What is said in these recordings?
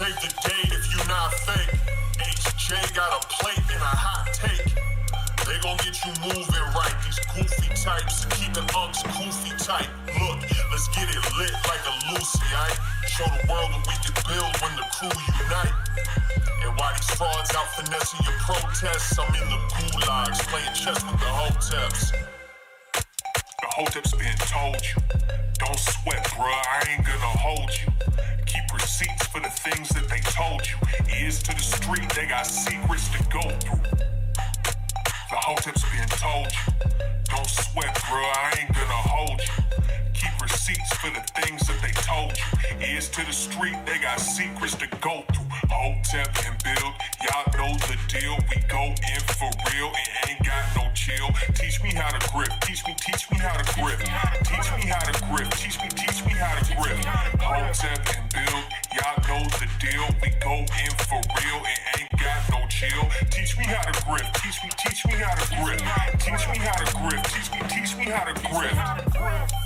save the date if you not fake. HJ got a plate and a hot take. They gon' get you moving right. These goofy types keeping unks goofy tight. Look, let's get it lit like a Lucy, right? Show the world what we can build when the crew unite. And why these frauds out finessing your protests, I'm in the gulags playing chess with the hoteps hotep's been told you. Don't sweat, bruh, I ain't gonna hold you. Keep receipts for the things that they told you. Ears to the street, they got secrets to go through. The hotep's been told you. Don't sweat, bruh, I ain't gonna hold you keep receipts for the things that they told you. Ears to the street, they got secrets to go through. Hotep and build, y'all know the deal. We go in for real and ain't got no chill. Teach me how to grip, teach me, teach me how to grip. Teach me how to grip, teach me, teach me how to grip. Hotep and build, y'all know the deal. We go in for real and ain't got no chill. Teach me how to grip, teach me, teach me how to grip. Teach me how to grip, teach me, teach me how to grip.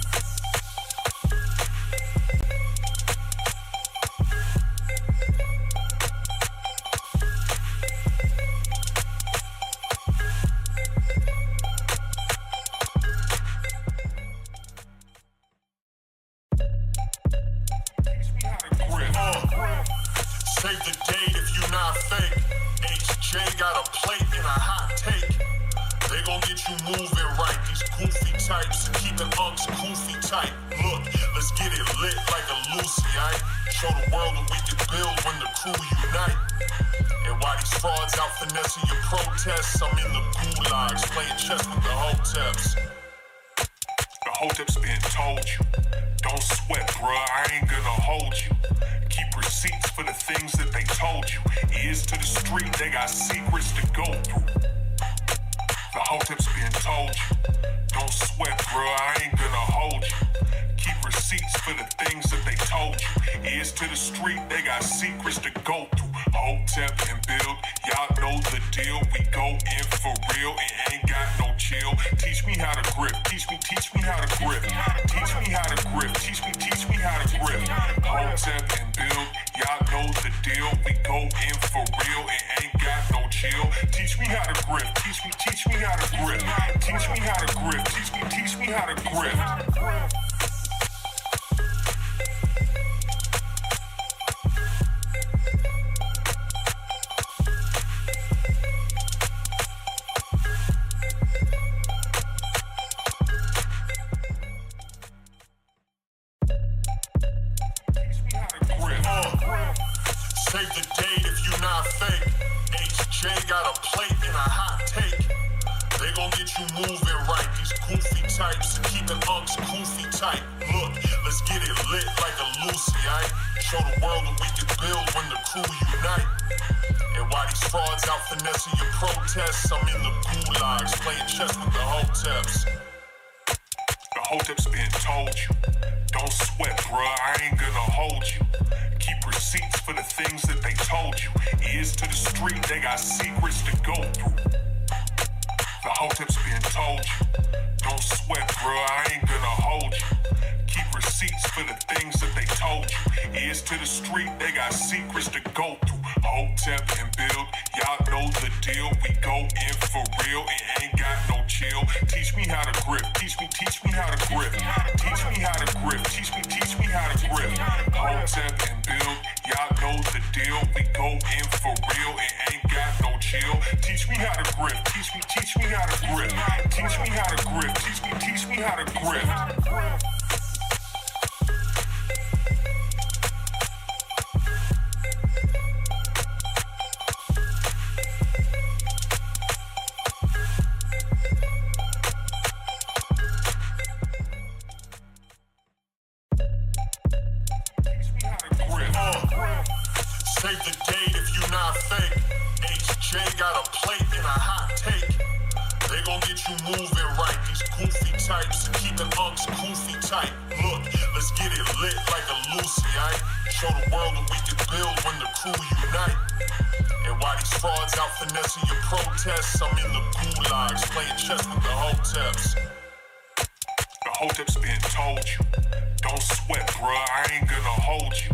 steps. The hotep's been told you. Don't sweat, bruh, I ain't gonna hold you.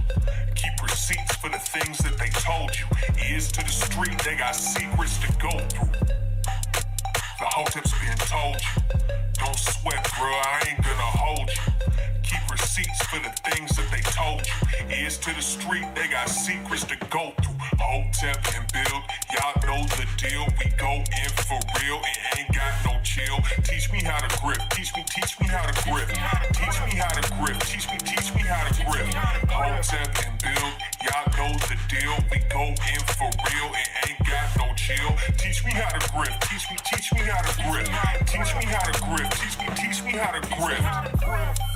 Keep receipts for the things that they told you. Ears to the street, they got secrets to go through. The hotep's been told you. Don't sweat, bruh, I ain't gonna hold you. Keep receipts for the things that they told you. Ears to the street, they got secrets to go through. Hotep and build, y'all know the deal. We go in for real, it ain't got no chill. Teach me how to grip, teach me, teach me how to grip. Teach me how to grip, teach me, teach me how to grip. Hotep and build, y'all know the deal. We go in for real, it ain't got no chill. Teach me how to grip, teach me, teach me how to grip. Teach me how to grip, teach me, teach me how to grip.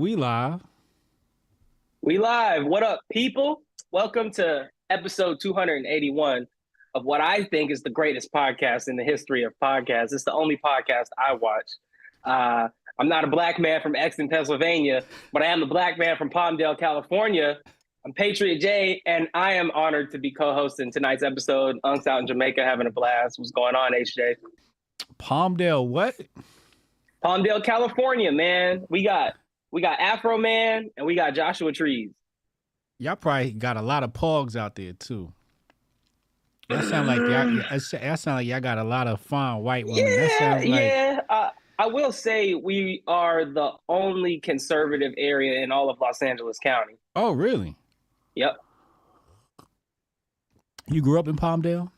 We live. We live. What up, people? Welcome to episode 281 of what I think is the greatest podcast in the history of podcasts. It's the only podcast I watch. Uh, I'm not a black man from Exton, Pennsylvania, but I am a black man from Palmdale, California. I'm Patriot J, and I am honored to be co-hosting tonight's episode. Unks out in Jamaica having a blast. What's going on, HJ? Palmdale, what? Palmdale, California, man. We got we got Afroman and we got Joshua Trees. Y'all probably got a lot of pogs out there too. That sound like y'all. That sound like y'all got a lot of fine white women. Yeah, like... yeah. Uh, I will say we are the only conservative area in all of Los Angeles County. Oh, really? Yep. You grew up in Palmdale?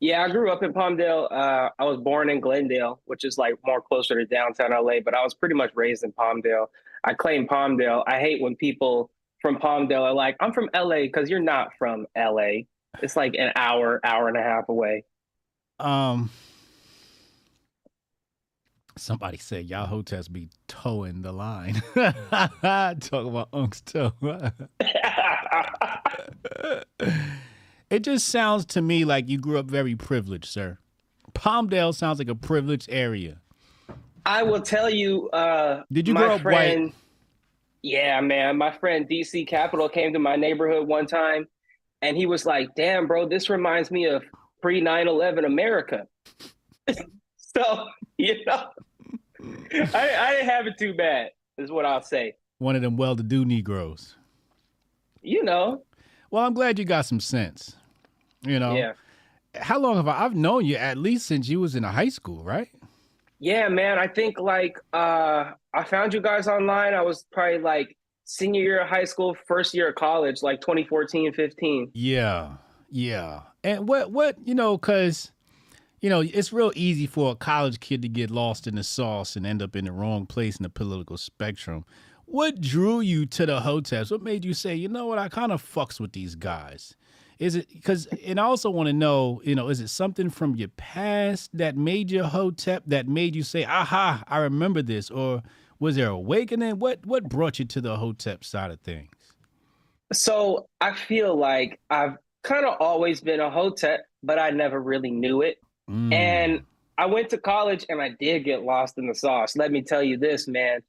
Yeah, I grew up in Palmdale. Uh, I was born in Glendale, which is like more closer to downtown LA, but I was pretty much raised in Palmdale. I claim Palmdale. I hate when people from Palmdale are like, I'm from LA because you're not from LA. It's like an hour, hour and a half away. Um, somebody said y'all hoteps be towing the line. Talk about Unc's toe. it just sounds to me like you grew up very privileged, sir. Palmdale sounds like a privileged area. I will tell you. Uh, Did you grow up friend, white? Yeah, man. My friend DC Capital came to my neighborhood one time, and he was like, "Damn, bro, this reminds me of pre 9/11 America." so you know, I, I didn't have it too bad. Is what I'll say. One of them well-to-do Negroes. You know. Well, I'm glad you got some sense. You know. Yeah. How long have I? I've known you at least since you was in high school, right? Yeah, man. I think like uh I found you guys online. I was probably like senior year of high school, first year of college, like 2014, 15. Yeah. Yeah. And what what, you know, cuz you know, it's real easy for a college kid to get lost in the sauce and end up in the wrong place in the political spectrum. What drew you to the hoteps? What made you say, you know what, I kind of fucks with these guys? Is it because, and I also want to know, you know, is it something from your past that made you hotep that made you say, aha, I remember this? Or was there awakening? What what brought you to the hotep side of things? So I feel like I've kind of always been a hotep, but I never really knew it. Mm. And I went to college and I did get lost in the sauce. Let me tell you this, man.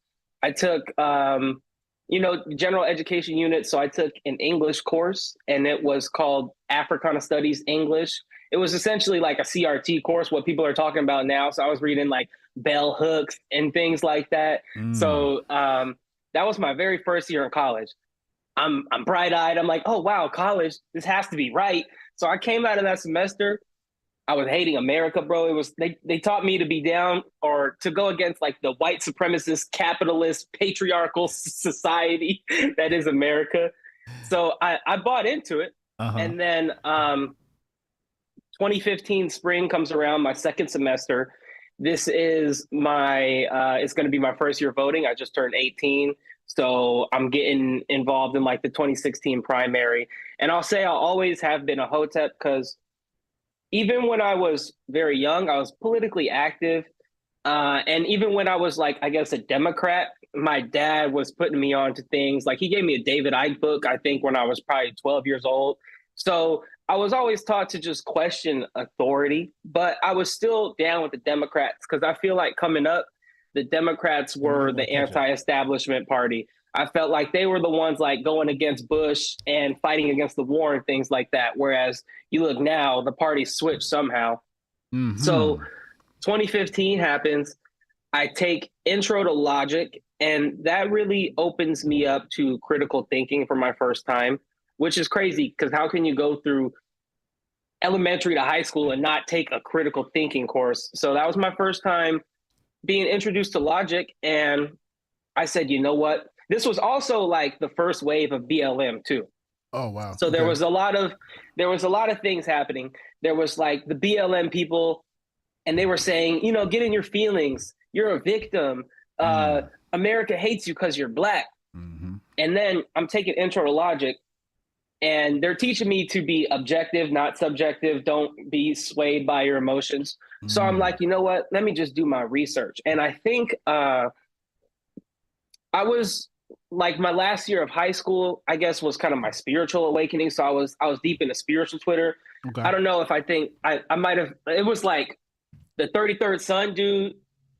I took um, you know, general education unit. So I took an English course and it was called Africana Studies English. It was essentially like a CRT course, what people are talking about now. So I was reading like bell hooks and things like that. Mm. So um, that was my very first year in college. I'm I'm bright eyed. I'm like, oh wow, college. This has to be right. So I came out of that semester I was hating America, bro. It was they they taught me to be down or to go against like the white supremacist, capitalist, patriarchal society that is America. So I I bought into it, Uh-huh. and then um, 2015 spring comes around, my second semester. This is my uh, it's going to be my first year voting. I just turned 18, so I'm getting involved in like the 2016 primary. And I'll say I always have been a hotep because even when I was very young, I was politically active. Uh, and even when I was like, I guess, a Democrat, my dad was putting me on to things. Like he gave me a David Icke book, I think, when I was probably 12 years old. So I was always taught to just question authority, but I was still down with the Democrats because I feel like coming up, the Democrats were the anti establishment party. I felt like they were the ones like going against Bush and fighting against the war and things like that. Whereas you look now, the party switched somehow. Mhm. So 2015 happens. I take intro to logic, and that really opens me up to critical thinking for my first time, which is crazy because how can you go through elementary to high school and not take a critical thinking course? So that was my first time being introduced to logic. And I said, you know what? This was also like the first wave of BLM, too. oh wow. So there Okay. was a lot of there was a lot of things happening. There was like the BLM people, and they were saying, you know, get in your feelings. You're a victim. Uh, America hates you because you're black. Mhm. And then I'm taking intro to logic, and they're teaching me to be objective, not subjective. Don't be swayed by your emotions. So I'm Mm. like, you know what? Let me just do my research. And I think uh, I was like my last year of high school. I guess was kind of my spiritual awakening. So I was I was deep into spiritual Twitter. okay. I don't know if I think I I might have. It was like the 33rd Son dude,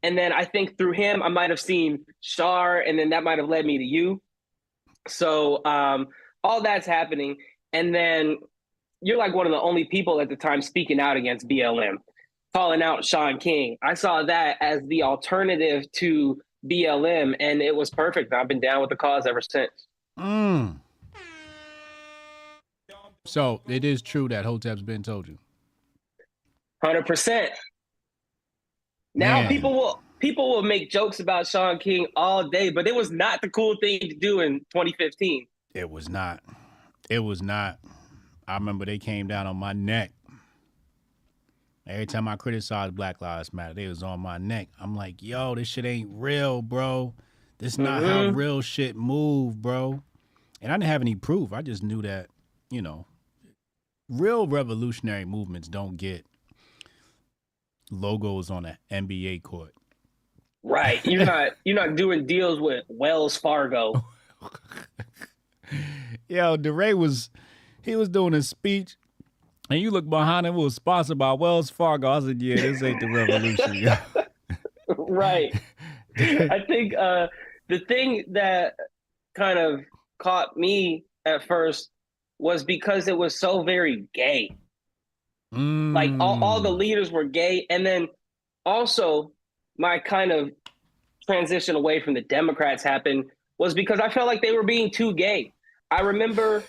and then I think through him I might have seen Shar, and then that might have led me to you. So um, all that's happening, and then you're like one of the only people at the time speaking out against BLM, calling out Shaun King. I saw that as the alternative to BLM, and it was perfect. I've been down with the cause ever since. Mm. So it is true that Hotep's been told you. Hundred percent. Now Man. people will people will make jokes about Shaun King all day, but it was not the cool thing to do in 2015. It was not. It was not. I remember they came down on my neck. Every time I criticized Black Lives Matter, they was on my neck. I'm like, yo, this shit ain't real, bro. This not how Mhm. real shit move, bro. And I didn't have any proof. I just knew that, you know, real revolutionary movements don't get logos on an NBA court. Right. You're not you're not doing deals with Wells Fargo. Yo, DeRay was he was doing a speech, and you look behind him, it was sponsored by Wells Fargo. I said, "Yeah, this ain't the revolution." right. I think uh, the thing that kind of caught me at first was because it was so very gay. Like all, all the Mm. leaders were gay. And then also my kind of transition away from the Democrats happened was because I felt like they were being too gay. I remember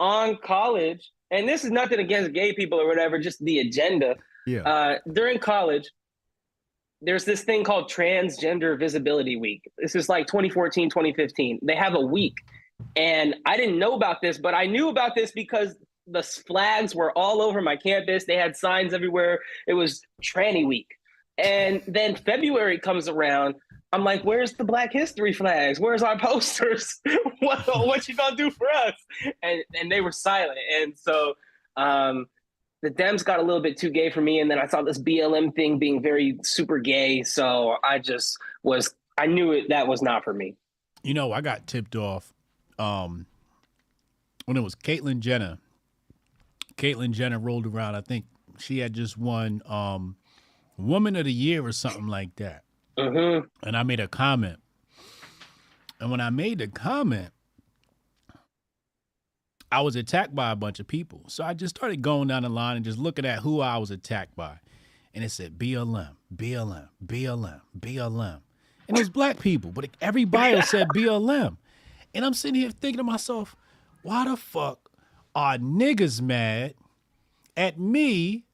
on college, and this is nothing against gay people or whatever, just the agenda. yeah, Uh, during college, there's this thing called Transgender Visibility Week. This is like 2014, 2015. They have a week. And I didn't know about this, but I knew about this because the flags were all over my campus. They had signs everywhere. It was Tranny Week. And then February comes around. I'm like, where's the Black History flags? Where's our posters? what, what you gonna do for us? And and they were silent. And so um, the Dems got a little bit too gay for me. And then I saw this BLM thing being very super gay. So I just was, I knew it that was not for me. you know, I got tipped off um, when it was Caitlyn Jenner. Caitlyn Jenner rolled around. I think she had just won um, Woman of the Year or something like that. Hmm and I made a comment. And when I made the comment, I was attacked by a bunch of people. So I just started going down the line and just looking at who I was attacked by. And it said BLM, BLM, BLM, BLM. And it was black people, but every bio said BLM. And I'm sitting here thinking to myself, why the fuck are niggas mad at me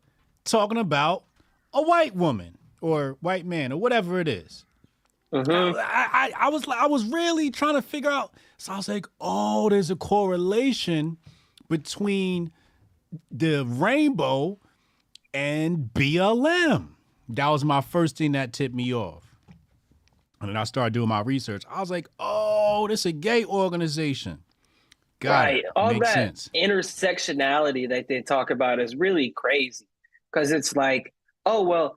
talking about a white woman or white man or whatever it is? hmm I, I, I was like, I was really trying to figure out. So I was like, oh, there's a correlation between the rainbow and BLM. That was my first thing that tipped me off. And then I started doing my research. I was like, oh, this is a gay organization. Got right. it. All Makes that sense. intersectionality that they talk about is really crazy because it's like, oh, well,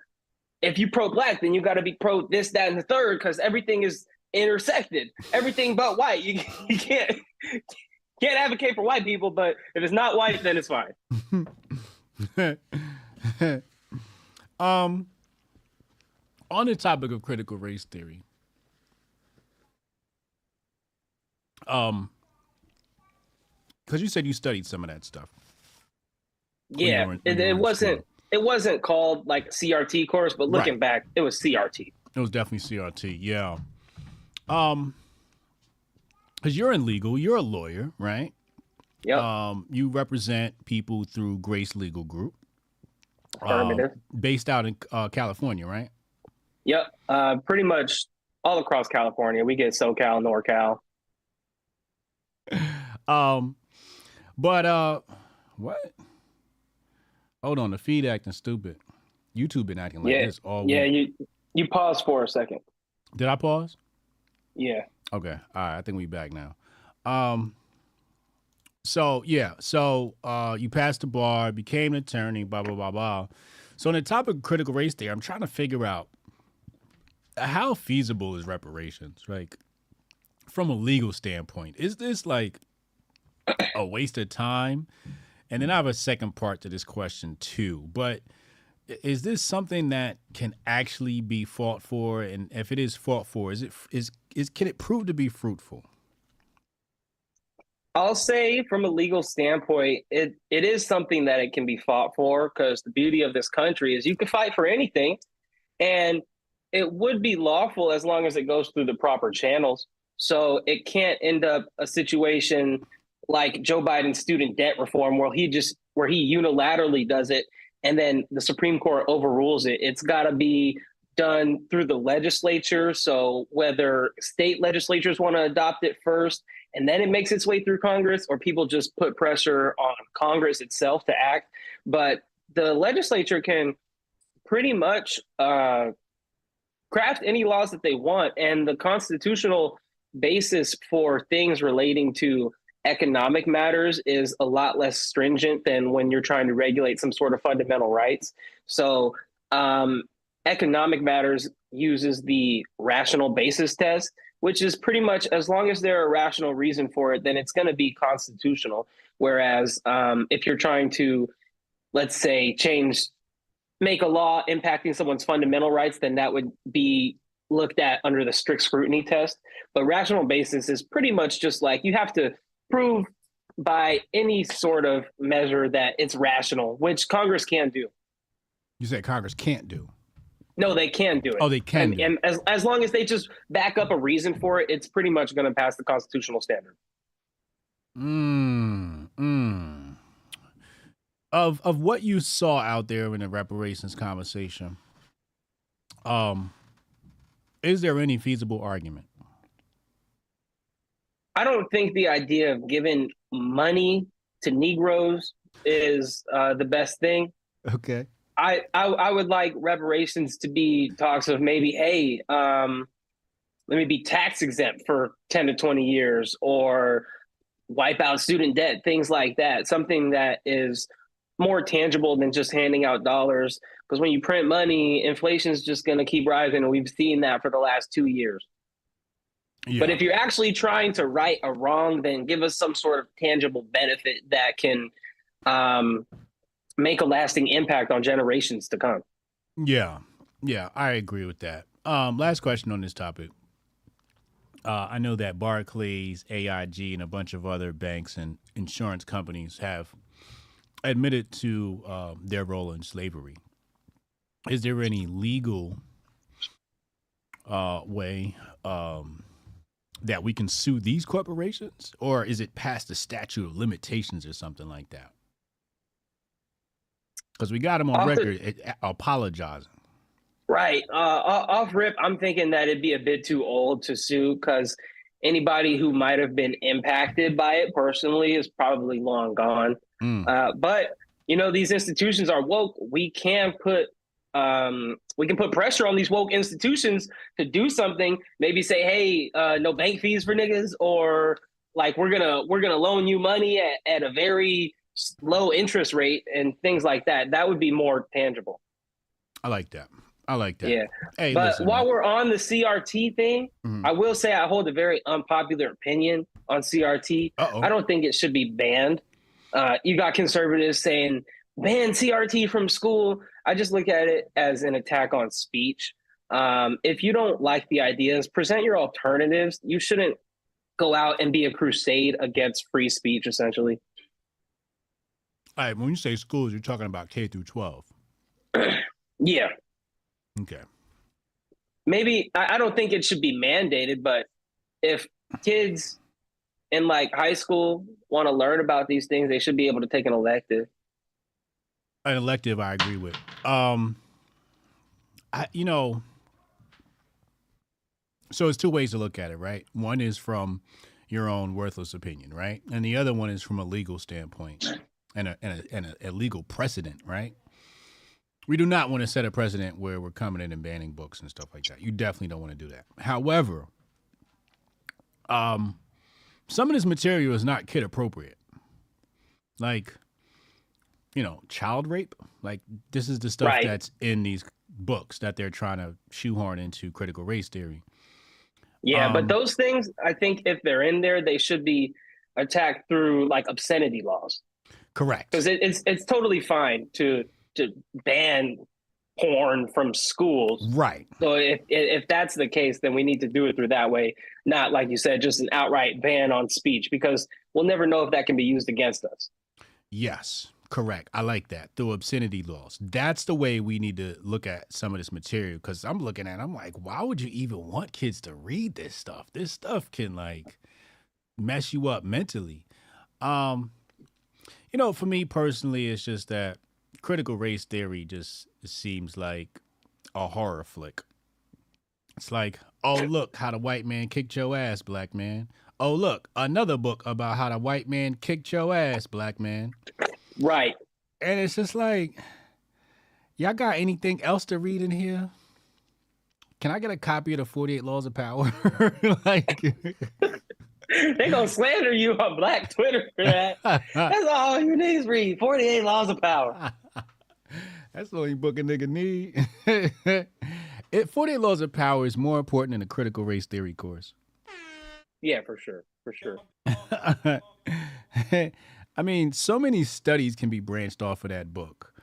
if you pro black, then you got to be pro this, that, and the third because everything is intersected. Everything but white. You, you can't can't advocate for white people, but if it's not white, then it's fine. um, on the topic of critical race theory, Um, because you said you studied some of that stuff. Yeah, it, when you were it wasn't school. It wasn't called like CRT course, but looking Right. back, it was CRT. It was definitely CRT. Yeah. Um, because you're in legal, you're a lawyer, right? Yep, Um, you represent people through Grace Legal Group, um, based out in uh, California, right? Yep, uh, pretty much all across California. We get SoCal, NorCal. Um, but uh, what? Hold on, the feed acting stupid. YouTube been acting like Yeah, this all week. Yeah, week. you you pause for a second. Did I pause? Yeah. Okay. All right. I think we back now. Um. So yeah. So uh, you passed the bar, became an attorney, blah blah blah blah. So on the topic of critical race theory, I'm trying to figure out how feasible is reparations, like from a legal standpoint. Is this like a waste of time? And then I have a second part to this question too. But is this something that can actually be fought for? And if it is fought for, is it is is can it prove to be fruitful? I'll say from a legal standpoint, it, it is something that it can be fought for because the beauty of this country is you can fight for anything and it would be lawful as long as it goes through the proper channels. So it can't end up a situation like Joe Biden's student debt reform where he just where he unilaterally does it and then the Supreme Court overrules it. It's got to be done through the legislature. So whether state legislatures want to adopt it first and then it makes its way through Congress, or people just put pressure on Congress itself to act. But the legislature can pretty much uh, craft any laws that they want, and the constitutional basis for things relating to economic matters is a lot less stringent than when you're trying to regulate some sort of fundamental rights. So, um, economic matters uses the rational basis test, which is pretty much as long as there are a rational reason for it, then it's going to be constitutional. Whereas um, if you're trying to, let's say, change, make a law impacting someone's fundamental rights, then that would be looked at under the strict scrutiny test. But rational basis is pretty much just like you have to prove by any sort of measure that it's rational, which Congress can do. You said Congress can't do. No, they can do it. Oh, they can. and, and as, as long as they just back up a reason for it, it's pretty much going to pass the constitutional standard. Mm, mm. Of of what you saw out there in the reparations conversation, um, is there any feasible argument? I don't think the idea of giving money to Negroes is uh, the best thing. Okay. I, I I would like reparations to be talks of maybe, hey, um, let me be tax exempt for ten to twenty years, or wipe out student debt, things like that. Something that is more tangible than just handing out dollars. Because when you print money, inflation is just going to keep rising, and we've seen that for the last two years. Yeah. But if you're actually trying to right a wrong, then give us some sort of tangible benefit that can um, make a lasting impact on generations to come. Yeah, yeah, I agree with that. Um, last question on this topic. Uh, I know that Barclays, AIG, and a bunch of other banks and insurance companies have admitted to um, their role in slavery. Is there any legal uh, way um, that we can sue these corporations, or is it past the statute of limitations or something like that? Because we got them on Off record eh, apologizing. Right. Uh, off rip, I'm thinking that it'd be a bit too old to sue because anybody who might have been impacted by it personally is probably long gone. Mm. Uh, but you know, these institutions are woke. We can put um, we can put pressure on these woke institutions to do something. Maybe say, hey, uh, no bank fees for niggas, or like we're gonna we're gonna loan you money at, at a very low interest rate and things like that. That would be more tangible. I like that. I like that. Yeah. Hey, But listen, while man. we're on the CRT thing, Mhm. I will say I hold a very unpopular opinion on CRT. Uh-oh. I don't think it should be banned. Uh, you got conservatives saying ban CRT from school. I just look at it as an attack on speech. Um, if you don't like the ideas, present your alternatives. You shouldn't go out and be a crusade against free speech, essentially. All right, when you say schools, you're talking about K through 12. Yeah, Okay. maybe I, I don't think it should be mandated, but if kids in like high school want to learn about these things, they should be able to take an elective. An elective, I agree with. Um, I, you know, so it's two ways to look at it, right? One is from your own worthless opinion, right? And the other one is from a legal standpoint and a, and a, and a, a legal precedent, right? We do not want to set a precedent where we're coming in and banning books and stuff like that. You definitely don't want to do that. However, um, some of this material is not kid appropriate. Like, you know, child rape. Like, this is the stuff Right. that's in these books that they're trying to shoehorn into critical race theory. Yeah, Um, but those things, I think, if they're in there, they should be attacked through like obscenity laws Correct. because it, it's it's totally fine to to ban porn from schools. Right. So if if that's the case, then we need to do it through that way, not like you said, just an outright ban on speech, because we'll never know if that can be used against us. Yes, correct. I like that. Through obscenity laws. That's the way we need to look at some of this material because I'm looking at it, I'm like, why would you even want kids to read this stuff? This stuff can like mess you up mentally. Um, you know, for me personally, it's just that critical race theory just seems like a horror flick. It's like, oh look, how the white man kicked your ass, black man. Oh look, another book about how the white man kicked your ass, black man. Right. And it's just like, y'all got anything else to read in here? Can I get a copy of the 48 Laws of Power? like, they gonna slander you on Black Twitter for that. That's all you niggas read. Forty eight laws of power. that's the only book a nigga need. it, 48 Laws of Power is more important than a critical race theory course. Yeah, for sure, for sure. I mean, so many studies can be branched off of that book.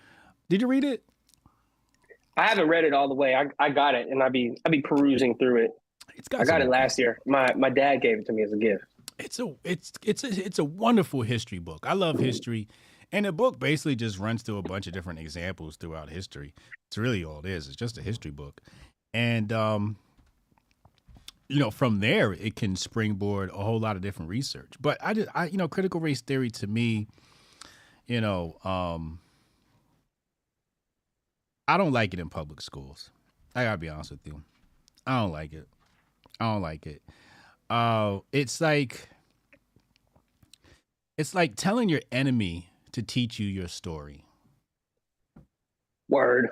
Did you read it? I haven't read it all the way. I, I got it, and I be I be perusing through it. It's got I got it last year. My my dad gave it to me as a gift. it's a it's it's a it's a wonderful history book. I love history, and the book basically just runs through a bunch of different examples throughout history. It's really all it is. It's just a history book, and um, you know, from there it can springboard a whole lot of different research. But I just I you know, critical race theory to me, you know, um, I don't like it in public schools. I gotta be honest with you, I don't like it. I don't like it. Uh, it's like it's like telling your enemy to teach you your story. Word.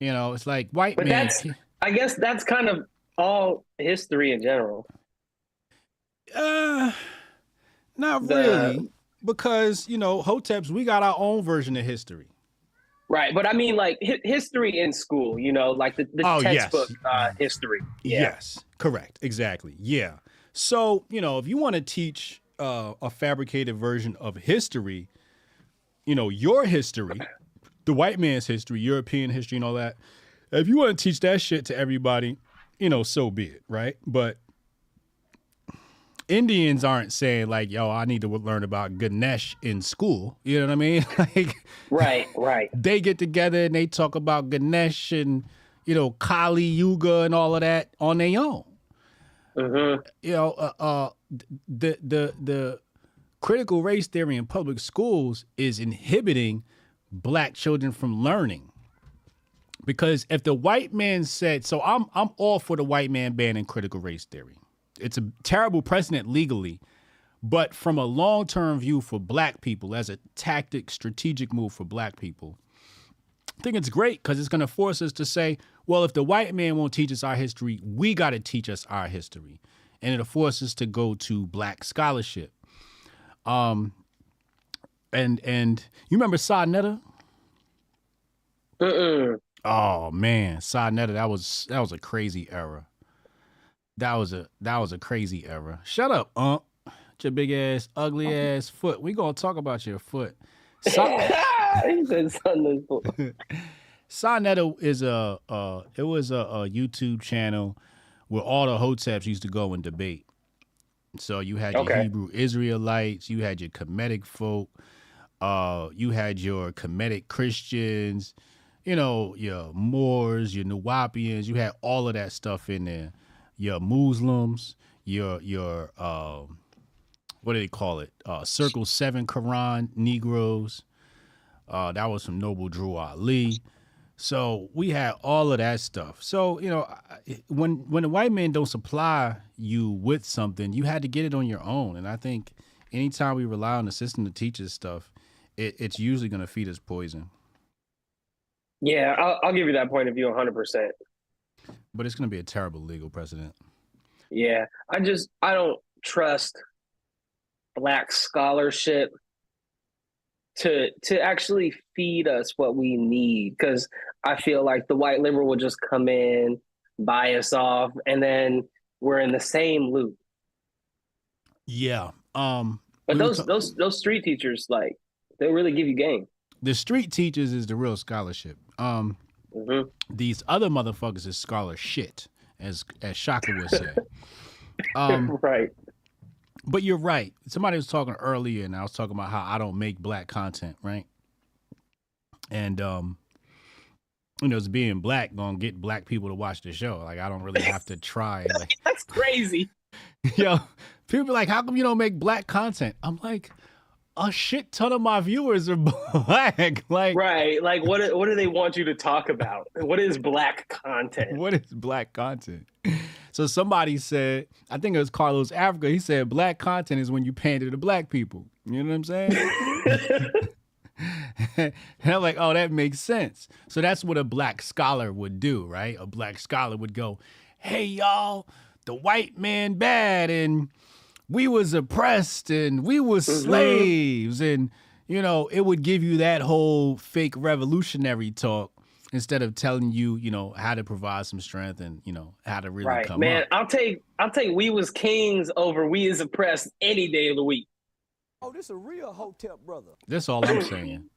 You know, it's like white But man. that's- I guess that's kind of all history in general. Uh, not The- really, because you know, Hoteps, we got our own version of history. Right, but I mean, like hi- history in school. You know, like the, the Oh, yes. textbook uh, history. Yeah. Yes, correct, exactly. Yeah. So you know, if you want to teach uh, a fabricated version of history, you know, your history, the white man's history, European history, and all that. If you want to teach that shit to everybody, you know, so be it, right? But Indians aren't saying like, "Yo, I need to learn about Ganesh in school." You know what I mean? Like, Right, right. they get together and they talk about Ganesh and you know Kali Yuga and all of that on their own. hmm You know, uh, uh, the the the critical race theory in public schools is inhibiting black children from learning. Because if the white man said, so I'm I'm all for the white man banning critical race theory. It's a terrible precedent legally, but from a long-term view for black people as a tactic strategic move for black people, I think it's great because it's going to force us to say, well, if the white man won't teach us our history, we got to teach us our history. And it'll force us to go to black scholarship. Um, and and you remember Sa Neter? Mm-mm. Oh man, Sa Neter! That was that was a crazy era. That was a that was a crazy era. Shut up, Ump. Your big ass, ugly ass foot. We gonna talk about your foot. Sa- he said Neter is a uh it was a, a YouTube channel where all the hoteps used to go and debate. So you had your Okay. Hebrew Israelites, you had your Kemetic folk, uh, you had your Kemetic Christians, you know, your Moors, your Nuwaubians, you had all of that stuff in there. Your Muslims, your your um what do they call it? Uh Circle Seven Quran Negroes. Uh that was from Noble Drew Ali. So we had all of that stuff. So you know, when when the white men don't supply you with something, you had to get it on your own. And I think anytime we rely on the system to teach us stuff, it, it's usually going to feed us poison. Yeah, I'll, I'll give you that point of view 100%. But it's going to be a terrible legal precedent. Yeah, I just I don't trust black scholarship to to actually feed us what we need because I feel like the white liberal will just come in, buy us off, and then we're in the same loop. Yeah. Um. But those ta- those those street teachers like they'll really give you game. the street teachers is the real scholarship. Um. hmm These other motherfuckers is scholar shit, as as Shaka would say. Um. right. But you're right. Somebody was talking earlier, and I was talking about how I don't make black content, right? And um, you know, it's being black gonna get black people to watch the show. Like I don't really have to try. Like, That's crazy. yo, people be like, "How come you don't make black content?" I'm like, a shit ton of my viewers are black. Like, Right. Like what what do they want you to talk about? What is black content? what is black content? So somebody said, I think it was Carlos Africa. He said, black content is when you pander to black people. You know what I'm saying? and I'm like, oh, that makes sense. So that's what a black scholar would do, right? A black scholar would go, hey, y'all, the white man bad, and we was oppressed, and we was mm-hmm. slaves, and you know, it would give you that whole fake revolutionary talk instead of telling you, you know, how to provide some strength and you know how to really right, come man. up. I'll take I'll take we was kings over we is oppressed any day of the week. Oh, this a real hotep brother. That's all I'm saying.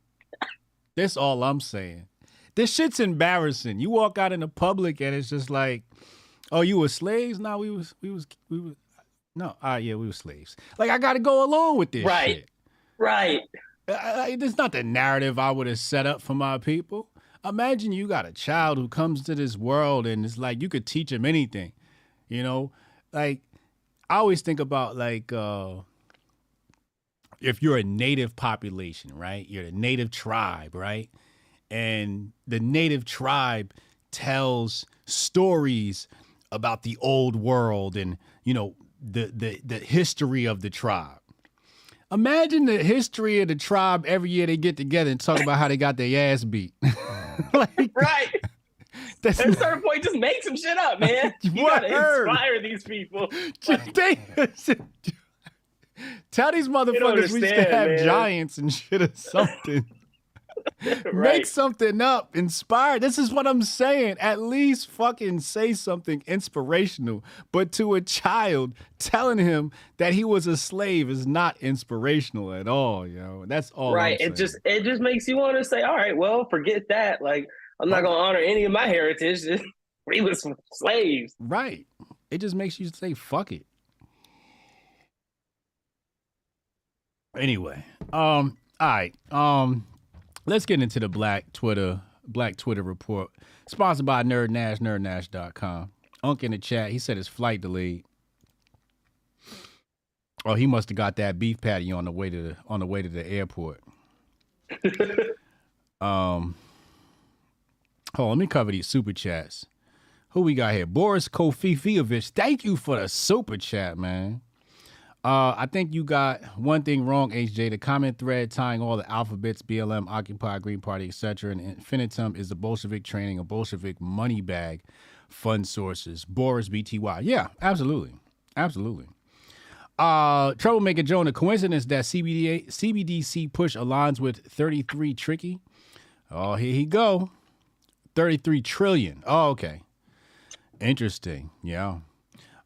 That's all I'm saying. This shit's embarrassing. You walk out in the public and it's just like, oh, you were slaves? No, we was we was we was no, ah, yeah, we were slaves. Like I got to go along with this Right. shit. Right. I, it's not the narrative I would have set up for my people. Imagine you got a child who comes to this world and it's like you could teach him anything, you know? Like I always think about like uh if you're a native population, right? You're a native tribe, right? And the native tribe tells stories about the old world and, you know, the the the history of the tribe. Imagine the history of the tribe every year they get together and talk about how they got their ass beat. like Right. that's At a certain point, just make some shit up, man. You gotta inspire these people. they, tell these motherfuckers we used to have man. giants and shit or something. Make something up, inspire. This is what I'm saying. At least fucking say something inspirational. But to a child, telling him that he was a slave is not inspirational at all, yo. That's all. right. It just it just makes you want to say, all right, well, forget that. Like I'm not gonna honor any of my heritage. we was slaves. right. It just makes you say fuck it. Anyway, um, all right, um, let's get into the Black Twitter Black Twitter report, sponsored by Nerd Nash, nerdnash.com. Unk in the chat, he said his flight delayed. Oh, he must have got that beef patty on the way to the on the way to the airport. um, hold on, let me cover these super chats. Who we got here? Boris Kofifiovich. Thank you for the super chat, man. Uh, I think you got one thing wrong, HJ. The common thread tying all the alphabets, BLM, Occupy, Green Party, etc., and infinitum is the Bolshevik training, a Bolshevik money bag fund sources. Boris BTY. Yeah, absolutely. Absolutely. Uh, Troublemaker Joan, a coincidence that CBDA, CBDC push aligns with 33 Tricky. Oh, here he go. 33 trillion. Oh, okay. Interesting. Yeah.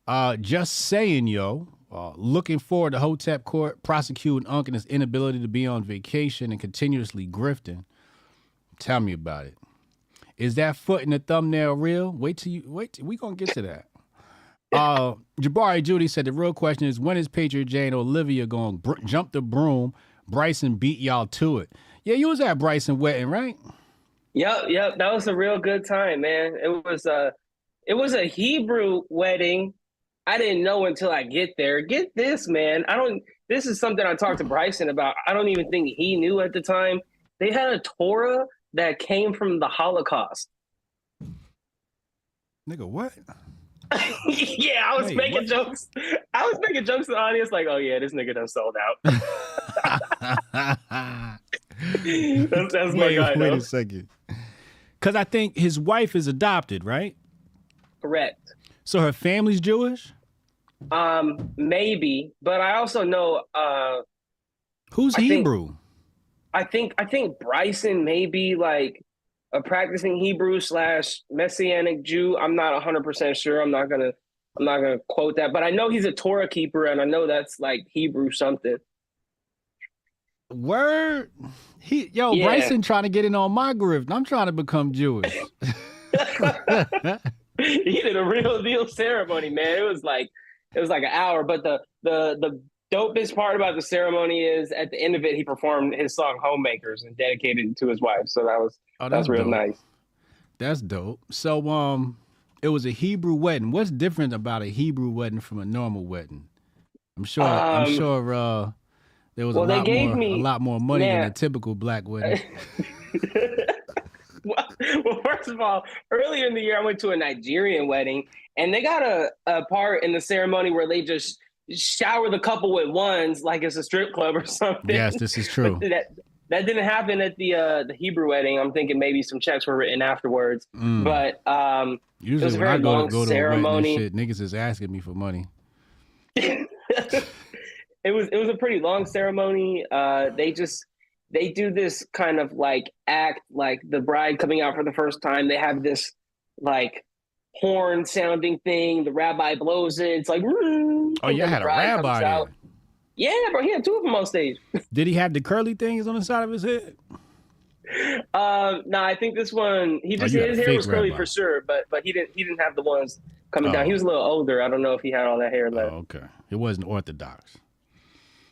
Uh, just saying, yo. Uh, looking forward to Hotep Court prosecuting Unc and his inability to be on vacation and continuously grifting. Tell me about it. Is that foot in the thumbnail real? Wait till you wait. Till, we gonna get to that. Uh, Jabari Judy said the real question is when is Patriot Jane Olivia going br- jump the broom? Bryson beat y'all to it. Yeah, you was at Bryson wedding, right? Yep, yep. That was a real good time, man. It was a it was a Hebrew wedding. I didn't know until I get there. Get this, man. I don't this is something I talked to Bryson about. I don't even think he knew at the time. They had a Torah that came from the Holocaust. Nigga, what? yeah, I was Wait, making what? jokes. I was making jokes to the audience, like, "Oh yeah, this nigga done sold out." that's, that's my wait, guy, wait a second. Because I think his wife is adopted, right? Correct. So her family's Jewish. Um, maybe, but I also know. Uh, Who's I think- Hebrew? I think I think Bryson may be like a practicing Hebrew slash Messianic Jew. I'm not 100 percent sure. I'm not gonna I'm not gonna quote that, but I know he's a Torah keeper, and I know that's like Hebrew something. Word. He yo, Yeah. Bryson trying to get in on my grift. I'm trying to become Jewish. he did a real deal ceremony, man. It was like it was like an hour, but the the the dopest part about the ceremony is at the end of it, he performed his song "Homemakers" and dedicated it to his wife. So that was Oh, that was real dope. nice. That's dope. So um it was a Hebrew wedding. What's different about a Hebrew wedding from a normal wedding? I'm sure I'm Um, sure uh there was well, a they lot gave more me- a lot more money than a typical black wedding. well, well, first of all, earlier in the year, I went to a Nigerian wedding, and they got a, a part in the ceremony where they just shower the couple with ones like it's a strip club or something. yes, this is true. That that didn't happen at the uh, the Hebrew wedding. I'm thinking maybe some checks were written afterwards. Mm. But um, Usually was a when I go long go to a ceremony. shit, niggas is asking me for money. it was it was a pretty long ceremony. Uh, they just they do this kind of like act, like the bride coming out for the first time. They have this like horn sounding thing. The rabbi blows it. It's like Oh, you had a rabbi. Yeah, bro. He had two of them on stage. Did he have the curly things on the side of his head? Um, no, I think this one he just Oh, his hair was curly rabbi. for sure, but but he didn't he didn't have the ones coming Oh. down. He was a little older. I don't know if he had all that hair left. Oh, okay. It wasn't orthodox.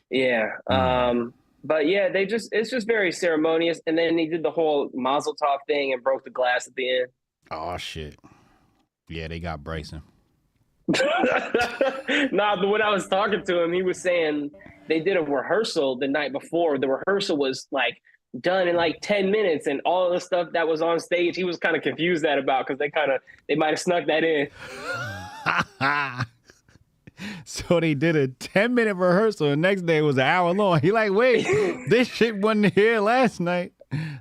Yeah. Mm. Um, but yeah, they just it's just very ceremonious. And then he did the whole Mazel Tov thing and broke the glass at the end. Oh shit. Yeah, they got Bryson. nah, but when I was talking to him, he was saying they did a rehearsal the night before. The rehearsal was like done in like 10 minutes and all the stuff that was on stage he was kind of confused that about because they kind of they might have snuck that in so they did a 10 minute rehearsal. The next day was an hour long. He like, wait, this shit wasn't here last night.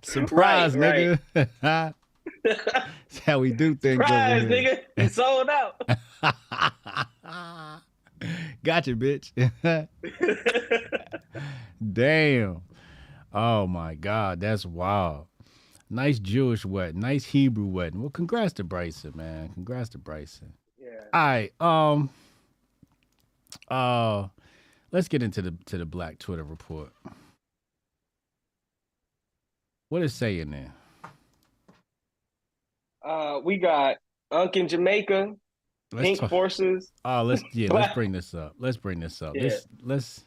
Surprise, Right, nigga. That's how we do things. Surprise, nigga. You sold out. Gotcha, bitch. Damn. Oh my God, that's wild. Nice Jewish wedding, nice Hebrew wedding. Well, congrats to Bryson, man. Congrats to Bryson. yeah. All right. Um. Uh, let's get into the to the Black Twitter report. What is saying there? Uh, we got Unk in Jamaica, Let's Pink talk- Forces. Oh, let's yeah, let's bring this up. Let's bring this up. Yeah. Let's let's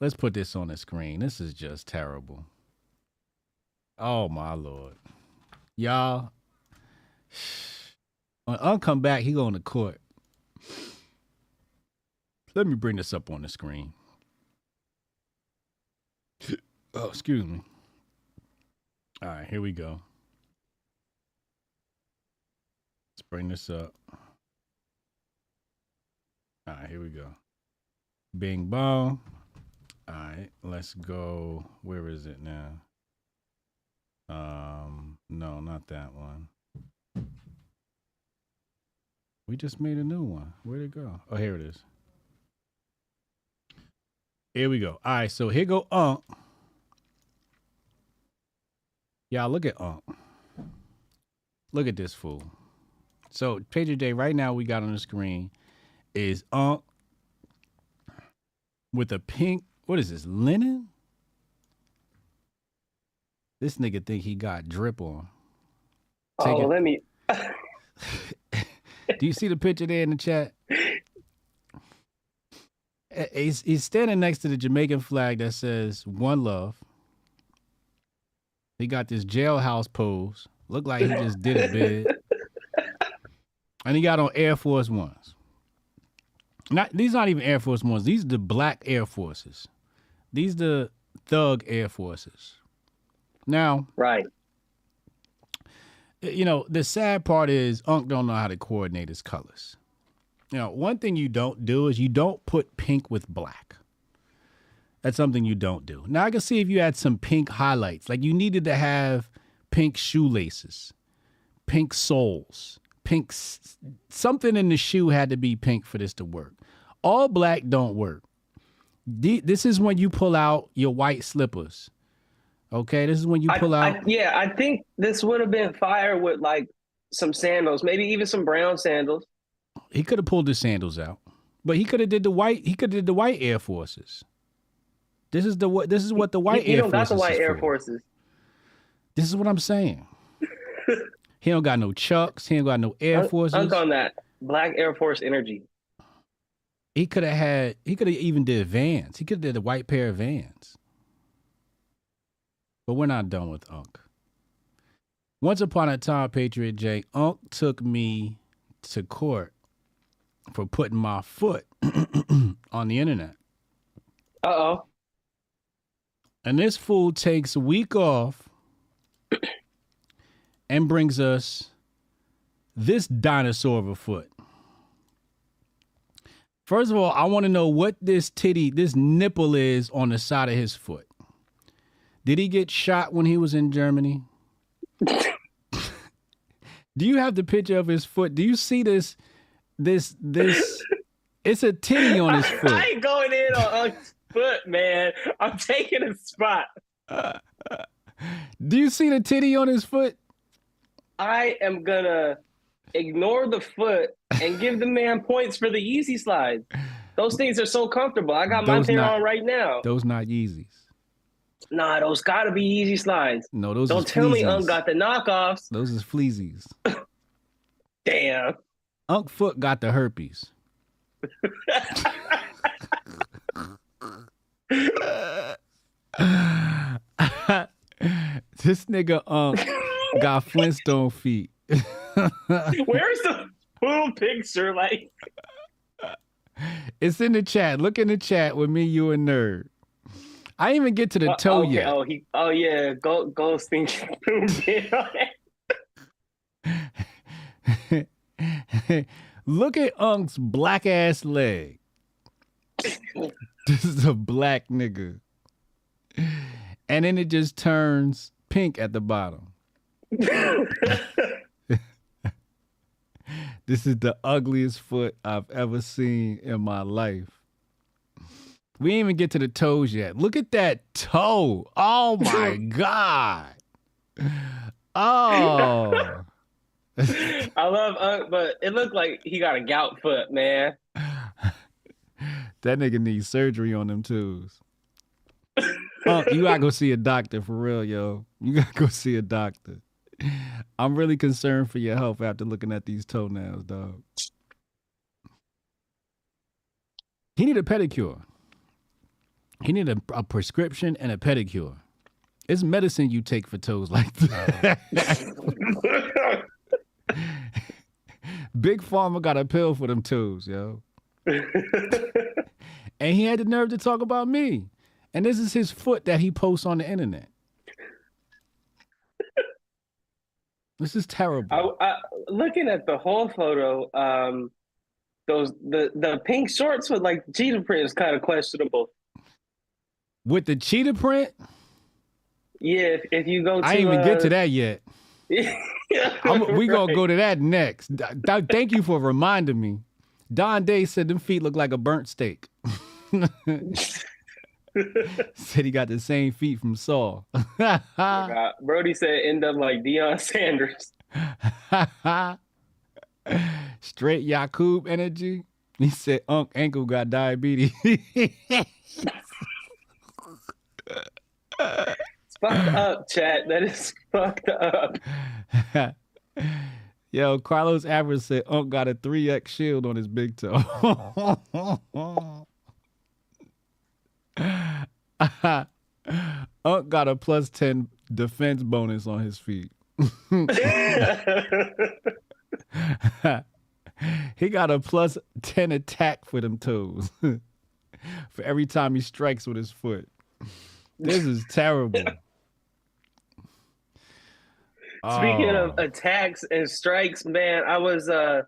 let's put this on the screen. This is just terrible. Oh my lord, y'all. When Un come back, he going to court. Let me bring this up on the screen. Oh, excuse me. All right, here we go. Let's bring this up. All right, here we go. Bing bong. All right, let's go. Where is it now? Um, no, not that one. We just made a new one. Where'd it go? Oh, here it is. Here we go. All right, so here go Unk. Y'all look at Unk. Look at this fool. So Pager Day right now we got on the screen is Unk with a pink. What is this? Linen? This nigga think he got drip on. Take oh, it. let me. Do you see the picture there in the chat? Eh, He's he's standing next to the Jamaican flag that says "One Love." He got this jailhouse pose. Look like he just did it big. and he got on Air Force Ones. Not these not even Air Force Ones. These are the black Air Forces. These the thug Air Forces. Now, Right. you know, the sad part is Unc don't know how to coordinate his colors. Know, one thing you don't do is you don't put pink with black. That's something you don't do. Now I can see if you had some pink highlights, like you needed to have pink shoelaces, pink soles, pink s- something in the shoe had to be pink for this to work. All black don't work. This is when you pull out your white slippers. Okay, this is when you I- pull out. I, yeah, I think this would have been fire with like some sandals, maybe even some brown sandals. He could have pulled his sandals out, but he could have did the white. He could have did the white Air Forces. This is the what. This is what the white he, he Air don't Forces. got the white Air for. Forces. This is what I'm saying. he don't got no Chucks. He ain't got no Air Unk- Forces. Unk on that black Air Force energy. he could have had. He could have even did Vans. He could have did the white pair of Vans. But we're not done with Unc. Once upon a time, Patriot Jay, Unc took me to court for putting my foot on the internet. Uh oh. And this fool takes a week off and brings us this dinosaur of a foot. First of all, I want to know what this titty, this nipple is on the side of his foot. Did he get shot when he was in Germany? Do you have the picture of his foot? Do you see this? This this it's a titty on his foot. I ain't going in on Unk's foot, man. I'm taking a spot. Do you see the titty on his foot? I am gonna ignore the foot and give the man points for the Yeezy slides. Those things are so comfortable. I got my Those pair on right now. Those not Yeezys. Nah, those gotta be Yeezy slides. No, those Don't tell me fleazies. Unk got the knockoffs. Those is fleazies. Damn. Unk Foot got the herpes. this nigga Unk got Flintstone feet. Where's the full picture? Like, It's in the chat. Look in the chat with me, you, and Nerd. I didn't even get to the uh, toe okay, yet. Oh, he. Oh yeah. Go Ghost thinking zoomed in on it. Look at Unk's black ass leg. this is a black nigga. And then it just turns pink at the bottom. This is the ugliest foot I've ever seen in my life. We didn't even get to the toes yet. Look at that toe. Oh my God. Oh. I love Unk, but it looked like he got a gout foot, man. That nigga needs surgery on them toes. Unc, you gotta go see a doctor for real, yo. You gotta go see a doctor. I'm really concerned for your health after looking at these toenails, dog. He need a pedicure. He need a, a prescription and a pedicure. It's medicine you take for toes like that. Big Pharma got a pill for them toes, yo. and he had the nerve to talk about me. And this is his foot that he posts on the internet. This is terrible. I, I, looking at the whole photo, um, those the the pink shorts with like cheetah print is kind of questionable. With the cheetah print, Yeah, if, if you go to, I ain't even get to uh, that yet. I'm, we gonna go to that next. Th- th- thank you for reminding me. Don Day said them feet look like a burnt steak. said he got the same feet from Saul. Brody said end up like Deion Sanders. Straight Yakub energy. He said Unc ankle got diabetes. Fucked up, chat. That is fucked up. Yo, Carlos Alvarez said Unc got a 3X shield on his big toe. Unc got a plus 10 defense bonus on his feet. he got a plus 10 attack for them toes for every time he strikes with his foot. This is terrible. Speaking of Oh, attacks and strikes, man, I was uh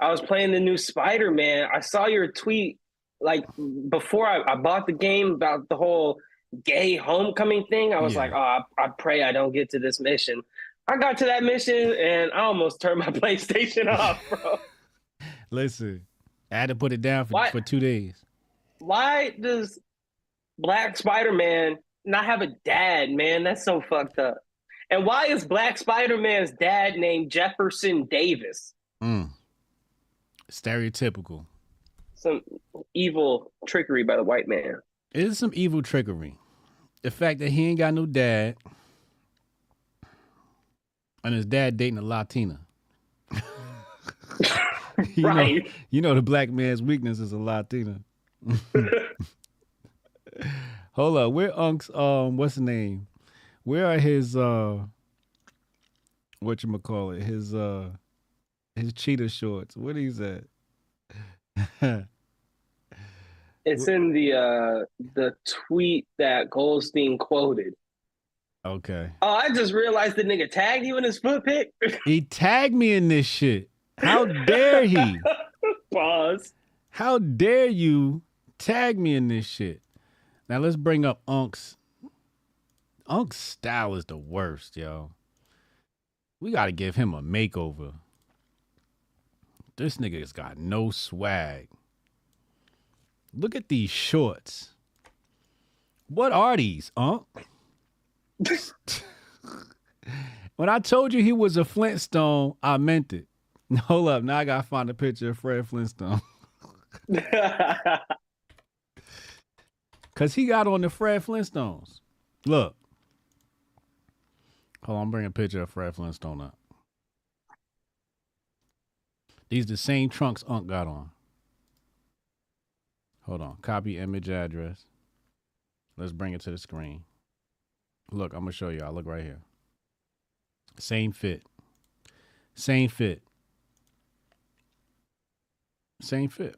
I was playing the new Spider Man. I saw your tweet like before I, I bought the game about the whole gay homecoming thing. I was Yeah. like, oh, I, I pray I don't get to this mission. I got to that mission and I almost turned my PlayStation off, bro. listen, I had to put it down for, Why- for two days. Why does Black Spider Man not have a dad, man? That's so fucked up. And why is Black Spider Man's dad named Jefferson Davis? Mm. Stereotypical. Some evil trickery by the white man. It is some evil trickery. The fact that he ain't got no dad, and his dad dating a Latina. you Right. Know, you know the black man's weakness is a Latina. Hold up, where Unc's um what's the name? Where are his uh what you call it? His uh his cheetah shorts. What is that? It's in the uh the tweet that Goldstein quoted. okay. Oh, I just realized the nigga tagged you in his foot pic. He tagged me in this shit. How dare he? Pause. How dare you tag me in this shit? Now let's bring up Unc's. Unc's style is the worst, yo. We gotta give him a makeover. This nigga's got no swag. Look at these shorts. What are these, Unc? when I told you he was a Flintstone, I meant it. Hold up, now I gotta find a picture of Fred Flintstone. Cause he got on the Fred Flintstones. Look. Hold on, I'm bringing a picture of Fred Flintstone up. These the same trunks Unc got on. Hold on. Copy image address. Let's bring it to the screen. Look, I'm gonna show y'all. Look right here. Same fit. Same fit. Same fit.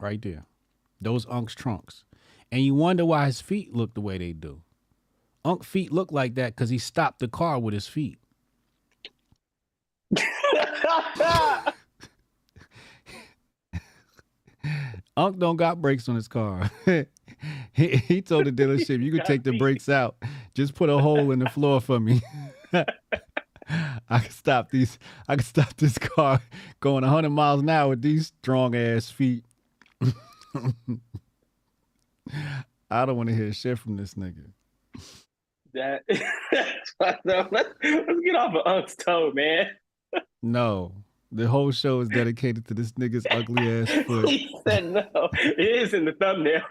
Right there. Those Unc's trunks. And you wonder why his feet look the way they do. Unc feet look like that because he stopped the car with his feet. Unc don't got brakes on his car. he, he told the dealership, you can take the brakes out. Just put a hole in the floor for me. I can stop these. I can stop this car going 100 miles an hour with these strong ass feet. I don't want to hear shit from this nigga. that let's, let's get off of Unc's toe, man. No, the whole show is dedicated to this nigga's ugly ass foot. he said no. It is in the thumbnail.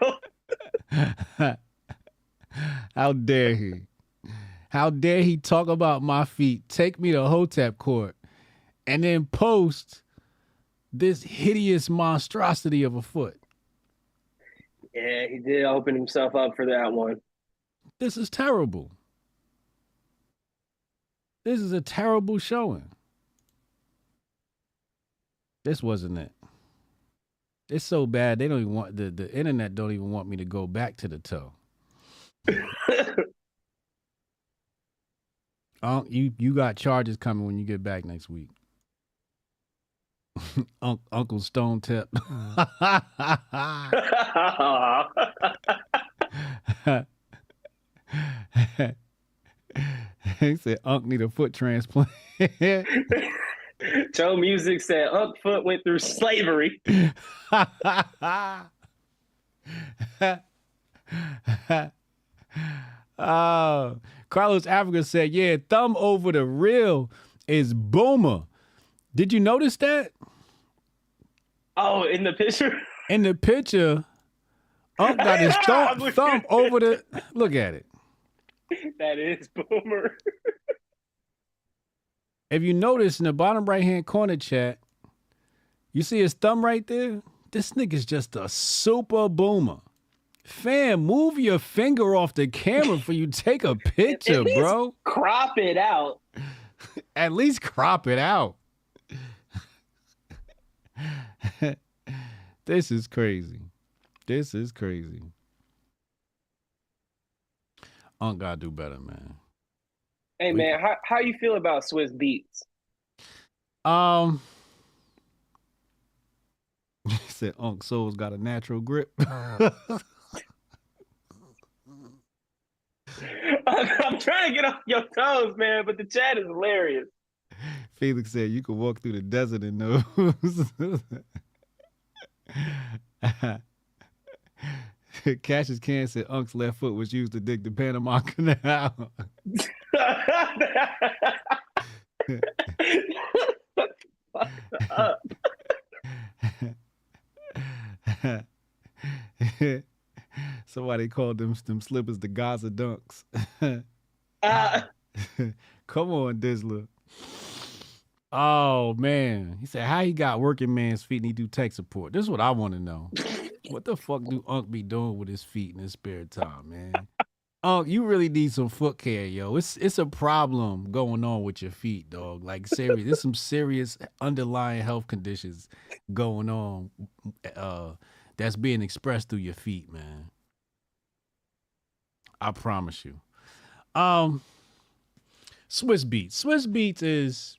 How dare he? How dare he talk about my feet, take me to Hotep court, and then post this hideous monstrosity of a foot? Yeah, he did open himself up for that one. This is terrible. This is a terrible showing. This wasn't it. It's so bad they don't even want the, the internet don't even want me to go back to the toe. Unc, uh, you you got charges coming when you get back next week. Unc, Uncle Stone Tip. he said Unc need a foot transplant. Joe Music said Unc Foot went through slavery. oh, Carlos Africa said, "Yeah, thumb over the real is boomer." Did you notice that Oh, in the picture? in the picture? Unc got his thumb, thumb over the. Look at it. that is boomer. If you notice in the bottom right hand corner chat, you see his thumb right there. this nigga's just a super boomer. Fam, move your finger off the camera for you take a picture, At least bro. Crop it out. At least crop it out. this is crazy. This is crazy. Unc gotta do better, man. Hey We- man, how how you feel about Swizz Beatz? Um, he said Unc Soul's got a natural grip. I'm, I'm trying to get off your toes, man, but the chat is hilarious. Felix said you could walk through the desert in those. Cassius Can said Unc's left foot was used to dig the Panama Canal. Somebody called them them slippers the Gaza dunks. Uh, Come on, Dizzler. Oh man, he said how he got working man's feet and he do tech support. This is what I want to know. what the fuck do Unc be doing with his feet in his spare time, man? Unc, you really need some foot care, yo. It's it's a problem going on with your feet, dog. Like serious, there's some serious underlying health conditions going on uh that's being expressed through your feet, man. I promise you. Um Swizz Beatz. Swizz Beatz is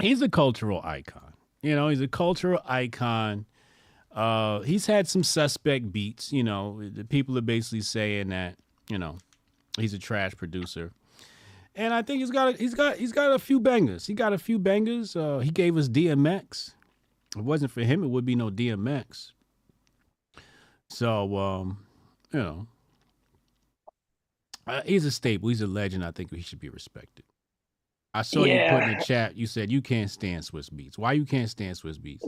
he's a cultural icon. You know, he's a cultural icon. Uh he's had some suspect beats, you know. The people are basically saying that, you know, he's a trash producer. And I think he's got a, he's got he's got a few bangers. He got a few bangers. Uh he gave us DMX. If it wasn't for him, it would be no DMX. So um, you know, uh, he's a staple. He's a legend. I think he should be respected. I saw you put in the chat. You said you can't stand Swizz Beatz. Why you can't stand Swizz Beatz?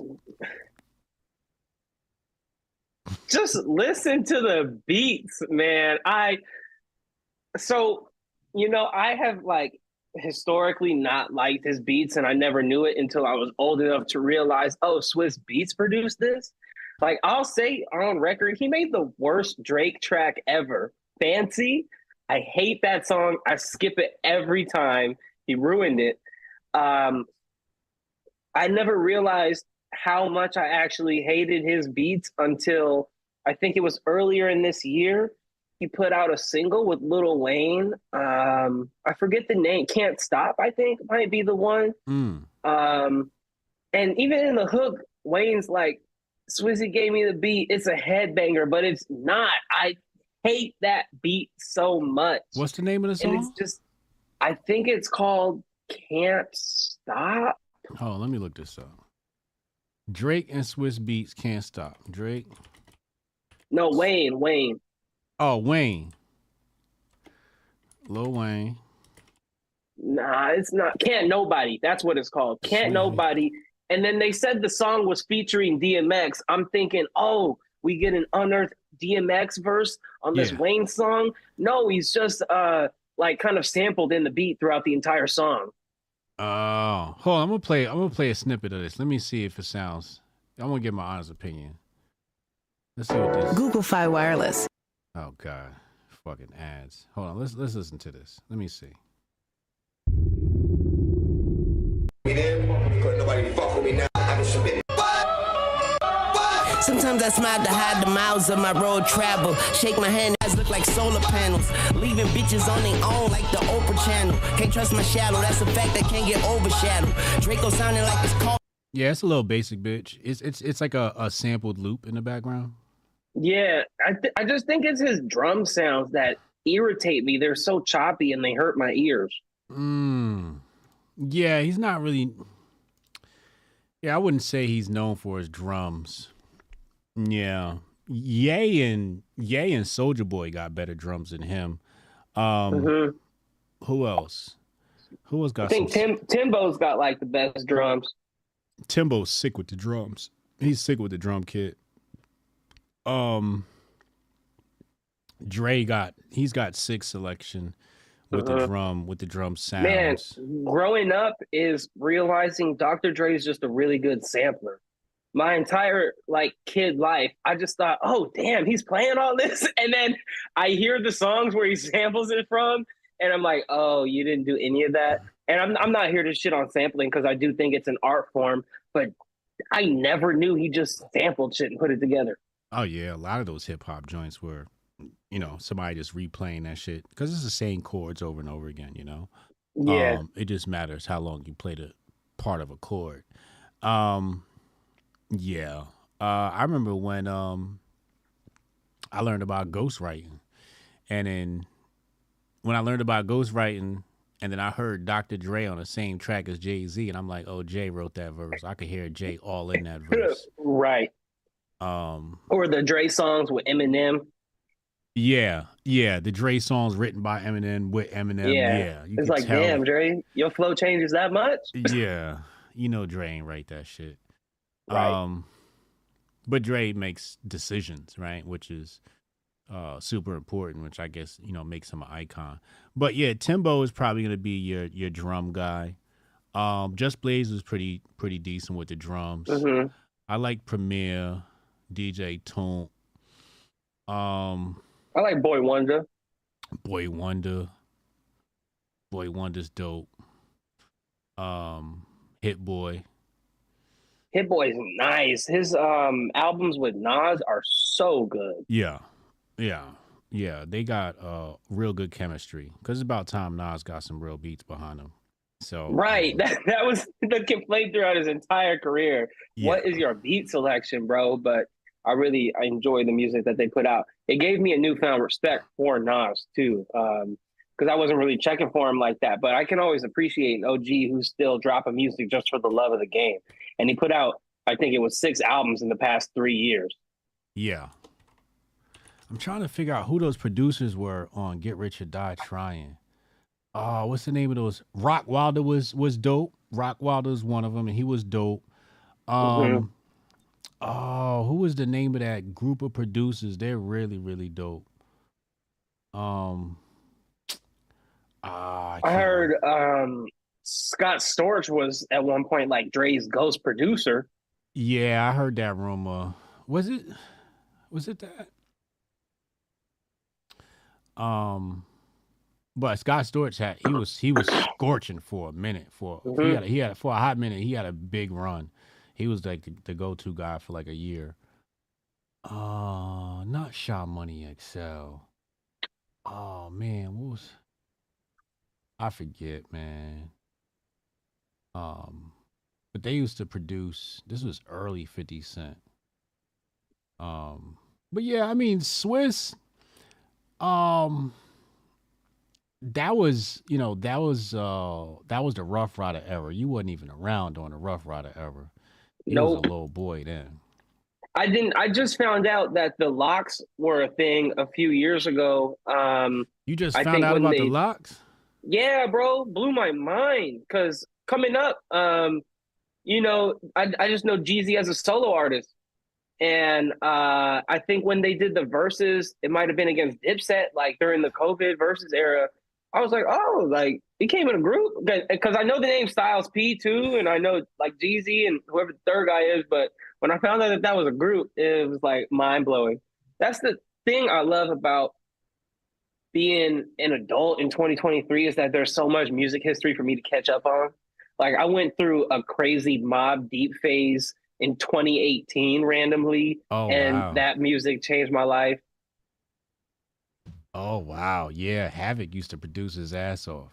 just listen to the beats, man. I so you know, I have like historically not liked his beats, and I never knew it until I was old enough to realize, oh, Swizz Beatz produced this. Like I'll say on record, he made the worst Drake track ever. Fancy. I hate that song. I skip it every time. He ruined it. Um, I never realized how much I actually hated his beats until I think it was earlier in this year. He put out a single with Lil Wayne. Um, I forget the name. Can't Stop, I think might be the one. Mm. Um, and even in the hook, Wayne's like, Swizzy gave me the beat. It's a headbanger, but it's not. I hate that beat so much. What's the name of the and song? it's just, I think it's called Can't Stop. Oh, let me look this up. Drake and Swizz Beatz can't stop. Drake. No, Wayne, Wayne. Oh, Wayne. Lil Wayne. Nah, it's not. Can't nobody. That's what it's called. Can't Sweet. nobody. And then they said the song was featuring DMX. I'm thinking, oh, we get an unearthed DMX verse on this Yeah. Wayne song. No, he's just uh like kind of sampled in the beat throughout the entire song. Oh, hold on. I'm gonna play. I'm gonna play a snippet of this. Let me see if it sounds. I'm gonna give my honest opinion. Let's see what this. Google Fi Wireless. Oh God, fucking ads. Hold on. Let's let's listen to this. Let me see. Sometimes I smile to hide the miles of my road travel. Shake my hand, eyes look like solar panels. Leaving bitches on their own like the Oprah channel. Can't trust my shadow, that's a fact that can't get overshadowed. Draco sounding like it's called. Yeah, it's a little basic, bitch. It's it's it's like a, a sampled loop in the background. Yeah, I th- I just think it's his drum sounds that irritate me. They're so choppy and they hurt my ears. Mm. Yeah, he's not really. Yeah, I wouldn't say he's known for his drums. Yeah, Yay and Yay and Soldier Boy got better drums than him. Um, Mhm. who else? Who else got I think some? Tim Timbo's got like the best drums. Timbo's sick with the drums. He's sick with the drum kit. Um, Dre got he's got six selection with the Uh-huh. drum with the drum sound Man, growing up is realizing Dr. Dre is just a really good sampler. My entire like kid life, I just thought, oh damn, he's playing all this, and then I hear the songs where he samples it from, and I'm like, oh, you didn't do any of that. And I'm I'm not here to shit on sampling because I do think it's an art form, but I never knew he just sampled shit and put it together. Oh yeah, a lot of those hip hop joints were, you know, somebody just replaying that shit because it's the same chords over and over again. You know, Yeah, um, it just matters how long you play the part of a chord. Um, yeah, uh, I remember when um, I learned about ghostwriting, and then when I learned about ghostwriting, and then I heard Dr. Dre on the same track as Jay Z, and I'm like, oh, Jay wrote that verse. I could hear Jay all in that verse. right. Um, Or the Dre songs with Eminem. Yeah, yeah. The Dre songs written by Eminem with Eminem. Yeah. Yeah, It's like, tell. damn, Dre, your flow changes that much. yeah, you know Dre ain't write that shit. Right. Um, but Dre makes decisions, right? Which is uh super important, which I guess you know makes him an icon. But yeah, Timbo is probably gonna be your your drum guy. Um, Just Blaze was pretty pretty decent with the drums. hmm I like Premier, DJ Toomp. Um, I like Boy Wonder. Boy Wonder. Boy Wonder's dope. Um, Hit Boy. Hit Boy's nice. His um albums with Nas are so good. Yeah, yeah, yeah. They got uh real good chemistry. Cause it's about time Nas got some real beats behind him. So Right. um, That that was the complaint throughout his entire career. yeah. What is your beat selection, bro? But I really I enjoy the music that they put out. It gave me a newfound respect for Nas too. Um because I wasn't really checking for him like that. But I can always appreciate an OG who's still dropping music just for the love of the game. And he put out, I think it was six albums in the past three years. Yeah. I'm trying to figure out who those producers were on Get Rich or Die Trying. Oh, what's the name of those? Rock Wilder was was dope. Rock Wilder's one of them, and he was dope. Um, oh, who was the name of that group of producers? They're really, really dope. Um, ah, I can't heard um Scott Storch was at one point like Dre's ghost producer. Yeah, I heard that rumor. Was it was it that? Um but Scott Storch had he was he was scorching for a minute for he Mhm. had he had for a hot minute he had a big run. He was like the, the go to guy for like a year. Uh not Sha Money XL. Oh man, what was I forget, man. Um but they used to produce this was early 50 cent. Um but yeah i mean swiss um that was you know that was uh that was the rough rider era. You wasn't even around during the rough rider era. He was a little boy then. I didn't I just found out that the LOX were a thing a few years ago. Um you just I found out about they- the LOX yeah, bro, blew my mind cuz coming up um you know, I I just know Jeezy as a solo artist. And uh I think when they did the verses, it might have been against Dipset like during the COVID Verzuz era. I was like, "Oh, like he came in a group because I know the name Styles P too, and I know like Jeezy and whoever the third guy is. But when I found out that that was a group, it was like mind blowing. That's the thing I love about being an adult in 2023 is that there's so much music history for me to catch up on. Like I went through a crazy Mobb Deep phase in 2018 randomly, oh and wow that music changed my life. oh wow yeah havoc used to produce his ass off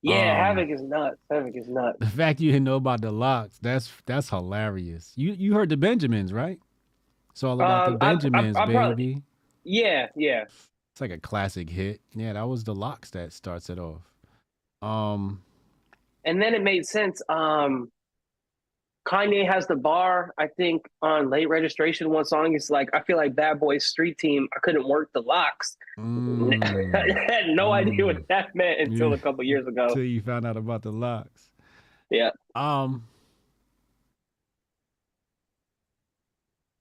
Yeah, Um, Havoc is nuts. Havoc is nuts. the fact you didn't know about the LOX that's that's hilarious you you heard the benjamins right it's all about Um, the I- I- benjamins I probably- baby Yeah, yeah. It's like a classic hit. Yeah, that was the LOX that starts it off. Um, And then it made sense. Um, Kanye has the bar, I think, on late registration. One song is like, I feel like Bad Boys Street Team. I couldn't work the LOX. mm, I had no idea what that meant until Yeah. a couple years ago. until you found out about the LOX. Yeah. Um.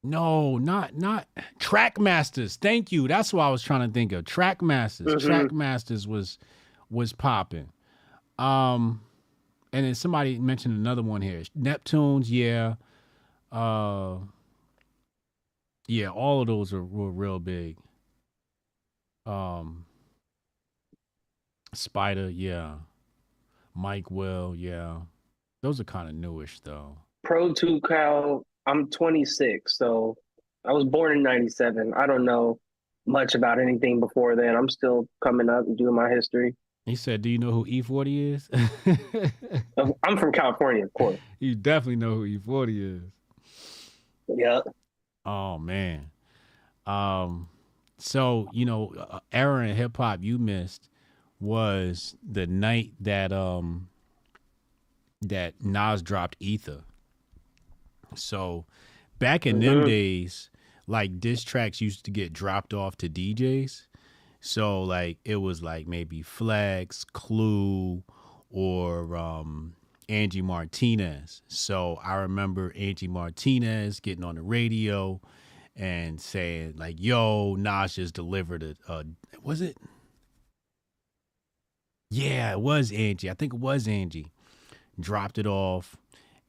No, not not Track Masters. Thank you. That's what I was trying to think of. Track Masters. Mhm. Track Masters was was popping. Um, and then somebody mentioned another one here. Neptunes, yeah. Uh, yeah, all of those are, were real big. Um, Spider, yeah. Mike Will, yeah. Those are kind of newish though. Pro 2 Cal, I'm 26, so I was born in 97. I don't know much about anything before then. I'm still coming up and doing my history. He said, "Do you know who E40 is?" I'm from California, of course. you definitely know who E40 is. Yeah. Oh man. Um so, you know, uh, era in hip hop you missed was the night that um that Nas dropped Ether. So, back in them Mhm. days, like diss tracks used to get dropped off to DJs. So, like it was like maybe Flex, Clue, or um Angie Martinez. So I remember Angie Martinez getting on the radio and saying like, "Yo, Nas just delivered a, a was it? Yeah, it was Angie. I think it was Angie. Dropped it off,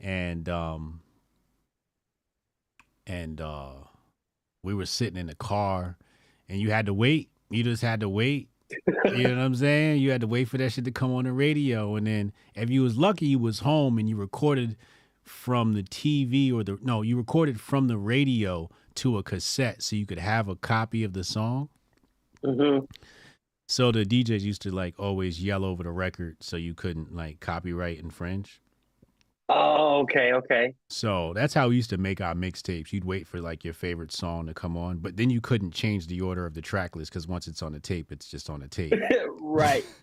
and um, and uh, we were sitting in the car, and you had to wait. You just had to wait you know what I'm saying? You had to wait for that shit to come on the radio, and then if you was lucky, you was home and you recorded from the TV or the no, you recorded from the radio to a cassette, so you could have a copy of the song. hmm So the DJs used to like always yell over the record, so you couldn't like copyright infringe. Oh, okay, okay. So that's how we used to make our mixtapes. You'd wait for like your favorite song to come on, but then you couldn't change the order of the track list because once it's on the tape, it's just on the tape. right.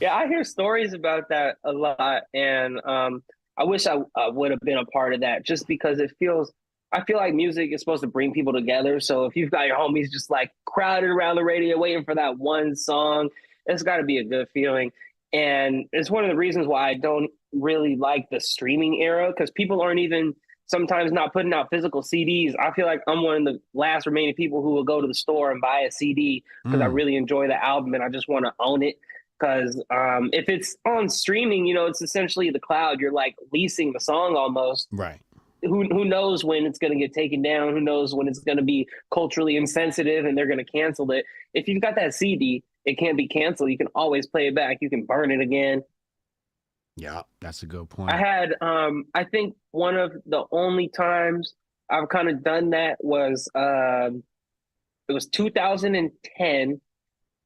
Yeah, I hear stories about that a lot, and um, I wish I, I would have been a part of that, just because it feels. I feel like music is supposed to bring people together. So if you've got your homies just like crowded around the radio waiting for that one song, it's got to be a good feeling. And it's one of the reasons why I don't really like the streaming era because people aren't even sometimes not putting out physical CDs. I feel like I'm one of the last remaining people who will go to the store and buy a CD because I Mm. really enjoy the album and I just want to own it. Because um, if it's on streaming, you know, it's essentially the cloud. You're like leasing the song almost. Right. Who who knows when it's going to get taken down? Who knows when it's going to be culturally insensitive and they're going to cancel it? If you've got that CD, it can't be canceled. You can always play it back. You can burn it again. Yeah, that's a good point. I had um I think one of the only times I've kind of done that was um it was 2010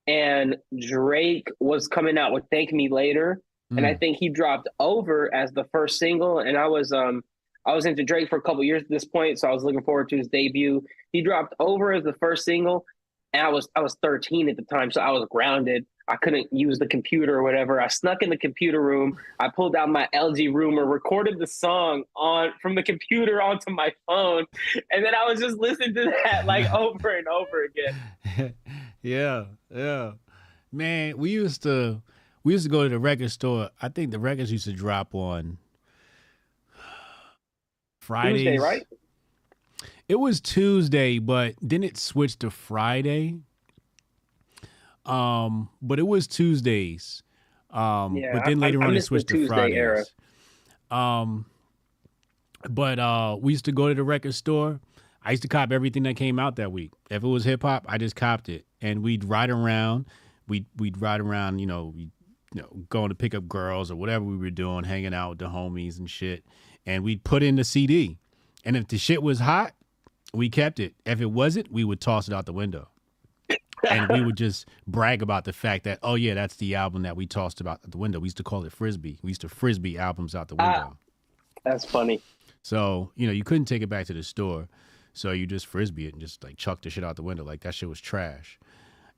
and Drake was coming out with Thank Me Later and I Mm. think he dropped over as the first single and I was um I was into Drake for a couple years at this point so I was looking forward to his debut. He dropped over as the first single and I was I was 13 at the time so I was grounded. I couldn't use the computer or whatever. I snuck in the computer room. I pulled out my LG Rumor, recorded the song on from the computer onto my phone, and then I was just listening to that like over and over again. yeah, yeah. Man, we used to we used to go to the record store. I think the records used to drop on Fridays. Tuesday, right? It was Tuesday, but then it switched to Friday. Um, but it was Tuesdays. Um, Yeah, but then I- later I on it switched to Fridays. era. Um, but uh, we used to go to the record store. I used to cop everything that came out that week. If it was hip hop, I just copped it, and we'd ride around. We'd we'd ride around, you know, we, you know, going to pick up girls or whatever we were doing, hanging out with the homies and shit. And we'd put in the CD, and if the shit was hot, we kept it. If it wasn't, we would toss it out the window. And we would just brag about the fact that, oh yeah, that's the album that we tossed about at the window. We used to call it frisbee. We used to frisbee albums out the Ah. window. That's funny. So, you know, you couldn't take it back to the store. So you just frisbee it and just like chuck the shit out the window. Like that shit was trash.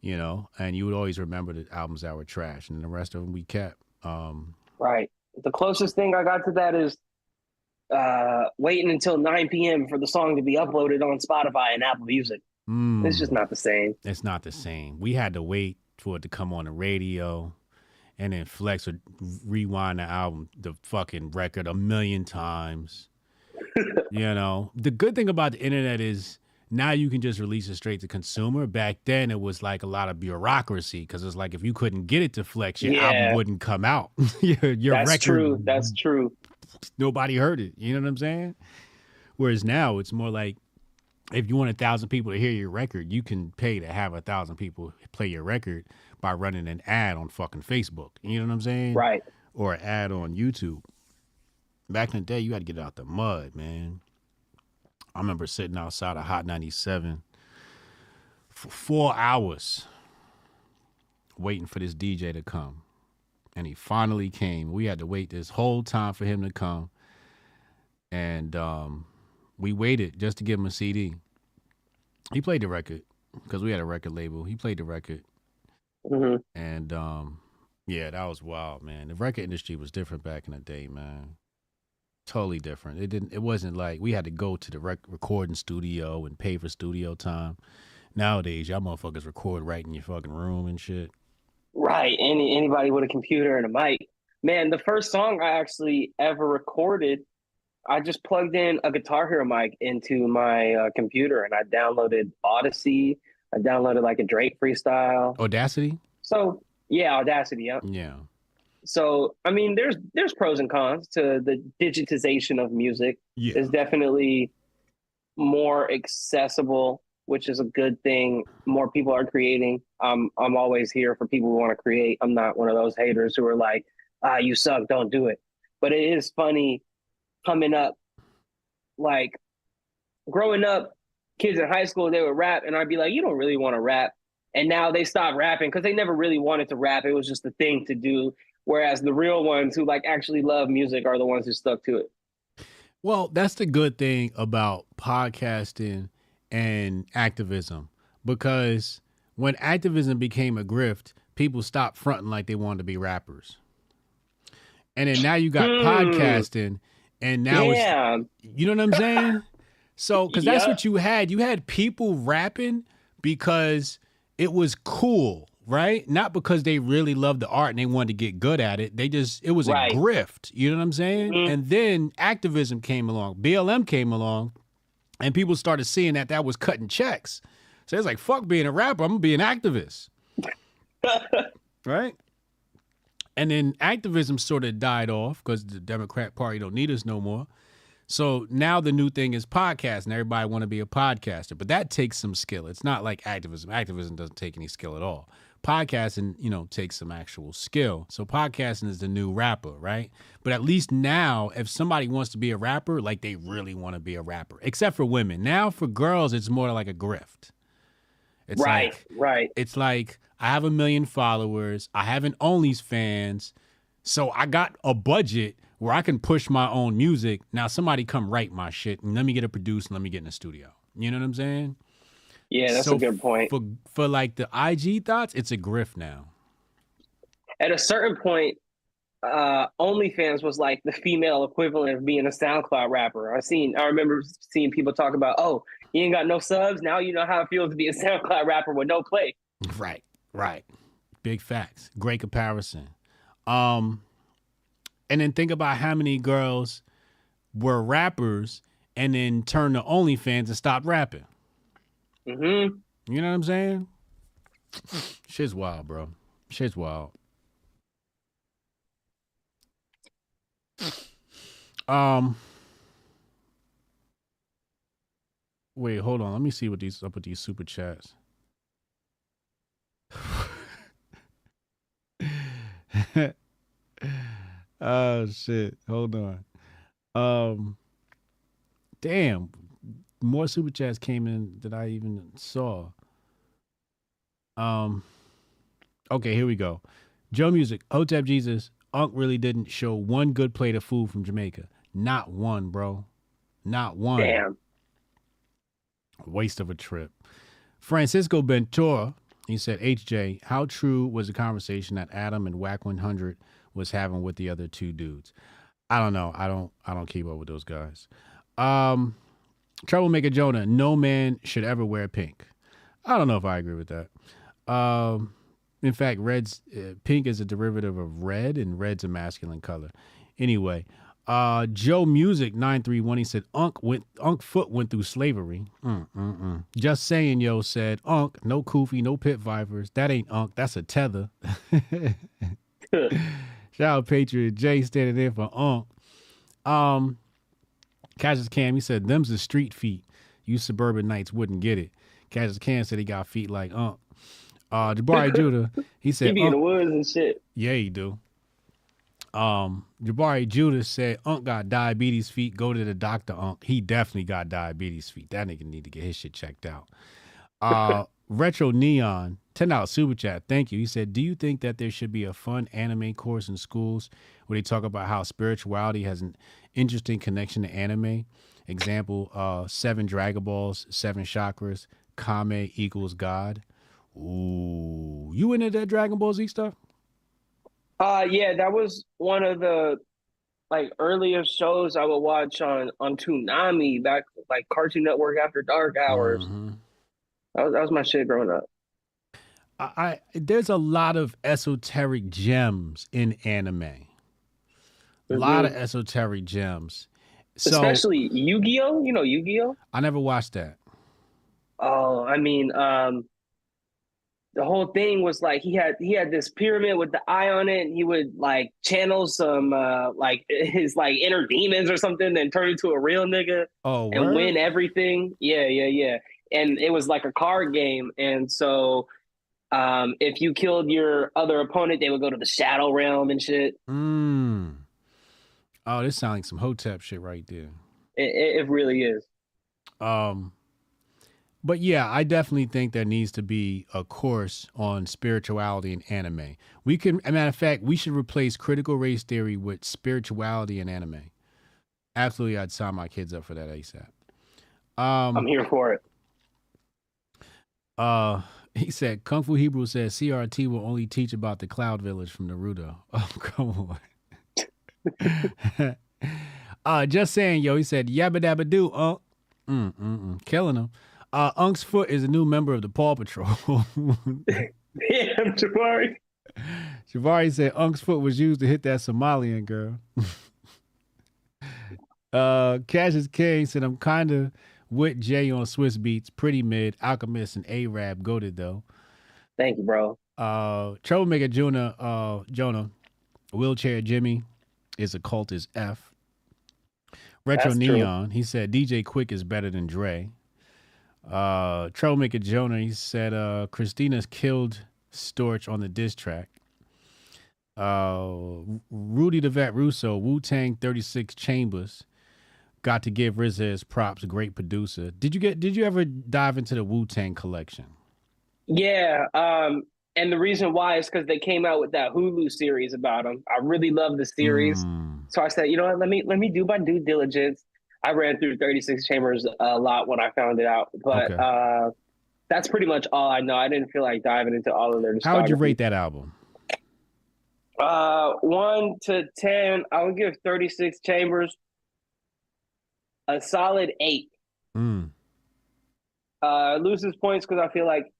You know? And you would always remember the albums that were trash and the rest of them we kept. Um Right. The closest thing I got to that is uh waiting until 9 p.m. for the song to be uploaded on Spotify and Apple Music. Mm, It's just not the same. it's not the same. We had to wait for it to come on the radio. And then Flex would rewind the album, the fucking record a million times. you know, the good thing about the internet is now you can just release it straight to consumer. Back then, it was like a lot of bureaucracy because it's like if you couldn't get it to Flex, your Yeah. album wouldn't come out. your your That's record, true. That's true. nobody heard it. You know what I'm saying? Whereas now it's more like if you want a thousand people to hear your record, you can pay to have a thousand people play your record by running an ad on fucking Facebook. You know what I'm saying? Right. Or an ad on YouTube. Back in the day, you had to get out the mud, man. I remember sitting outside of Hot 97 for four hours waiting for this DJ to come. And he finally came. We had to wait this whole time for him to come. And um, we waited just to give him a CD. He played the record because we had a record label. He played the record. hmm And um, yeah, that was wild, man. The record industry was different back in the day, man. Totally different. It didn't. It wasn't like we had to go to the rec- recording studio and pay for studio time. Nowadays, y'all motherfuckers record right in your fucking room and shit. Right. Any anybody with a computer and a mic. Man, the first song I actually ever recorded, I just plugged in a Guitar Hero mic into my uh, computer and I downloaded Odyssey. I downloaded like a Drake freestyle. Audacity. So yeah, Audacity. Yeah. Yeah. So I mean, there's there's pros and cons to the digitization of music. Yeah. It's definitely more accessible, which is a good thing. More people are creating. Um, I'm always here for people who want to create. I'm not one of those haters who are like, ah, you suck, don't do it. But it is funny coming up, like growing up, kids in high school, they would rap, and I'd be like, you don't really want to rap. And now they stop rapping because they never really wanted to rap. It was just a thing to do. Whereas the real ones who like actually love music are the ones who stuck to it. Well, that's the good thing about podcasting and activism because when activism became a grift, people stopped fronting like they wanted to be rappers. And then now you got Hmm. podcasting and now it's yeah, you know what I'm saying? So, because that's what you had. You had people rapping because it was cool, right? Not because they really loved the art and they wanted to get good at it. They just, it was Right. a grift. You know what I'm saying? Mhm. And then activism came along, BLM came along, and people started seeing that that was cutting checks. So it's like, fuck being a rapper, I'm gonna be an activist. right? And then activism sort of died off because the Democrat Party don't need us no more. So now the new thing is podcasting. Everybody want to be a podcaster, but that takes some skill. It's not like activism. Activism doesn't take any skill at all. Podcasting, you know, takes some actual skill. So podcasting is the new rapper, right? But at least now, if somebody wants to be a rapper, like they really want to be a rapper, except for women. Now for girls, it's more like a grift. It's right, like right. it's like I have a million followers. I have an OnlyFans. So I got a budget where I can push my own music. Now somebody come write my shit and let me get it produced and let me get in the studio. You know what I'm saying? Yeah, that's So a good point. For for like the IG thoughts, it's a grift now. At a certain point, uh, OnlyFans was like the female equivalent of being a SoundCloud rapper. I seen, I remember seeing people talk about, oh, you ain't got no subs. Now you know how it feels to be a SoundCloud rapper with no play. Right, right. Big facts. Great comparison. Um, and then think about how many girls were rappers and then turned to OnlyFans and stopped rapping. hmm You know what I'm saying? Shit's wild, bro. Shit's wild. Um. Wait, hold on. Let me see what these up with these super chats. oh shit! Hold on. Um. Damn, more super chats came in that I even saw. Um. Okay, here we go. Joe Music, Hotep Jesus, Unc really didn't show one good plate of food from Jamaica. Not one, bro. Not one. Damn. Waste of a trip. Francisco Ventura, he said, HJ, how true was the conversation that Adam and Whack 100 was having with the other two dudes? I don't know. I don't I don't keep up with those guys. Um Troublemaker Jonah, no man should ever wear pink. I don't know if I agree with that. Um in fact, red's uh, pink is a derivative of red and red's a masculine color. Anyway, uh Joe Music 931 he said Unc went Unc Foot went through slavery. Mm, mm, mm. Just saying yo said Unc no Koofy no pit vipers. That ain't Unc, that's a tether. Shout out Patriot J standing there for Unc. Um Cassius Cam, he said, them's the street feet. You suburban knights wouldn't get it. Cassius Cam said he got feet like uh. Uh Jabari Judah, he He said, be in the woods and shit. yeah, he do. Um, Jabari Judas said, Unc got diabetes feet. Go to the doctor, Unc. He definitely got diabetes feet. That nigga need to get his shit checked out. Uh, Retro Neon, 10 out super chat. Thank you. He said, Do you think that there should be a fun anime course in schools where they talk about how spirituality has an interesting connection to anime? Example, uh, seven Dragon Balls, seven chakras, Kame equals God. Ooh, you into that Dragon Ball Z stuff? Uh yeah, that was one of the like earlier shows I would watch on on Toonami back like Cartoon Network after dark hours. Mhm. That was that was my shit growing up. I, I there's a lot of esoteric gems in anime. A lot of esoteric gems. So Especially Yu-Gi-Oh. You know Yu-Gi-Oh? I never watched that. Oh, I mean, um, the whole thing was like he had he had this pyramid with the eye on it, and he would like channel some uh like his like inner demons or something, then turn into a real nigga Oh, and word? win everything. Yeah, yeah, yeah. And it was like a card game, and so um, if you killed your other opponent, they would go to the shadow realm and shit. Mm. Oh, this sounds like some Hotep shit right there. It, it, it really is. Um, but yeah, I definitely think there needs to be a course on spirituality in anime. We can, a matter of fact, we should replace critical race theory with spirituality in anime. Absolutely, I'd sign my kids up for that ASAP. Um, I'm here for it. Uh, he said Kung Fu Hebrew says CRT will only teach about the Cloud Village from Naruto. Oh, come on. uh, just saying, yo. He said yabba dabba do, Unc. Mm, mm, mm. Killing him. Uh, Unc's foot is a new member of the Paw Patrol. Damn, Jabari. Javari said Unc's foot was used to hit that Somalian girl. uh, Cassius King said I'm kind of with Jay on Swizz Beatz, pretty mid. Alchemist and Arab goaded though. Thank you, bro. Uh, Troublemaker Jonah, uh, Jonah, wheelchair Jimmy is a cult as F. Retro That's true. Neon, he said DJ Quik is better than Dre. Uh, Troublemaker Jonah, he said uh, Christina's killed Storch on the diss track. Uh, Rudy the Vet Russo, Wu Tang 36 Chambers, got to give RZA his props. Great producer. Did you get? Did you ever dive into the Wu Tang collection? Yeah, um, and the reason why is because they came out with that Hulu series about him. I really love the series, Mm. so I said, you know what? Let me let me do my due diligence. I ran through Thirty Six Chambers a lot when I found it out, but Okay. uh, that's pretty much all I know. I didn't feel like diving into all of their. How would you rate that album? Uh, one to ten, I would give Thirty Six Chambers a solid eight. Mm. Uh, loses points because I feel like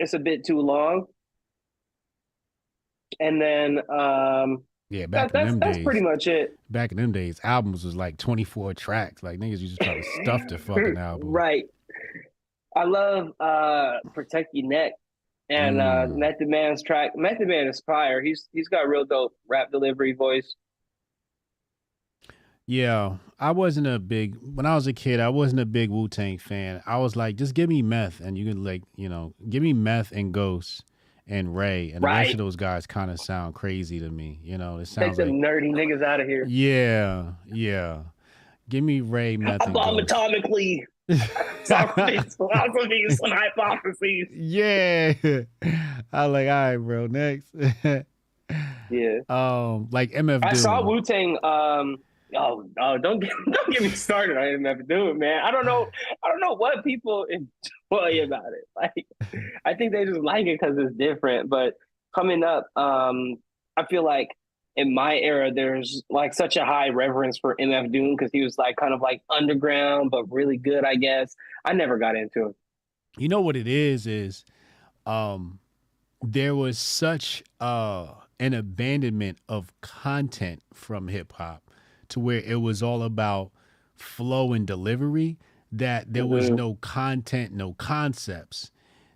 it's a bit too long. And then um, Yeah, back that, in that's them that's days. pretty much it. back in them days, albums was like 24 tracks. Like niggas used to try to stuff the fucking album. Right. I love uh Protect Your Neck and uh Mm. Method Man's track. Method Man is fire. He's he's got a real dope rap delivery voice. Yeah, I wasn't a big when I was a kid. I wasn't a big Wu Tang fan. I was like, just give me meth, and you can like, you know, give me meth and Ghost and Ray, and the rest of those guys kind of sound crazy to me. You know, it sounds them like nerdy niggas out of here. yeah, yeah. Give me Ray, meth, I and bomb Ghost. atomically. Socrates, philosophies, and hypotheses. Yeah, I like. All right, bro. Next, Yeah. um, like MF. I saw Wu Tang. Um, oh, oh, don't get don't get me started on MF Doom, man. I don't know. I don't know what people enjoy about it. Like, I think they just like it because it's different. But coming up, um, I feel like in my era, there's like such a high reverence for MF Doom because he was like kind of like underground but really good. I guess I never got into him. You know what it is is um there was such uh an abandonment of content from hip hop to where it was all about flow and delivery that there was Mhm. no content, no concepts.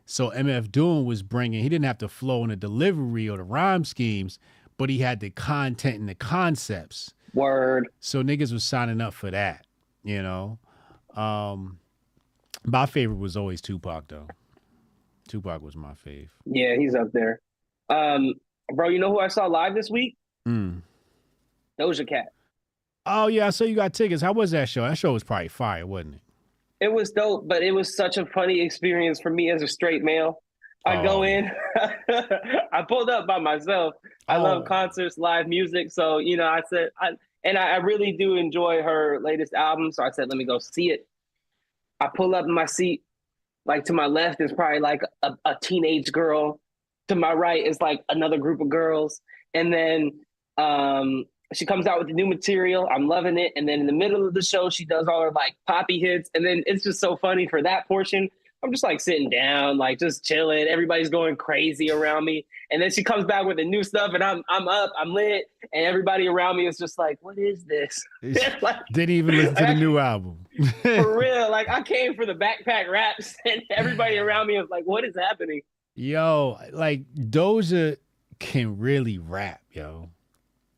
So MF Doom was bringing he didn't have to flow in the delivery or the rhyme schemes, but he had the content and the concepts. Word. So niggas was signing up for that. You know, um, my favorite was always Tupac though. Tupac was my fave. Yeah, he's up there. Um, bro, you know who I saw live this week? Mm. Doja Cat. Oh yeah, I saw you got tickets. How was that show? That show was probably fire, wasn't it? It was dope, but it was such a funny experience for me as a straight male. I go Oh. in, I pulled up by myself. I Oh. love concerts, live music. So, you know, I said, I, and I, I really do enjoy her latest album. So I said, let me go see it. I pull up in my seat. Like to my left is probably like a, a teenage girl. To my right is like another group of girls. And then um, she comes out with the new material. I'm loving it. And then in the middle of the show, she does all her like poppy hits. And then it's just so funny for that portion. I'm just like sitting down, like just chilling. Everybody's going crazy around me. And then she comes back with the new stuff, and I'm I'm up, I'm lit, and everybody around me is just like, "What is this?" like Didn't even listen to the new album. for real. Like I came for the backpack raps, and everybody around me was like, "What is happening?" Yo, like Doja can really rap, yo.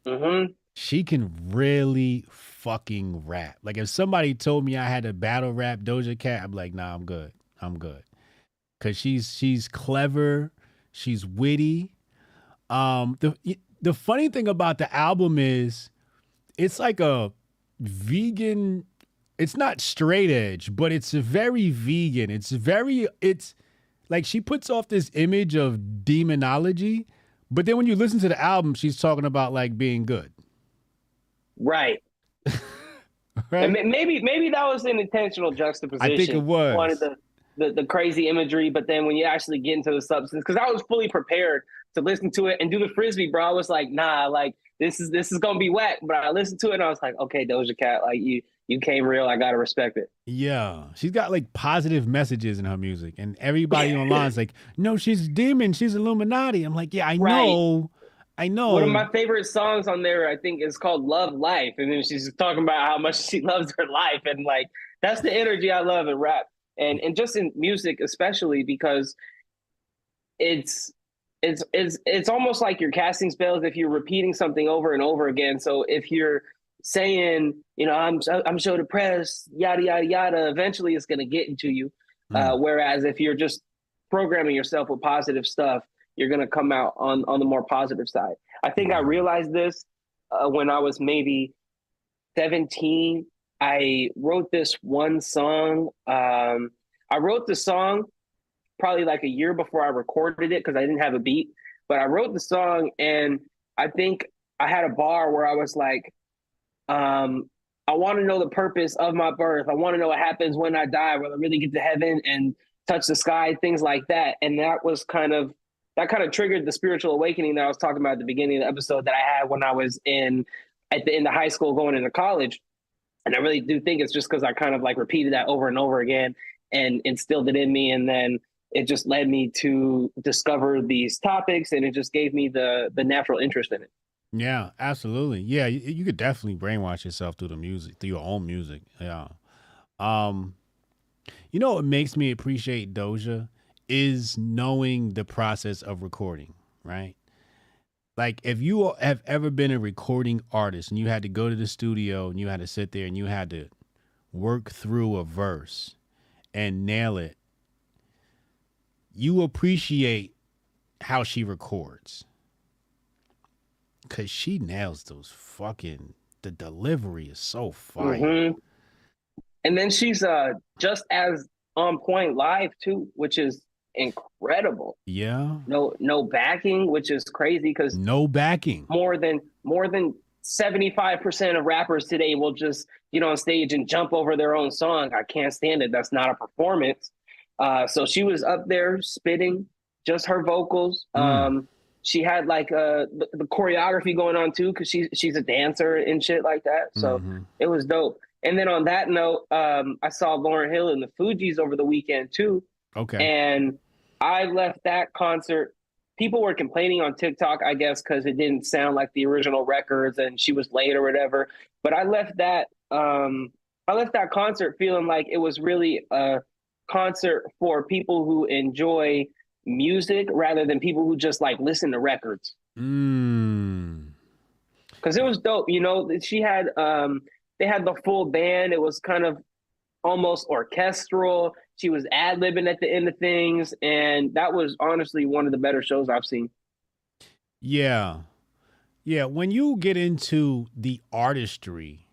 Mm-hmm. She can really fucking rap. Like if somebody told me I had to battle rap Doja Cat, I'm like, nah, I'm good. I'm good. Cause she's she's clever, she's witty. Um the the funny thing about the album is it's like a vegan it's not straight edge, but it's very vegan. It's very it's like she puts off this image of demonology, but then when you listen to the album, she's talking about like being good. Right. Right? Maybe maybe that was an intentional juxtaposition. I think it was. Wanted the, the the crazy imagery, but then when you actually get into the substance, because I was fully prepared to listen to it and do the frisbee, bro. I was like, nah, like this is this is gonna be whack. But I listened to it and I was like, okay, Doja Cat, like you you came real. I gotta respect it. Yeah, she's got like positive messages in her music, and everybody online is like, "No, she's demon. She's Illuminati." I'm like, "Yeah, I Right. know, I know." One of my favorite songs on there, I think, is called "Love Life," and then she's talking about how much she loves her life, and like that's the energy I love in rap, and and just in music especially because it's it's it's it's almost like you're casting spells if you're repeating something over and over again. So if you're saying, you know, I'm I'm so depressed, yada yada yada, eventually it's gonna get into you. Uh, whereas if you're just programming yourself with positive stuff, you're gonna come out on on the more positive side. I think I realized this uh, when I was maybe 17. I wrote this one song. Um, I wrote the song probably like a year before I recorded it because I didn't have a beat. But I wrote the song, and I think I had a bar where I was like, um, I want to know the purpose of my birth. I want to know what happens when I die. Will I really get to heaven and touch the sky? Things like that. And that was kind of that kind of triggered the spiritual awakening that I was talking about at the beginning of the episode that I had when I was in at the end of high school going into college. And I really do think it's just because I kind of like repeated that over and over again and instilled it in me. And then it just led me to discover these topics and it just gave me the the natural interest in it. Yeah, absolutely. Yeah, you, you could definitely brainwash yourself through the music, through your own music. Yeah. Um, you know what makes me appreciate Doja is knowing the process of recording, right? Like if you have ever been a recording artist and you had to go to the studio and you had to sit there and you had to work through a verse and nail it, you appreciate how she records. Cause she nails those fucking the delivery is so fire. Mhm. And then she's uh just as on point live too, which is incredible. Yeah. No no backing, which is crazy because No backing. more than more than 75% of rappers today will just get on stage and jump over their own song. I can't stand it. That's not a performance. Uh, so she was up there spitting just her vocals. Mm. Um, she had like uh, the, the choreography going on too because she's she's a dancer and shit like that. So Mhm. it was dope. And then on that note, um, I saw Lauryn Hill and the Fugees over the weekend too. Okay. And I left that concert. People were complaining on TikTok, I guess, because it didn't sound like the original records and she was late or whatever. But I left that um I left that concert feeling like it was really a concert for people who enjoy music rather than people who just like listen to records Mm. because it was dope. You know, she had um, they had the full band. It was kind of almost orchestral. She was ad libbing at the end of things, and that was honestly one of the better shows I've seen. Yeah. Yeah. When you get into the artistry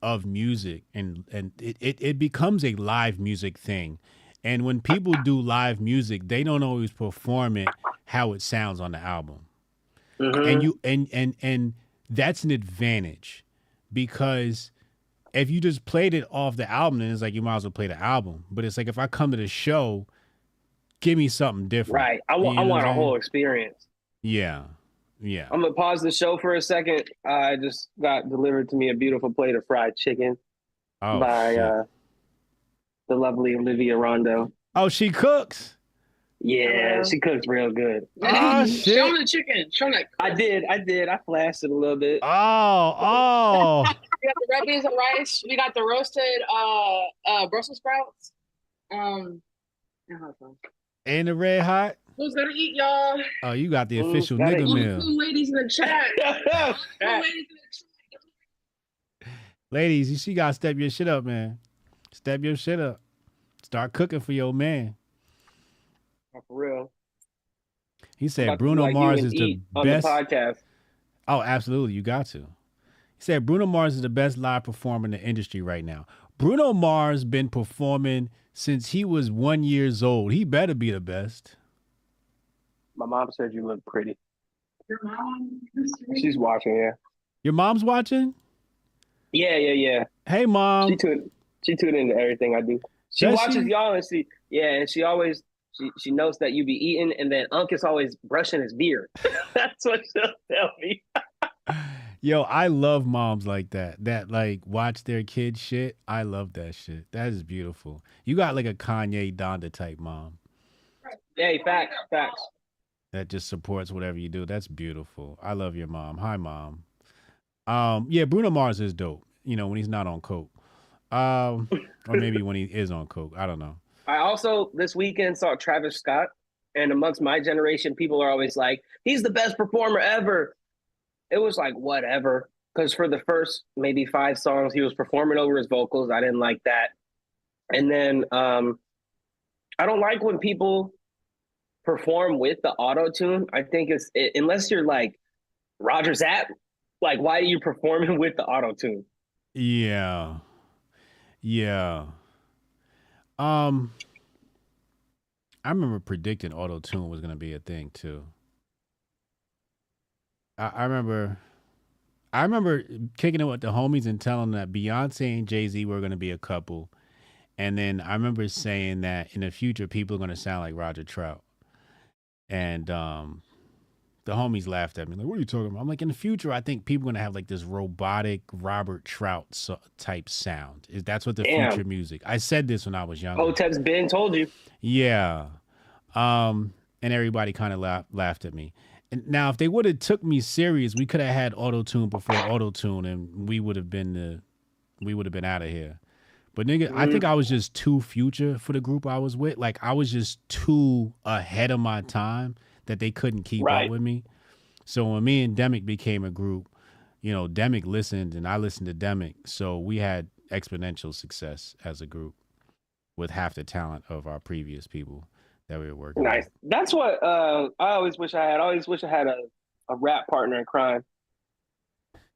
of music and and it, it, it becomes a live music thing. And when people do live music, they don't always perform it how it sounds on the album. Mhm. And you and and and that's an advantage because if you just played it off the album, then it's like you might as well play the album. But it's like if I come to the show, give me something different. right. I, wa- You know I want a I'm whole experience. Yeah. Yeah. I'm gonna pause the show for a second. I just got delivered to me a beautiful plate of fried chicken Oh, by shit. uh, the lovely Olivia Rondo. oh, she cooks. Yeah, Hello. she cooks real good. Oh, Show shit. me the chicken. Show me that. I did, I did. I flashed it a little bit. Oh, oh. We got the red beans and rice. We got the roasted uh uh Brussels sprouts. Um, and hot sauce. and the red hot. who's gonna eat, y'all? Oh, you got the Ooh, official gotta nigga eat. meal. Two ladies in the chat. Ladies in the chat. Ladies, you see, gotta step your shit up, man. Step your shit up. Start cooking for your man. For real. He said About to be Bruno Mars is the best. podcast. Oh, absolutely. You got to. He said Bruno Mars is the best live performer in the industry right now. Bruno Mars been performing since he was one years old. He better be the best. My mom said you look pretty. Your mom. She's watching, yeah. Your mom's watching? Yeah, yeah, yeah. Hey, mom. She tuned she tuned into everything I do. She Does watches she? y'all and she yeah, and she always she, she knows that you be eating and then Unc is always brushing his beard. That's what she'll tell me. Yo, I love moms like that. That like watch their kids shit. I love that shit. That is beautiful. You got like a Kanye Donda type mom Hey, facts, facts. that just supports whatever you do. That's beautiful. I love your mom. Hi, mom. Um, yeah, Bruno Mars is dope. You know when he's not on coke, um, or maybe when he is on coke. I don't know. I also this weekend saw Travis Scott, and amongst my generation, people are always like, he's the best performer ever. It was like whatever, because for the first maybe five songs, he was performing over his vocals. I didn't like that, and then um, I don't like when people perform with the auto tune. I think it's it, unless you're like Roger Zapp, like why are you performing with the auto tune? Yeah. Yeah. Um I remember predicting auto tune was gonna be a thing too. I, I remember I remember kicking it with the homies and telling them that Beyonce and Jay-Z were gonna be a couple. And then I remember saying that in the future people are gonna sound like Roger Trout. And um the homies laughed at me like, "What are you talking about?" I'm like, "In the future, I think people are gonna have like this robotic Robert Trout so- type sound. Is that's what the Damn. future music?" I said this when I was younger. Hotep's Ben told you. Yeah, um, and everybody kind of laugh, laughed at me. And now, if they would have took me serious, we could have had auto tune before auto tune, and we would have been the, we would have been out of here. But nigga, I think I was mm. just too future for the group I was with. Like I was just too ahead of my time that they couldn't keep Right. up with me. So when me and Demic became a group, you know, Demic listened and I listened to Demic. So we had exponential success as a group with half the talent of our previous people that we were working Nice. with. That's what uh, I always wish I had. I always wish I had a, a rap partner in crime.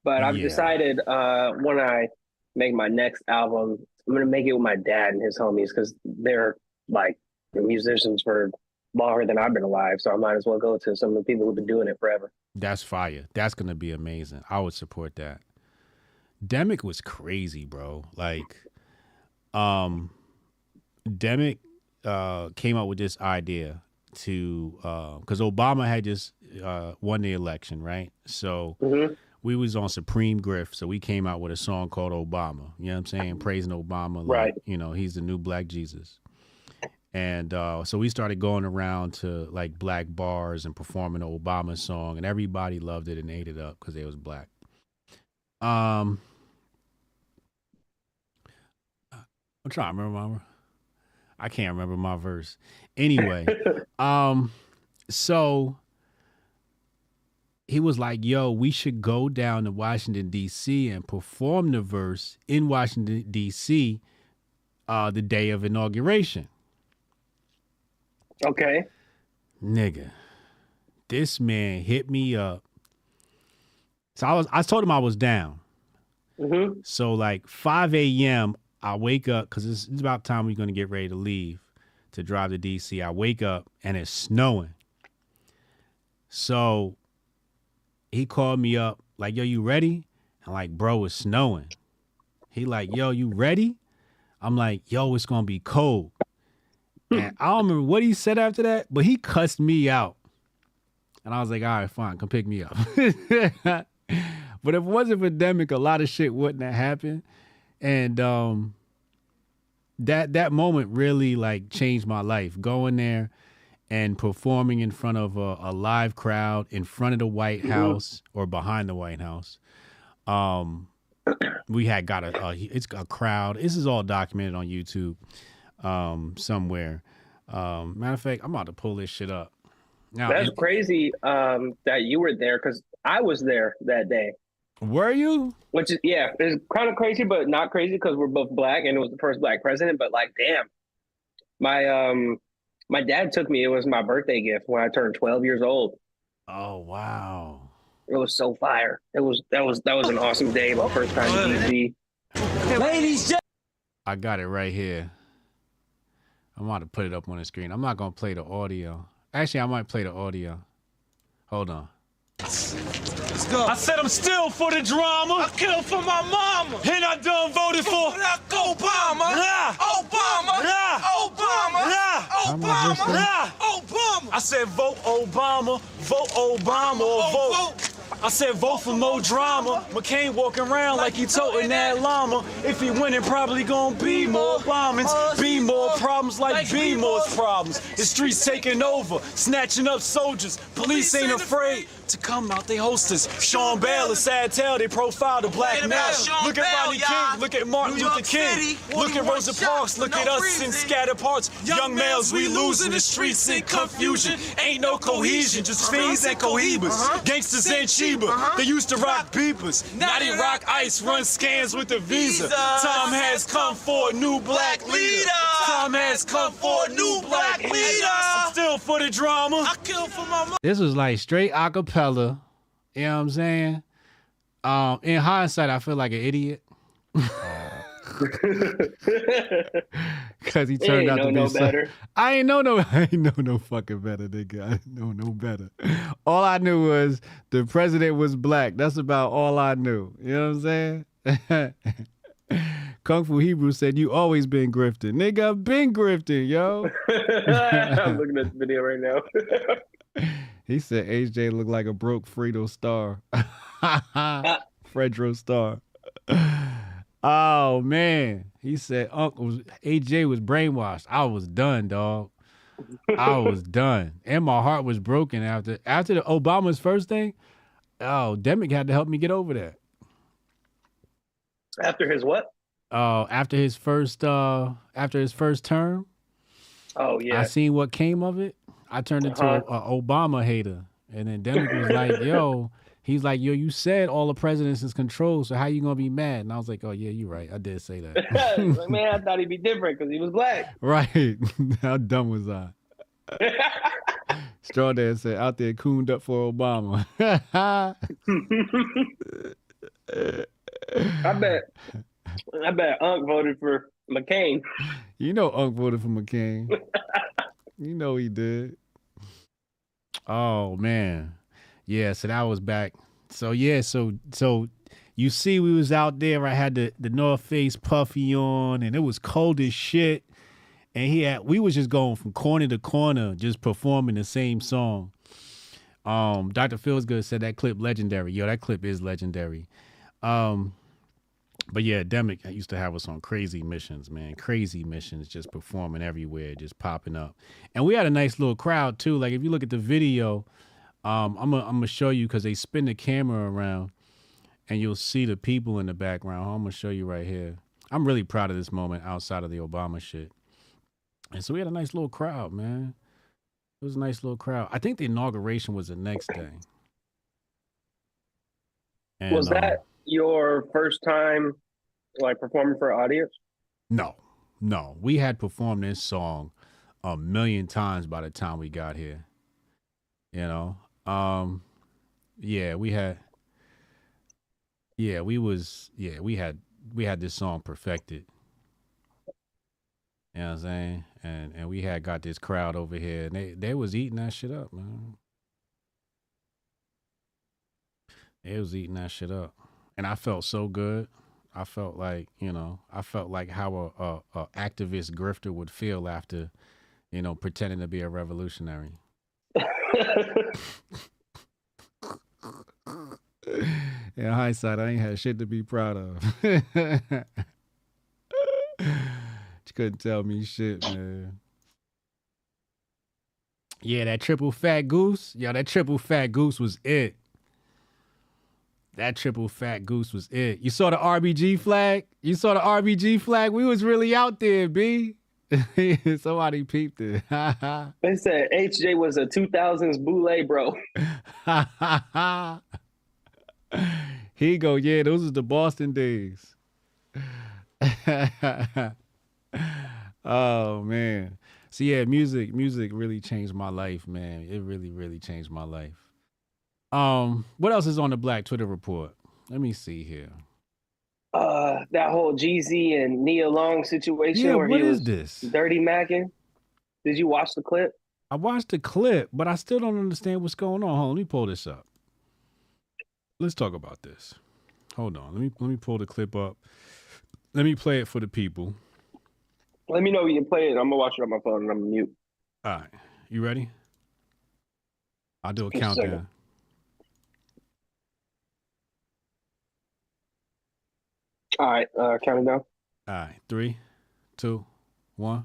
But I've Yeah. decided uh, when I make my next album, I'm gonna make it with my dad and his homies because they're like the musicians for longer than I've been alive. So I might as well go to some of the people who've been doing it forever. That's fire. That's gonna be amazing. I would support that. Demic was crazy, bro. Like, um, Demic uh came up with this idea to uh because Obama had just uh won the election, right? So Mhm. we was on Supreme Griff, so we came out with a song called Obama. You know what I'm saying? Praising Obama, like, Right. You know, he's the new Black Jesus. And uh, so we started going around to like black bars and performing the Obama song, and everybody loved it and ate it up because they was black. Um, I'm trying to remember. I can't remember my verse. Anyway, um, so he was like, "Yo, we should go down to Washington D.C. and perform the verse in Washington D.C. Uh, the day of inauguration." Okay. Nigga, this man hit me up. So I was, I told him I was down. hmm So like 5 a.m. I wake up because it's, it's about time we're gonna get ready to leave to drive to DC. I wake up and it's snowing. So he called me up like, "Yo, you ready?" I'm like, "Bro, it's snowing." He like, "Yo, you ready?" I'm like, "Yo, it's gonna be cold." And I don't remember what he said after that, but he cussed me out. And I was like, all right, fine, come pick me up. but if it wasn't for Demic, a lot of shit wouldn't have happened. And um that that moment really like changed my life. Going there and performing in front of a, a live crowd in front of the White House or behind the White House. Um we had got a, a it's a crowd. This is all documented on YouTube um somewhere. Um matter of fact, I'm about to pull this shit up. Now That's it- crazy um, that you were there because I was there that day. Were you? Which is yeah, it's kind of crazy, but not crazy because we're both black and it was the first black president. But like, damn, my um, my dad took me. It was my birthday gift when I turned twelve years old. Oh wow. It was so fire. It was that was that was an awesome day. My first time in DC. Ladies, I got it right here. I'm about to put it up on the screen. I'm not gonna play the audio. Actually, I might play the audio. Hold on. Let's go. I said I'm still for the drama. I killed for my mama. And I done voted for. Obama. Yeah. Obama. Yeah. Obama. Yeah. How much? Yeah. Obama. I said vote Obama, vote Obama, or Oh, vote. I said vote for more drama. McCain walking around like he toting that llama. If he winning, probably gonna be more bombings, be more problems like be more's problems. The streets taking over, snatching up soldiers. Police ain't afraid to come out they hostess. Sean Bell, a sad tale, they profile the black Wait a minute, Sean Look at Rodney. King, look at Martin Luther King, look at Rosa Parks, look at us in scattered parts. Young males, we losing the streets in confusion. Ain't no cohesion, just fiends and cohibas. Gangsters and Chiba, they used to rock beepers. Now they rock ice, run scans with the visa. Time has come for a new black leader. Time has come for a new black leader. I'm still for the drama. I killed for my mama. This was like straight acapella. You know what I'm saying? Um, in hindsight, I feel like an idiot. Cause he He turned out to be no so- better. I ain't know no I ain't know no fucking better, nigga. I didn't know no better. All I knew was the president was black. That's about all I knew. You know what I'm saying? Kung Fu Hebrew said you always been grifting. Nigga, I've been grifting, yo. I'm looking at the video right now. He said HJ looked like a broke Fredo Star. Ah. Fredro Starr. Oh man. He said Uncle AJ was brainwashed. I was done, dog. I was done. And my heart was broken after after the Obama's first thing. Oh, Demick had to help me get over that. After his what? Uh after his first uh after his first term, Oh yeah. I seen what came of it. I turned into a, a Obama hater. And then Demick was like, yo, he's like, yo, you said all the presidents is controlled, so how you gonna be mad? And I was like, oh yeah, you're right. I did say that. Like, Man, I thought he'd be different because he was black. right. how dumb was I? Straw Dad said, out there cooned up for Obama. I bet. I bet Unc voted for McCain. you know Unc voted for McCain. you know he did. Oh man. Yeah, so that was back. So yeah, so so you see we was out there. I had the, the North Face puffy on and it was cold as shit. And he had we was just going from corner to corner, just performing the same song. Um, Dr. Feelsgood said that clip legendary. Yo, that clip is legendary. Um, but yeah, Demick used to have us on crazy missions, man. Crazy missions, just performing everywhere, just popping up. And we had a nice little crowd too. Like if you look at the video, um, I'm gonna I'm gonna show you because they spin the camera around, and you'll see the people in the background. I'm gonna show you right here. I'm really proud of this moment outside of the Obama shit. And so we had a nice little crowd, man. It was a nice little crowd. I think the inauguration was the next day. And, was um, that your first time like performing for an audience? No, no. We had performed this song a million times by the time we got here. You know? Um yeah, we had Yeah, we was yeah, we had we had this song perfected. You know what I'm saying? And and we had got this crowd over here and they they was eating that shit up, man. They was eating that shit up. And I felt so good. I felt like, you know, I felt like how a, a, a activist grifter would feel after, you know, pretending to be a revolutionary. In hindsight, I ain't had shit to be proud of. you couldn't tell me shit, man. Yeah, that triple fat goose. Yo, that triple fat goose was it. That triple fat goose was it. You saw the RBG flag? You saw the RBG flag? We was really out there, B. Somebody peeped it. They said HJ was a 2000s boule, bro. You go. Yeah, those are the Boston days. oh man. So yeah, music, music really changed my life, man. It really, really changed my life. Um, what else is on the Black Twitter report? Let me see here. Uh, that whole Jeezy and Nia Long situation Yeah, where what he is was this? dirty macking. Did you watch the clip? I watched the clip, but I still don't understand what's going on. Hold on, let me pull this up. Let's talk about this. Hold on. Let me let me pull the clip up. Let me play it for the people. Let me know when you can play it. I'm gonna watch it on my phone and I'm gonna mute. All right. You ready? I'll do a Just a countdown. All right, uh, counting down. All right. Three, two, one.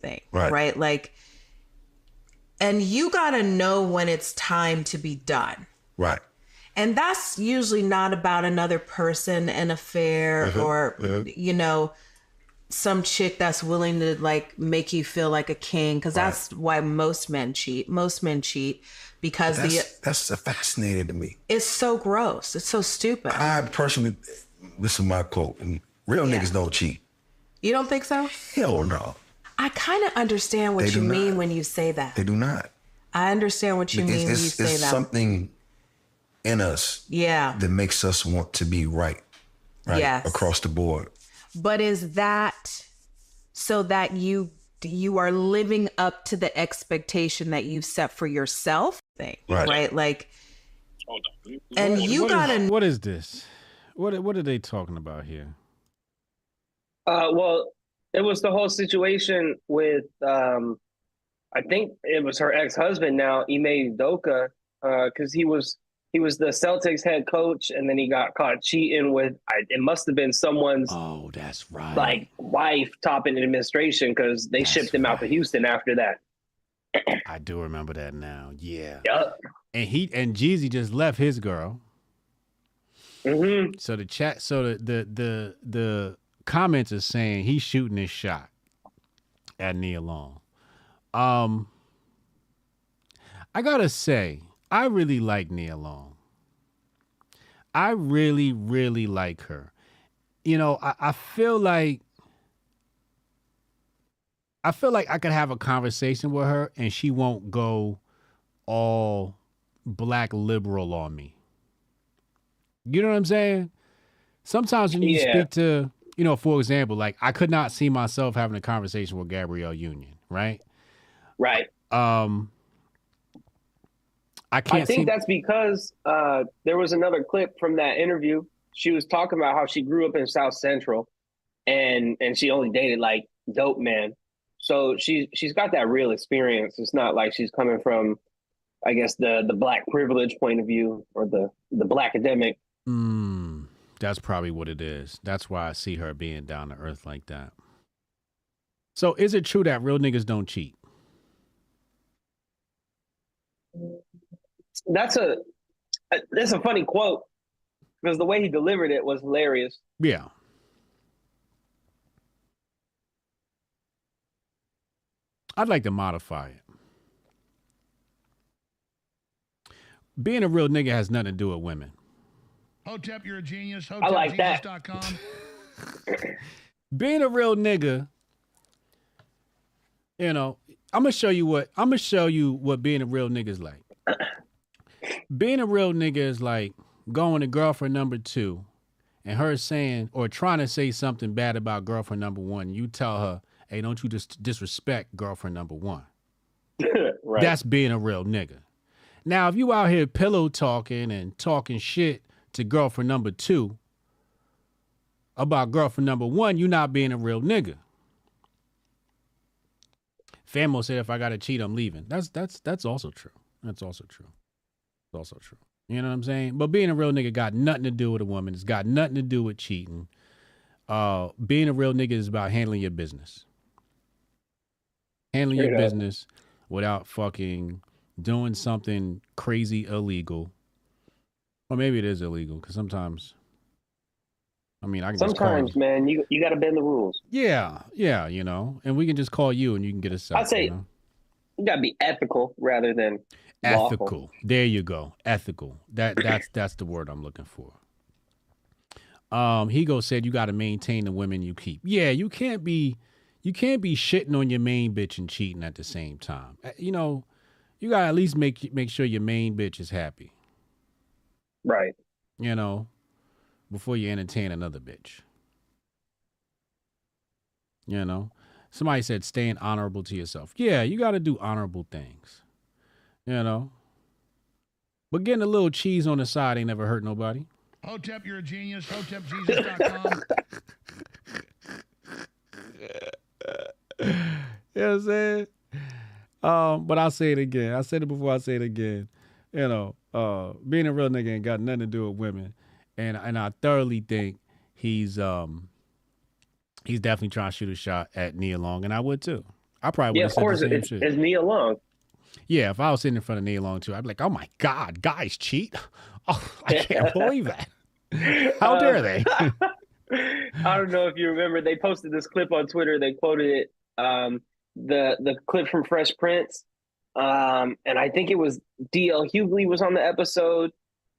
thing. Right. Right. Like, and you got to know when it's time to be done. Right. And that's usually not about another person, an affair, Uh-huh, or, uh-huh. you know, some chick that's willing to like make you feel like a king. Cause that's why most men cheat. Most men cheat because the, That's, that's fascinating to me. it's so gross. It's so stupid. I personally, this is my quote, and real niggas don't cheat. You don't think so? Hell no. I kind of understand what They you do mean when you say that. They do not. I understand what you It's, mean when you it's, say it's that. something in us yeah. that makes us want to be right, right? Yes. Across the board. But is that so that you you are living up to the expectation that you've set for yourself? Thing, Right. right? Like, and you What is- gotta what is this? What what are they talking about here? Uh, well, it was the whole situation with, um, I think it was her ex husband now, Ime Udoka, because he was he was the Celtics head coach, and then he got caught cheating with. I, it must have been someone's Oh, that's right. like wife top in administration because they That's shipped him out to. Houston after that. I do remember that now. Yeah. Yup. And he and Jeezy just left his girl. Hmm So the chat so the the the the comments are saying he's shooting his shot at Nia Long. Um I gotta say, I really like Nia Long. I really, really like her. You know, I, I feel like I feel like I could have a conversation with her and she won't go all black liberal on me. You know what I'm saying? Sometimes when you Yeah. speak to, you know, for example, like I could not see myself having a conversation with Gabrielle Union, right? Right. Um I can't I think see that's because uh, there was another clip from that interview. She was talking about how she grew up in South Central, and and she only dated like dope men. So she she's got that real experience. It's not like she's coming from, I guess the the black privilege point of view or the the black academic. Mm, that's probably what it is. That's why I see her being down to earth like that. So is it true that real niggas don't cheat? That's a that's a funny quote because the way he delivered it was hilarious. Yeah. I'd like to modify it. Being a real nigga has nothing to do with women. Hotep, you're a genius. I like that. Being a real nigga, you know, I'm gonna show you what I'm gonna show you what being a real nigga is like. being a real nigga is like going to girlfriend number two and her saying or trying to say something bad about girlfriend number one. You tell her, hey, don't you just disrespect girlfriend number one. right. That's being a real nigga. Now, if you out here pillow talking and talking shit to girlfriend number two about girlfriend number one, you not being a real nigga. Famo said if I gotta cheat, I'm leaving. That's that's that's also true. That's also true. It's also true. You know what I'm saying? But being a real nigga got nothing to do with a woman. It's got nothing to do with cheating. Uh, being a real nigga is about handling your business. Handling your up. business without fucking doing something crazy illegal. Or maybe it is illegal because sometimes. I mean, I can. Sometimes, man, you you got to bend the rules. Yeah, yeah, you know, and we can just call you and you can get us. I'd say you know? you got to be ethical rather than lawful. ethical. There you go. Ethical. That that's that's the word I'm looking for. Um, Higo said you got to maintain the women you keep. Yeah, you can't be you can't be shitting on your main bitch and cheating at the same time. Uh, You know, you got to at least make make sure your main bitch is happy. Right. You know, before you entertain another bitch. You know, somebody said staying honorable to yourself. Yeah, you got to do honorable things. You know, but getting a little cheese on the side ain't never hurt nobody. Hotep, you're a genius. HotepJesus.com. You know what I'm saying? Um, but I'll say it again. I said it before. I say it again. You know, uh, being a real nigga ain't got nothing to do with women, and and I thoroughly think he's um he's definitely trying to shoot a shot at Nia Long, and I would too. I probably would Yeah, have of said course. the It's, Nia Long. Yeah, if I was sitting in front of Nia Long too, I'd be like, "Oh my god, guys cheat! Oh, I can't believe that! How dare they?" I don't know if you remember. They posted this clip on Twitter. They quoted it. Um, the the clip from Fresh Prince, um, and I think it was D.L. Hughley was on the episode,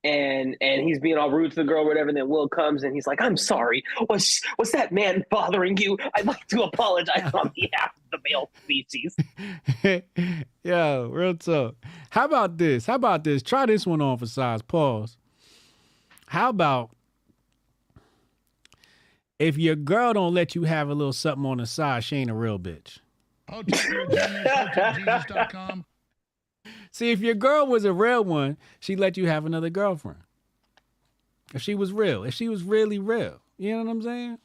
and and he's being all rude to the girl, whatever. And then Will comes and he's like, "I'm sorry. Was was that man bothering you? I'd like to apologize on behalf of the male species." Yo, real talk. How about this? How about this? Try this one on for size. Pause. How about if your girl don't let you have a little something on the side, she ain't a real bitch. See, if your girl was a real one, she'd let you have another girlfriend. If she was real, if she was really real. You know what I'm saying?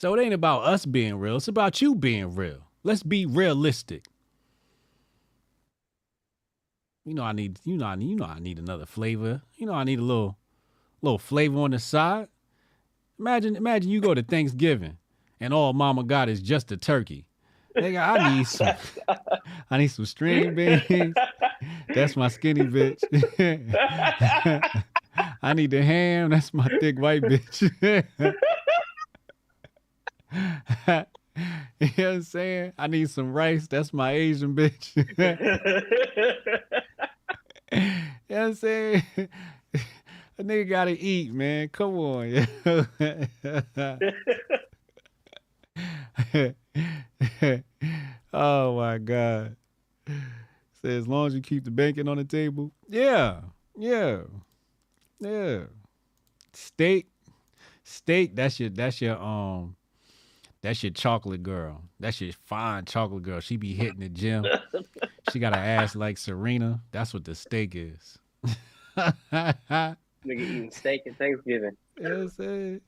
So it ain't about us being real, it's about you being real. Let's be realistic. You know I need you know I need you know I need another flavor. You know I need a little little flavor on the side. Imagine imagine you go to Thanksgiving and all mama got is just a turkey. Nigga, I need some I need some string beans. That's my skinny bitch. I need the ham. That's my thick white bitch. you know what I'm saying? I need some rice. That's my Asian bitch. you know what I'm saying? A nigga gotta eat, man. Come on. oh my God. Say as long as you keep the bacon on the table. Yeah. Yeah. Yeah. Steak. Steak, that's your that's your um that's your chocolate girl. That's your fine chocolate girl. She be hitting the gym. she got an ass like Serena. That's what the steak is. Nigga eating steak at Thanksgiving. You know what I'm saying?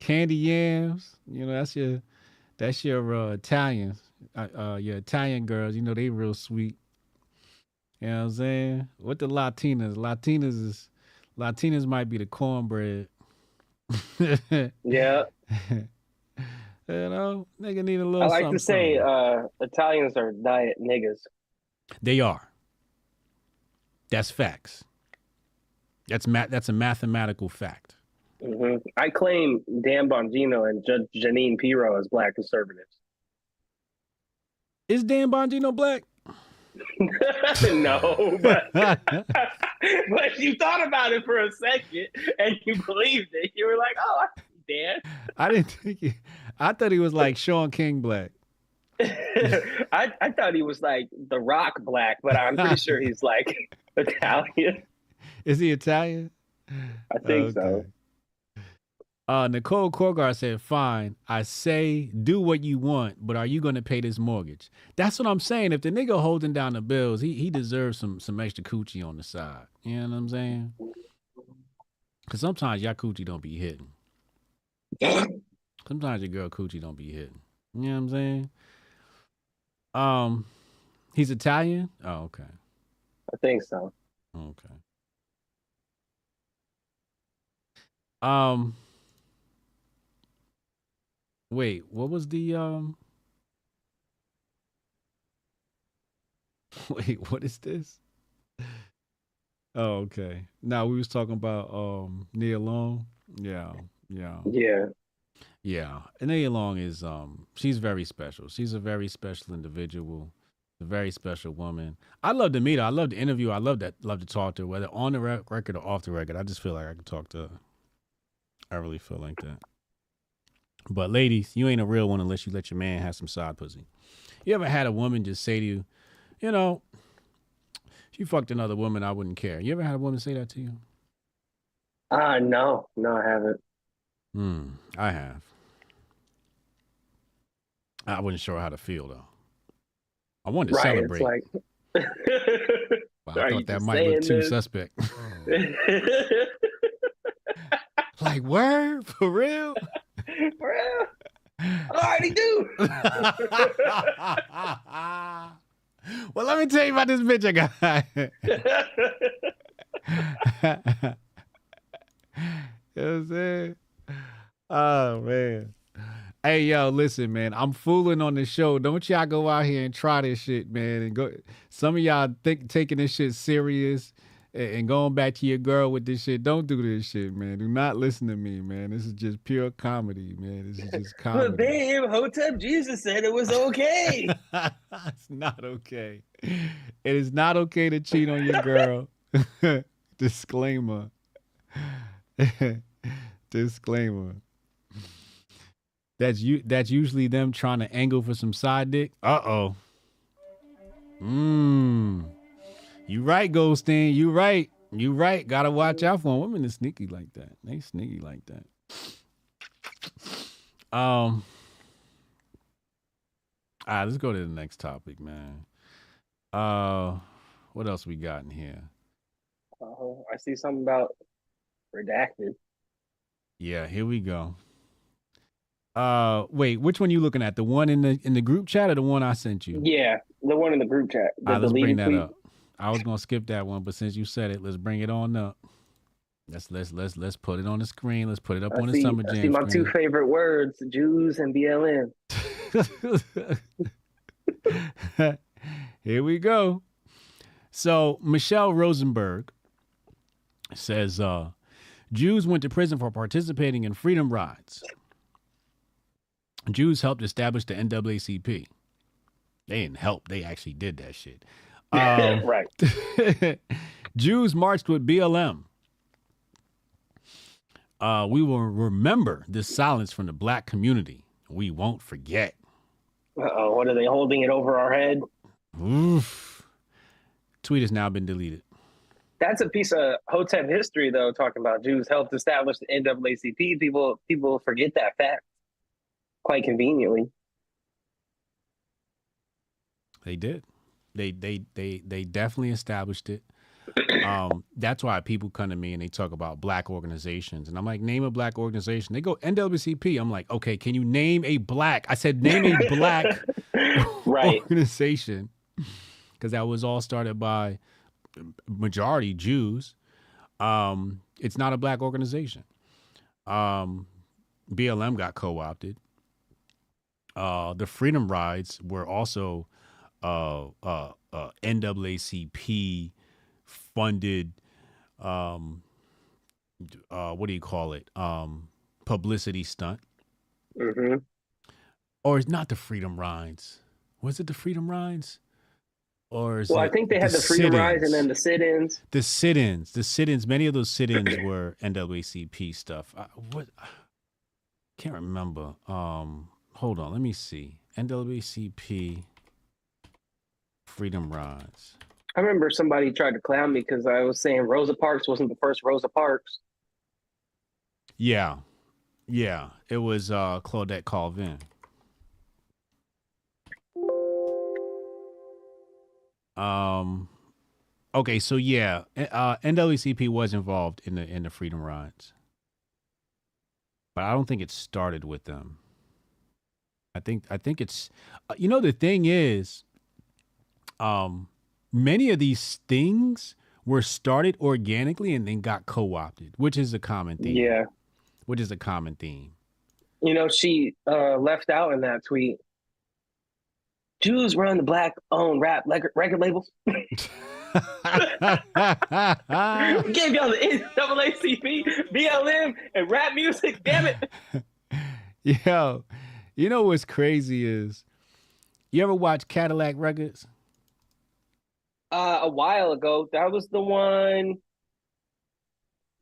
Candy yams. You know, that's your that's your uh, Italians. Uh, uh your Italian girls, you know, they real sweet. You know what I'm saying? What the Latinas? Latinas is Latinas might be the cornbread. Yeah, you know, nigga need a little I like something, to say uh, Italians are diet niggas. They are. That's facts. That's ma- that's a mathematical fact. Hmm I claim Dan Bongino and Judge Jeanine Pirro as black conservatives. Is Dan Bongino black? no, but but you thought about it for a second and you believed it. You were like, "Oh, I Dan." I didn't think he, I thought he was like Shaun King Black. I I thought he was like the Rock Black, but I'm pretty sure he's like Italian. Is he Italian? I think so. Uh, Nicole Korgar said, "Fine, I say do what you want, but are you going to pay this mortgage?" That's what I'm saying. If the nigga holding down the bills, he he deserves some some extra coochie on the side. You know what I'm saying? Because sometimes y'all coochie don't be hitting. Sometimes your girl coochie don't be hitting. You know what I'm saying? Um, he's Italian. Oh, okay, I think so. okay. Um. Wait, what was the um? Wait, what is this? Oh, okay. Now we was talking about um Nia Long. Yeah, yeah, Yeah. yeah. And Nia Long is um she's very special. She's a very special individual, a very special woman. I love to meet her. I love to interview. her. I love that. Love to talk to her, whether on the rec- record or off the record. I just feel like I can talk to her. I really feel like that. But ladies, you ain't a real one unless you let your man have some side pussy. You ever had a woman just say to you, you know, if you fucked another woman, I wouldn't care. You ever had a woman say that to you? Ah, no, no, I haven't. Hmm, I have. I wasn't sure how to feel though. I wanted to right. celebrate, It's like. I thought that might look too this? suspect. like word for real? Bruh, I already do. well, let me tell you about this bitch I got. you know what I'm saying? Oh man. Hey yo, listen, man. I'm fooling on the show. Don't y'all go out here and try this shit, man. And go. Some of y'all think taking this shit serious and, going back to your girl with this shit. Don't do this shit, man. Do not listen to me, man. This is just pure comedy, man. This is just comedy. But babe, Hotep Jesus said it was okay. it's not okay. It is not okay to cheat on your girl. Disclaimer. Disclaimer. That's you. That's usually them trying to angle for some side dick. Uh oh. Mmm. You right, Goldstein. You right. You right. Gotta watch out for 'em. Women is sneaky like that. They sneaky like that. Um. All right, let's go to the next topic, man. Uh, what else we got in here? Oh, I see something about redacted. Yeah, here we go. Uh, wait, which one you looking at? The one in the in the group chat or the one I sent you? Yeah, the one in the group chat. The right, let's bring that tweet. up. I was gonna skip that one, but since you said it, let's bring it on up. Let's let's let's let's put it on the screen. Let's put it up I on the see, summer I see jam my two favorite words: Jews and BLM. Here we go. So Michelle Rosenberg says uh, Jews went to prison for participating in freedom rides. Jews helped establish the NAACP. They didn't help; they actually did that shit. Um, right. Jews marched with BLM. Uh, we will remember this silence from the black community. We won't forget. Uh oh, what are they holding it over our head? Oof. Tweet has now been deleted. That's a piece of Hotep history, though. Talking about Jews helped establish the NAACP. People people forget that fact quite conveniently. They did. They they they they definitely established it. Um, that's why people come to me and they talk about black organizations, and I'm like, name a black organization. They go NAACP. I'm like, okay, can you name a black? I said, name a black Right. organization, because that was all started by majority Jews. Um, it's not a black organization. Um, BLM got co-opted. Uh, the Freedom Rides were also uh, uh, uh, NAACP funded. Um, uh, what do you call it? Um, publicity stunt, Mm-hmm. or it's not the Freedom Rides. Was it the Freedom Rides? or is Well, I think they had the, freedom rides and then the sit-ins. the sit-ins, the sit-ins. Many of those sit-ins were NAACP stuff. I, what? Can't remember. Um, hold on, let me see. NAACP freedom rides. I remember somebody tried to clown me because I was saying Rosa Parks wasn't the first Rosa Parks. Yeah, yeah. It was uh, Claudette Colvin. Um. Okay, so yeah, uh, NAACP was involved in the in the freedom rides, but I don't think it started with them. I think I think it's, uh, you know, the thing is, um, many of these things were started organically and then got co-opted, which is a common theme. Yeah. which is a common theme. You know, she uh, left out in that tweet. Jews run the black-owned rap record, record labels. we gave y'all the NAACP, BLM, and rap music. Damn it! Yo, you know what's crazy is, you ever watch Cadillac Records? Uh, a while ago, that was the one.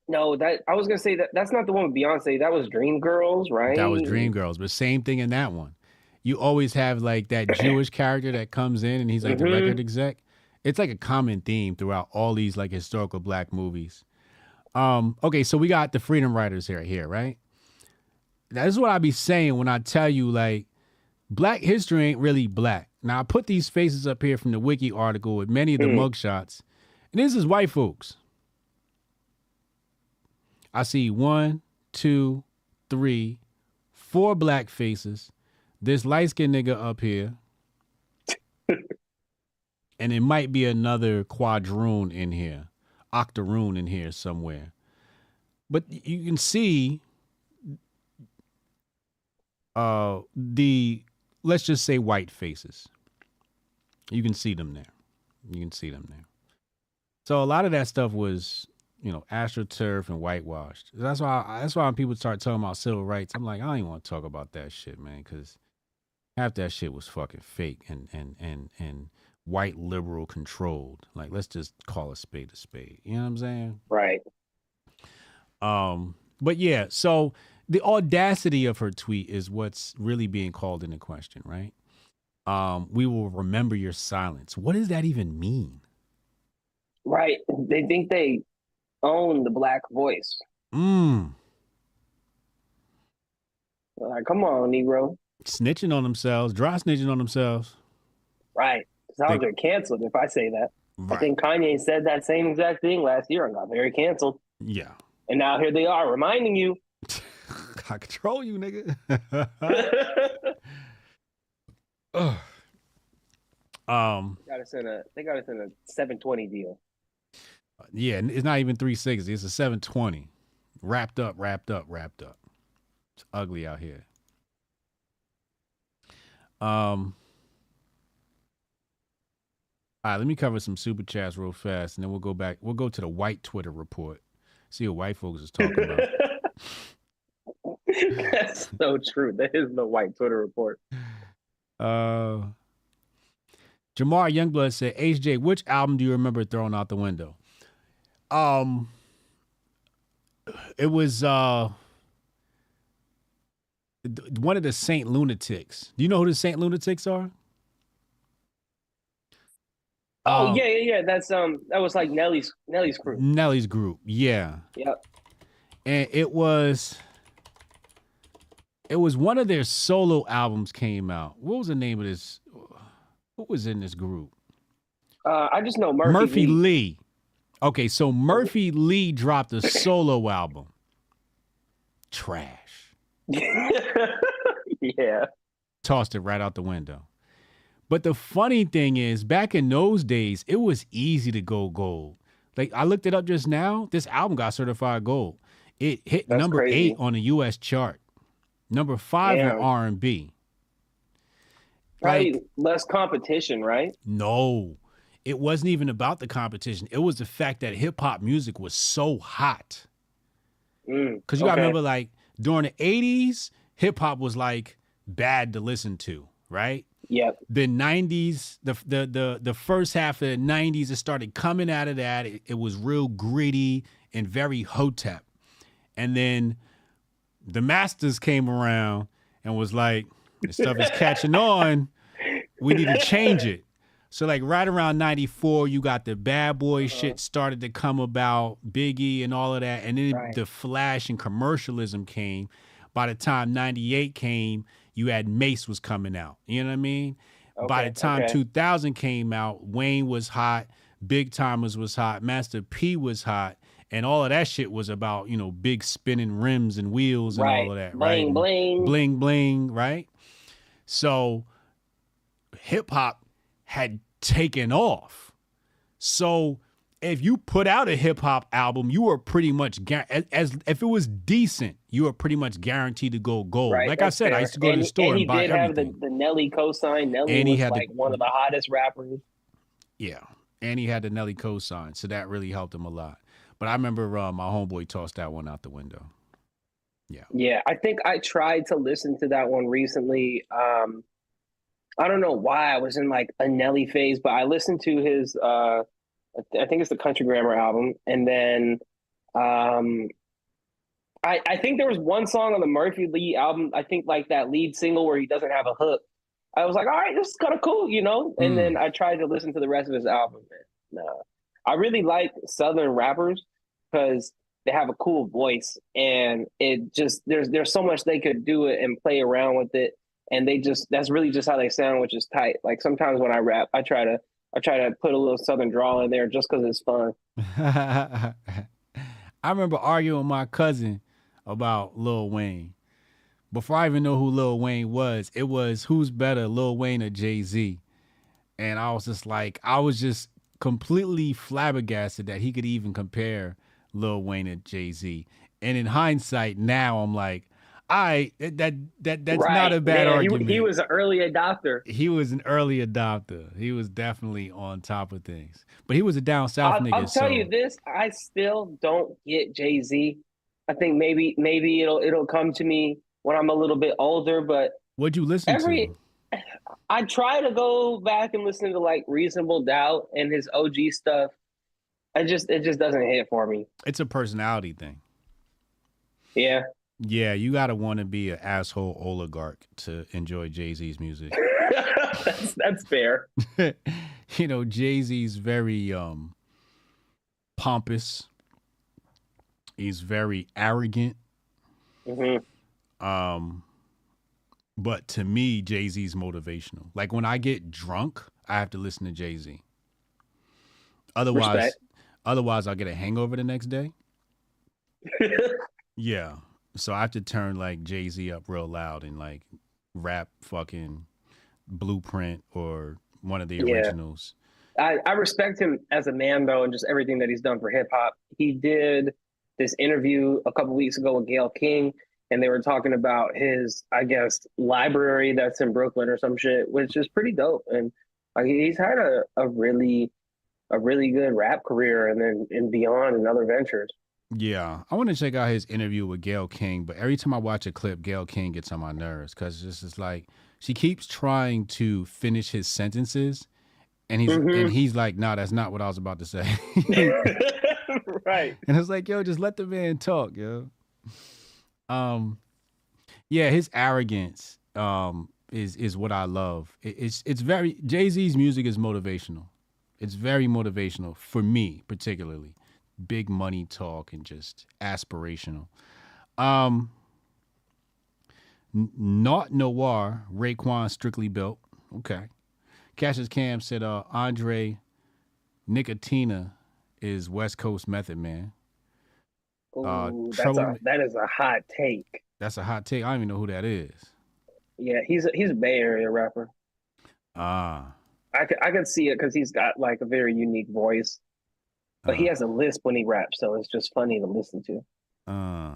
No, that I was gonna say that that's not the one with Beyonce. That was Dreamgirls, right? That was Dreamgirls, but same thing in that one. You always have like that Jewish character that comes in and he's like Mhm. the record exec. It's like a common theme throughout all these like historical black movies. Um, okay, so we got the Freedom Riders here, here, right? That is what I be saying when I tell you like black history ain't really black. Now I put these faces up here from the wiki article with many of the Mm. mugshots. And this is white folks. I see one, two, three, four black faces. This light skinned nigga up here. and it might be another quadroon in here, octoroon in here somewhere. But you can see uh the let's just say white faces. You can see them there. You can see them there. So a lot of that stuff was, you know, astroturf and whitewashed. That's why that's why when people start talking about civil rights, I'm like, I don't even want to talk about that shit, man, because half that shit was fucking fake and and and and white liberal controlled. Like, let's just call a spade a spade. You know what I'm saying? Right. Um, but yeah, so the audacity of her tweet is what's really being called into question, right? Um, we will remember your silence. What does that even mean? Right. They think they own the black voice. Mm, Like, come on, Negro. snitching on themselves, dry snitching on themselves. Right. So I They- would get canceled if I say that. Right. I think Kanye said that same exact thing last year and got very canceled. Yeah. And now here they are reminding you. I control you, nigga. Ugh. um, got us in a they got us in a 720 deal. yeah, it's not even 360. It's a 720. Wrapped up, wrapped up, wrapped up. It's ugly out here. Um. All right, let me cover some super chats real fast, and then we'll go back. We'll go to the white Twitter report. See what white folks is talking about. That's so true. That is the white Twitter report. Uh, Jamar Youngblood said, "HJ, which album do you remember throwing out the window?" Um, it was uh one of the Saint Lunatics. Do you know who the Saint Lunatics are? Oh Um, yeah, yeah, yeah. That's um that was like Nelly's Nelly's group. Nelly's group. Yeah. Yep. And it was it was one of their solo albums came out. What was the name of this? What was in this group? Uh, I just know Murphy. Murphy, Lee. Lee. Okay, so Murphy Lee dropped a solo album. Trash. yeah. Tossed it right out the window. But the funny thing is, back in those days, it was easy to go gold. Like I looked it up just now. This album got certified gold. It hit That's number crazy. eight on the U.S. chart, number five in R and B. Probably Like- less competition, right? No, it wasn't even about the competition. It was the fact that hip hop music was so hot. Mm, Because you gotta okay. remember, like during the '80s, hip hop was like bad to listen to, right? Yep. The '90s, the the the the first half of the '90s, it started coming out of that. It, it was real gritty and very hotep, and then the Masters came around and was like, "This stuff is catching on. We need to change it." So like right around 94, you got the bad boy uh-huh. shit started to come about, Biggie and all of that. And then Right. the flash and commercialism came. By the time 98 came, you had Mase was coming out. You know what I mean? By the time okay. 2000 came out, Wayne was hot, Big Tymers was hot, Master P was hot. And all of that shit was about, you know, big spinning rims and wheels and Right. all of that, Bling, right? bling. Bling bling, right? So hip hop had taken off. So if you put out a hip hop album, you were pretty much as, as if it was decent, you were pretty much guaranteed to go gold. Right. like I said, I used to go to And- the store and and, he buy did everything. have the, the Nelly cosign. Nelly And he was had the- like one of the hottest rappers. Yeah, and he had the Nelly cosign, so that really helped him a lot. But I remember uh, my homeboy tossed that one out the window. Yeah, Yeah. I think I tried to listen to that one recently. Um, I don't know why I was in like a Nelly phase, but I listened to his uh, I think it's the Country Grammar album, and then um, I I think there was one song on the Murphy Lee album. I think like that lead single where he doesn't have a hook. I was like, all right, this is kind of cool, you know. And Mm. then I tried to listen to the rest of his album. Man, no, I really like Southern rappers because they have a cool voice and it just there's there's so much they could do it and play around with it and they just that's really just how they sound which is tight like sometimes when i rap i try to i try to put a little southern drawl in there just because it's fun I remember arguing with my cousin about Lil Wayne. Before I even know who Lil Wayne was, it was who's better, Lil Wayne or Jay Z. And I was just like, I was just completely flabbergasted that he could even compare Lil Wayne and Jay Z. And in hindsight, now I'm like, I that that, that that's not a bad Yeah, he- argument. he, was an early adopter he was an early adopter. He was definitely on top of things. But he was a down south I'll, nigga. I'll tell so you this i still don't get jay-z i think maybe maybe it'll it'll come to me when i'm a little bit older but what'd you listen every to? I try to go back and listen to like Reasonable Doubt and his OG stuff. I just it just doesn't hit for me. It's a personality thing. Yeah. Yeah, you gotta want to be an asshole oligarch to enjoy Jay Z's music. that's that's fair. you know, Jay Z's very um pompous. He's very arrogant. Mm-hmm. Um, but to me, Jay Z's motivational. Like when I get drunk, I have to listen to Jay Z. Otherwise, Respect. otherwise I'll get a hangover the next day. yeah, so I have to turn like Jay Z up real loud and like rap fucking Blueprint or one of the Yeah. originals. I, I respect him as a man though, and just everything that he's done for hip hop. He did this interview a couple weeks ago with Gayle King, and they were talking about his, I guess, library that's in Brooklyn or some shit, which is pretty dope. And like he's had a, a really a really good rap career and then and beyond and other ventures. Yeah, I want to check out his interview with Gayle King, but every time I watch a clip, Gayle King gets on my nerves because it's just like she keeps trying to finish his sentences, and he's Mhm. and he's like, "No, that's not what I was about to say." right. And it's like, yo, just let the man talk, yo. Um, yeah, his arrogance um is is what I love. It, it's it's very Jay Z's music is motivational. It's very motivational for me, particularly. Big money talk and just aspirational. Um, Not Noir, Raekwon Strictly Built. Okay. Cassius Cam said uh Andre Nickatina is West Coast Method Man. Uh, Ooh, that's Trouble- a, that is a hot take. That's a hot take. I don't even know who that is. Yeah, he's a, he's a Bay Area rapper. Ah. I could I could see it because he's got like a very unique voice, but he has a lisp when he raps, so it's just funny to listen to. Uh,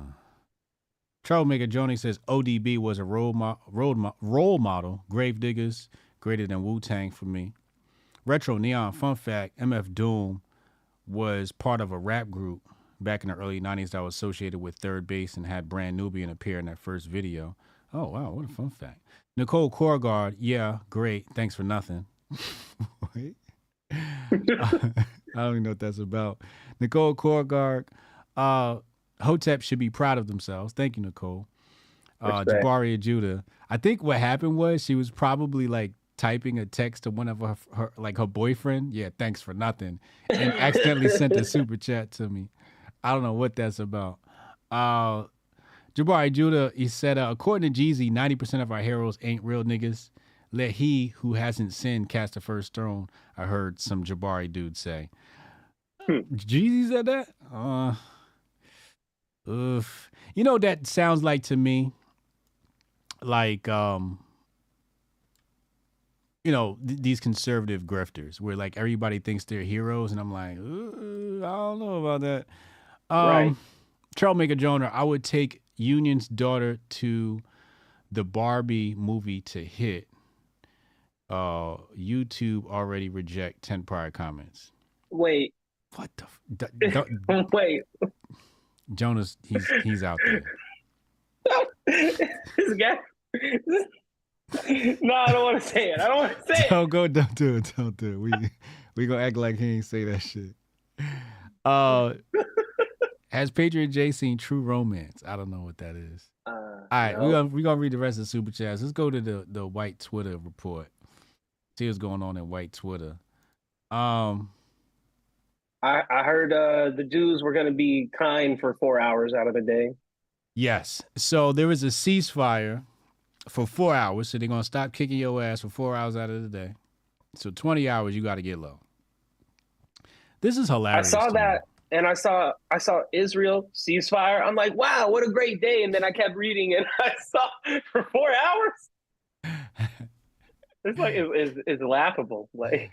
Troublemaker Joni says ODB was a role, mo- role, mo- role model. Gravediggaz greater than Wu Tang for me. Retro Neon fun fact: MF Doom was part of a rap group back in the early '90s that was associated with Third Bass and had Brand Nubian appear in that first video. Oh wow, what a fun fact. Nicole Korgard, yeah, great. Thanks for nothing. Wait. I don't even know what that's about. Nicole Korgard, uh, Hotep should be proud of themselves. Thank you, Nicole. Uh, Respect. Jabari Judah. I think what happened was she was probably like typing a text to one of her, her like her boyfriend. Yeah, thanks for nothing, and accidentally sent a super chat to me. I don't know what that's about. Uh, Jabari Judah, he said, uh, according to Jeezy, 90% of our heroes ain't real niggas. Let he who hasn't sinned cast the first stone. I heard some Jabari dude say. Jeezy said that? Uh, oof. You know what that sounds like to me? Like, um, you know, th- these conservative grifters where like everybody thinks they're heroes, and I'm like, "Uh, I don't know about that. Um, Right. Troublemaker Jonah, I would take Union's daughter to the Barbie movie to hit. Uh, YouTube already reject ten prior comments. Wait, What the? F- d- d- wait. Jonas, he's he's out there. this guy. no, I don't want to say it. I don't want to say it. Don't go. Don't do it. Don't do it. We we gonna act like he ain't say that shit. Uh, has Patriot J seen True Romance? I don't know what that is. Uh, All right, no. we're gonna we gonna read the rest of the super chats. Let's go to the the white Twitter report. See what's going on in white Twitter. Um, I, I heard uh, the Jews were going to be kind for four hours out of the day. yes. So there was a ceasefire for four hours. So they're gonna stop kicking your ass for four hours out of the day. So twenty hours, you got to get low. This is hilarious. I saw to me. And I saw I saw Israel ceasefire. I'm like, wow, what a great day! And then I kept reading, and I saw for four hours. It's like it, it's, it's laughable. Like,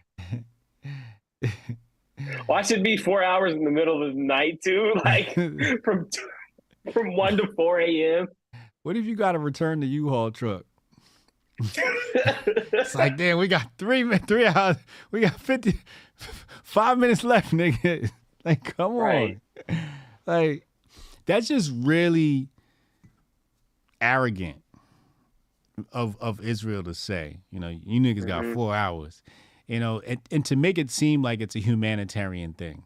why should it be four hours in the middle of the night too? Like from from one to four a.m. What if you got to return the U-Haul truck? It's like, damn, we got three three hours. We got 50, five minutes left, nigga. Like, come Right. on. Like, that's just really arrogant of of Israel to say. You know, you niggas got Mhm. four hours. You know, and, and to make it seem like it's a humanitarian thing.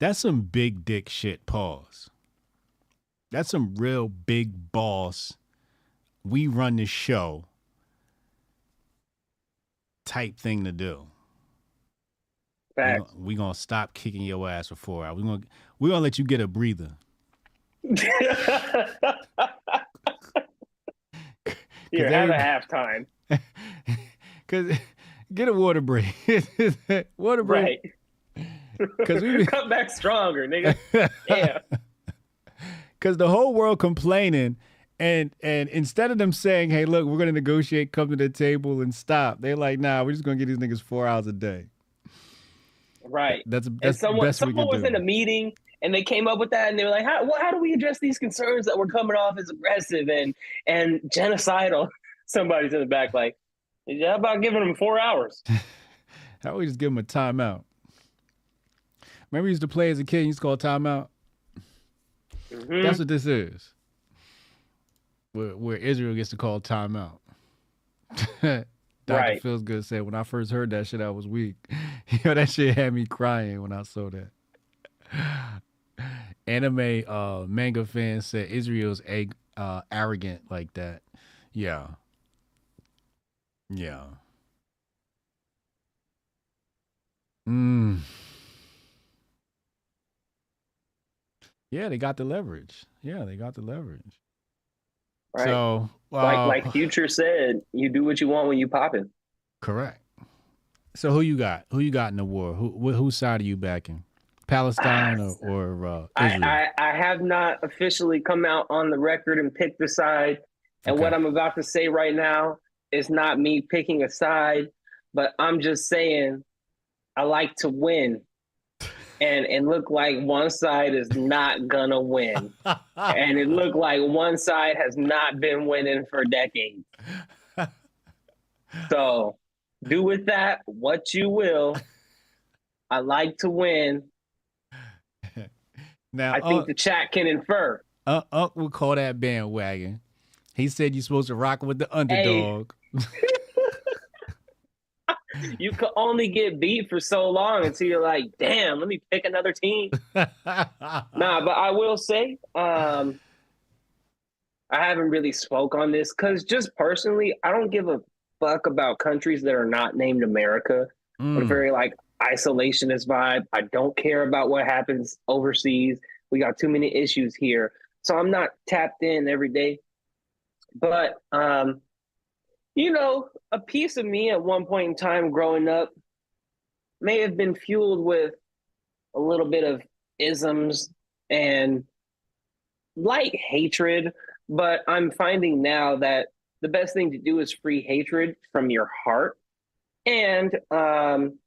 That's some big dick shit. Pause. That's some real big boss. We run the show type thing to do. We Facts. gonna, we gonna stop kicking your ass for four hours. We gonna we gonna let you get a breather. Here, have a halftime. Cause get a water break. water break. Right. 'Cause we- come back stronger, nigga. Yeah. Cause the whole world complaining, and and instead of them saying, "Hey, look, we're gonna negotiate, come to the table, and stop," they're like, "Nah, we're just gonna get these niggas four hours a day." Right. That's that's the someone someone was do. in a meeting and they came up with that and they were like, how, well, how do we address these concerns that we're coming off as aggressive and and genocidal? Somebody's in the back like, how about giving them four hours? How about we just give them a timeout? Remember, we used to play as a kid. You used to call timeout. Mhm. That's what this is. Where, where Israel gets to call timeout. Dr. Right. Feels Good said, when I first heard that shit, I was weak. Yo, that shit had me crying when I saw that. Anime uh, manga fans said Israel's egg, uh, arrogant like that. Yeah. Yeah. Mm. Yeah, they got the leverage. Yeah, they got the leverage. Right. So, like uh, like Future said, you do what you want when you pop it. correct. So, who you got? Who you got in the war? Who wh- whose side are you backing? Palestine or, or uh, Israel? I, I, I have not officially come out on the record and picked a side. And what I'm about to say right now is not me picking a side, but I'm just saying I like to win. And and look like one side is not gonna win. and it looked like one side has not been winning for decades. So do with that what you will. I like to win. now, I think uh, the chat can infer. uh, Unc would call that bandwagon. He said you're supposed to rock with the underdog. You could only get beat for so long until you're like, damn, let me pick another team. nah, but I will say, um, I haven't really spoke on this because just personally, I don't give a fuck about countries that are not named America. I'm Mm. very like isolationist vibe. I don't care about what happens overseas. We got too many issues here. So I'm not tapped in every day. But um, you know, a piece of me at one point in time growing up may have been fueled with a little bit of isms and light hatred, but I'm finding now that the best thing to do is free hatred from your heart. And um,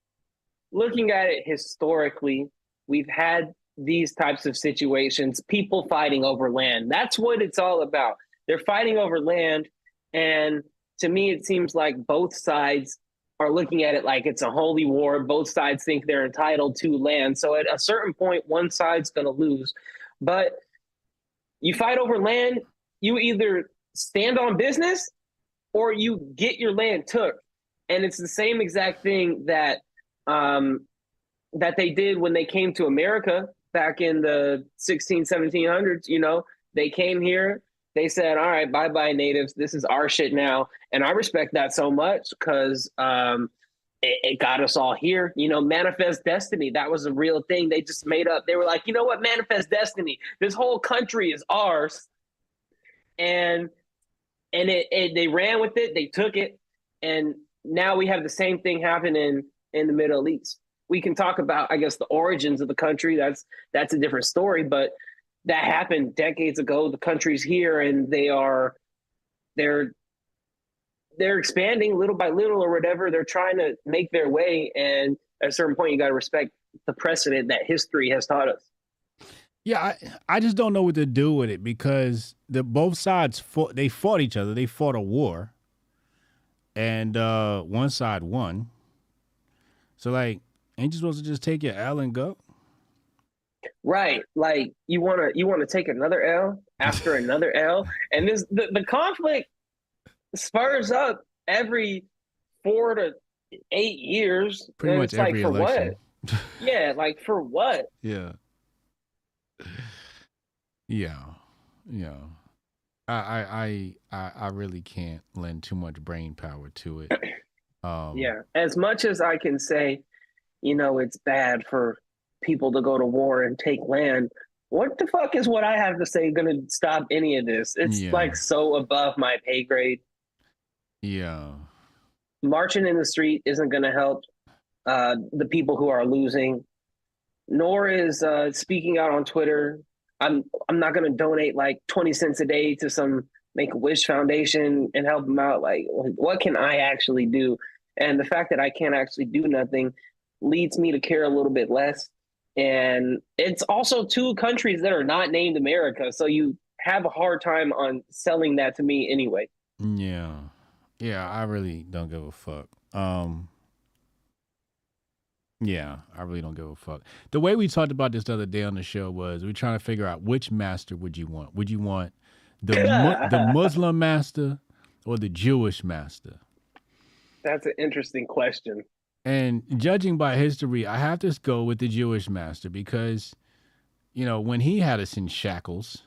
looking at it historically, we've had these types of situations, people fighting over land. That's what it's all about. They're fighting over land. And to me, it seems like both sides are looking at it like it's a holy war. Both sides think they're entitled to land. So at a certain point, one side's going to lose. But you fight over land, you either stand on business or you get your land took. And it's the same exact thing that um, that they did when they came to America back in the 16, 1700s. You know, they came here, they said, all right, bye bye, natives. This is our shit now. And I respect that so much because um, it, it got us all here. You know, manifest destiny. That was a real thing. They just made up. They were like, you know what, manifest destiny. This whole country is ours. And and it, it they ran with it, they took it, and now we have the same thing happening in the Middle East. We can talk about, I guess, the origins of the country. That's that's a different story, but that happened decades ago. The country's here, and they are they're they're expanding little by little or whatever. They're trying to make their way, and at a certain point, you got to respect the precedent that history has taught us. Yeah, I, I just don't know what to do with it because the both sides fought they fought each other. They fought a war. And uh one side won. So like, ain't you supposed to just take your L and go? Right. Like you wanna you wanna take another L after another L. And this the, the conflict spurs up every four to eight years. Pretty And much it's like every for election. what? yeah, like for what? Yeah. Yeah. Yeah. I I I I, I really can't lend too much brain power to it. Um Yeah. As much as I can say, you know, it's bad for people to go to war and take land. What the fuck is what I have to say going to stop any of this? It's Yeah. like so above my pay grade. Yeah. marching in the street isn't going to help uh, the people who are losing, nor is uh, speaking out on Twitter. I'm I'm not going to donate like twenty cents a day to some Make a Wish Foundation and help them out. Like, what can I actually do? And the fact that I can't actually do nothing leads me to care a little bit less. And it's also two countries that are not named America, so you have a hard time on selling that to me anyway. Yeah. Yeah, I really don't give a fuck. Um Yeah, I really don't give a fuck. The way we talked about this the other day on the show was we are trying to figure out which master would you want? Would you want the mu- the Muslim master or the Jewish master? That's an interesting question. And judging by history, I have to go with the Jewish master because, you know, when he had us in shackles,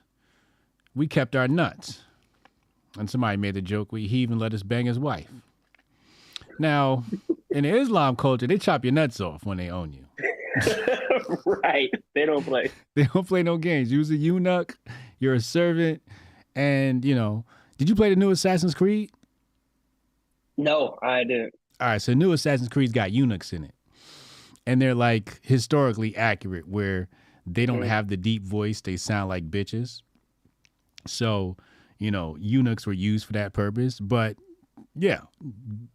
we kept our nuts. And somebody made the joke, we, he even let us bang his wife. Now, in the Islam culture, they chop your nuts off when they own you. right. They don't play. They don't play no games. You're a eunuch, you're a servant, and, you know, did you play the new Assassin's Creed? No, I didn't. All right, so new Assassin's Creed's got eunuchs in it. And they're like historically accurate where they don't have the deep voice, they sound like bitches. So, you know, eunuchs were used for that purpose, but yeah,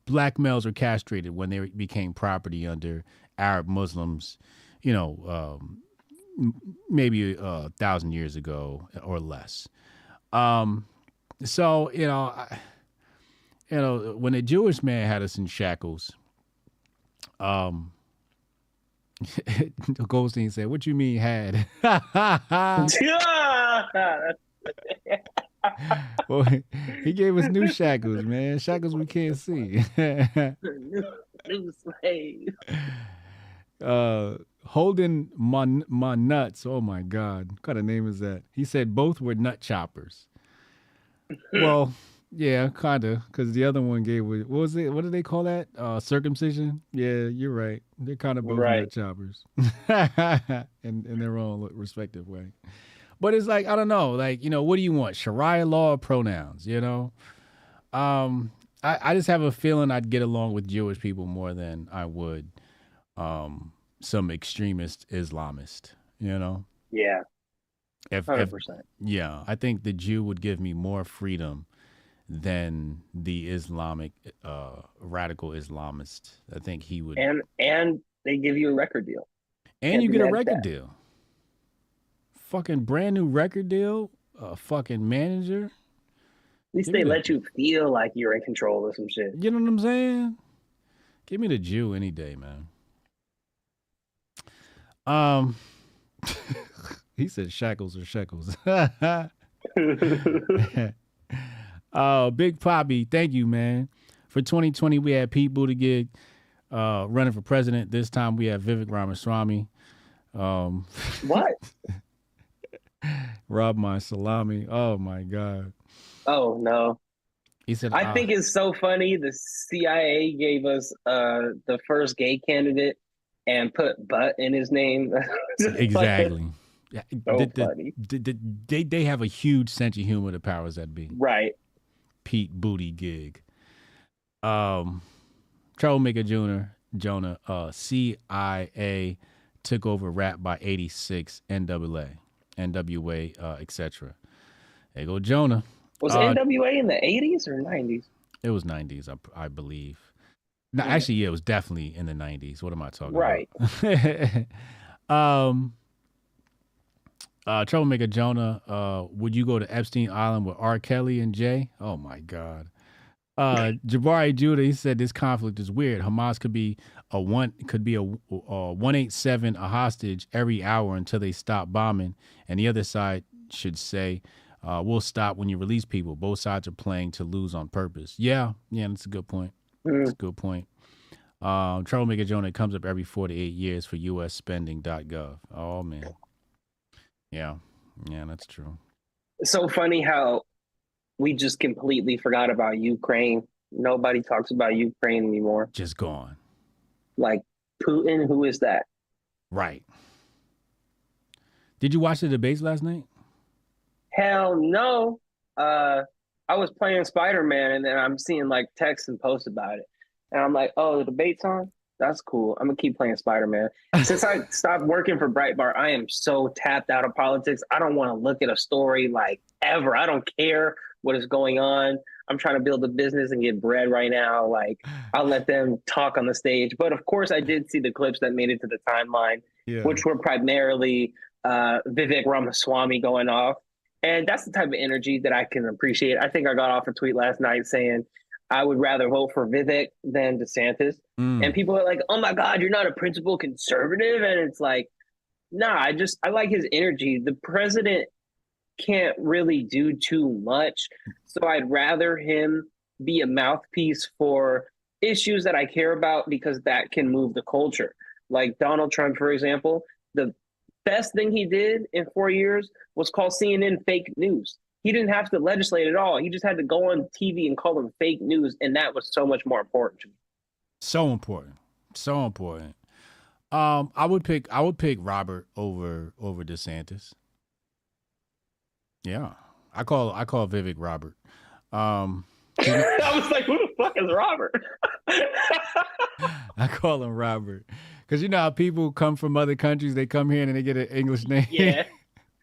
black males were castrated when they became property under Arab Muslims, you know, um, maybe a thousand years ago or less. Um, so, you know, I, you know, when a Jewish man had us in shackles, um, Goldstein said, "What you mean had?" well, he gave us new shackles, man. Shackles we can't see. new, new slave. uh holding my my nuts. Oh my god. What kind of name is that? He said both were nut choppers. well, yeah, kinda. Cause the other one gave what was it? What do they call that? Uh circumcision? Yeah, you're right. They're kind of both Right. choppers. in in their own respective way. But it's like, I don't know, like, you know, what do you want? Sharia law or pronouns, you know? Um, I, I just have a feeling I'd get along with Jewish people more than I would um some extremist Islamist, you know? Yeah, If, hundred if percent. yeah, I think the Jew would give me more freedom than the Islamic uh radical Islamist. I think he would And and they give you a record deal. and can't you get a record that. deal. Fucking brand new record deal, a fucking manager. At least Give they me let you feel like you're in control of some shit. You know what I'm saying? Give me the Jew any day, man. Um, he said shackles or shekels. uh, Big Poppy, thank you, man. For 2020, we had Pete Buttigieg uh, running for president. This time, we have Vivek Ramaswamy. Um, What? rob my salami. Oh my god. Oh no. He said, I uh, think it's so funny. The CIA gave us uh the first gay candidate and put butt in his name. exactly. Yeah, So the- the- funny. the- they they have a huge sense of humor. The powers that be. right. Pete Booty Gig. Um, Troublemaker Jr. Jonah. Uh, CIA took over rap by '86. NWA, NWA, uh, etc. There go, Jonah. Was Uh, NWA in the 80s or 90s? It was '90s, I, I believe. No, Yeah. actually, yeah, it was definitely in the '90s. What am I talking Right. about? um, uh, Troublemaker Jonah. Uh, would you go to Epstein Island with R. Kelly and Jay? Oh my God. Uh, Jabari Judah. He said this conflict is weird. Hamas could be a one could be a, a one eight seven a hostage every hour until they stop bombing, and the other side should say. Uh, we'll stop when you release people. Both sides are playing to lose on purpose. Yeah, yeah, that's a good point. That's a good point. Um, Troublemaker Jonah comes up every four to eight years for USspending.gov. Oh man, yeah, yeah, that's true. It's so funny how we just completely forgot about Ukraine. Nobody talks about Ukraine anymore. Just gone. Like Putin, who is that? Right. Did you watch the debates last night? Hell no. Uh, I was playing Spider Man, and then I'm seeing like texts and posts about it, and I'm like, "Oh, the debate's on. That's cool. I'm gonna keep playing Spider Man." Since I stopped working for Breitbart, I am so tapped out of politics. I don't want to look at a story like ever. I don't care what is going on. I'm trying to build a business and get bread right now. Like I'll let them talk on the stage. But of course, I did see the clips that made it to the timeline Yeah. which were primarily uh, Vivek Ramaswamy going off. And that's the type of energy that I can appreciate. I think I got off a tweet last night saying I would rather vote for Vivek than DeSantis. Mm. And people are like, oh my God, you're not a principled conservative. And it's like, nah, I just, I like his energy. The president can't really do too much. So I'd rather him be a mouthpiece for issues that I care about because that can move the culture. Like Donald Trump, for example, the best thing he did in four years was call CNN fake news. He didn't have to legislate at all. He just had to go on TV and call them fake news. And that was so much more important to me. So important. So important. Um, I would pick I would pick Robert over over DeSantis. Yeah. I call I call Vivek Robert. Um I was like, who the fuck is Robert? I call him Robert. Cause you know how people come from other countries, they come here and they get an English name. Yeah.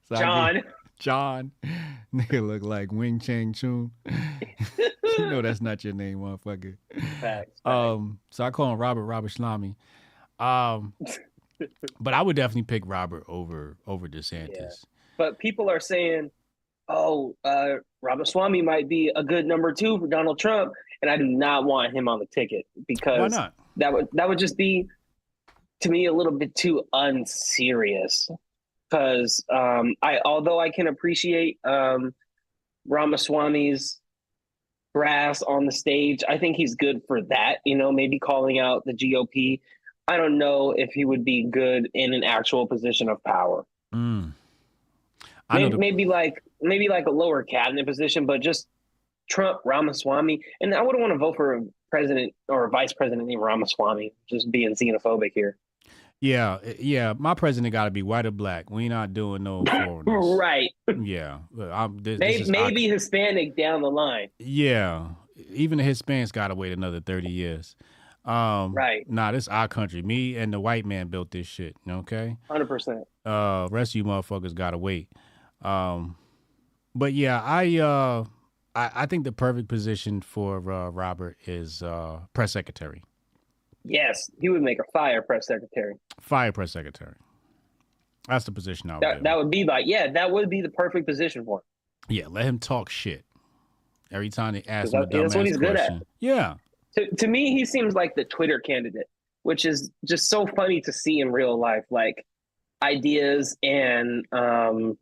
So John. John. Nigga look like Wing Chang Chun. you know that's not your name, motherfucker. Facts. Um, so I call him Robert Robert Shlami. Um, but I would definitely pick Robert over over DeSantis. But people are saying, oh, uh, Ramaswamy might be a good number two for Donald Trump. And I do not want him on the ticket because that would that would just be to me a little bit too unserious. Because um, I although I can appreciate um, Ramaswamy's brass on the stage, I think he's good for that. You know, maybe calling out the GOP. I don't know if he would be good in an actual position of power. Mm. Maybe, the- maybe like maybe like a lower cabinet position, but just Trump, Ramaswamy, and I wouldn't want to vote for a president or a vice president named Ramaswamy. Just being xenophobic here. Yeah, eh, yeah. My president got to be white or black. We not doing no foreigners. Right. Yeah, this, this Maybe, is our- maybe Hispanic down the line. Yeah, even the Hispanics got to wait another thirty years. Um, Right. Nah, this our country. Me and the white man built this shit. Okay. Hundred percent. Uh, rest of you motherfuckers gotta wait. Um, but yeah, I uh, I, I think the perfect position for uh, Robert is uh, press secretary, Yes, he would make a fire press secretary. fire press secretary. That's the position I would. That that would be like yeah, that would be the perfect position for him. Yeah, let him talk shit. Every time they ask him a that- that's what dumbass he's good at. question. Yeah. To to me, he seems like the Twitter candidate, which is just so funny to see in real life. Like ideas and um,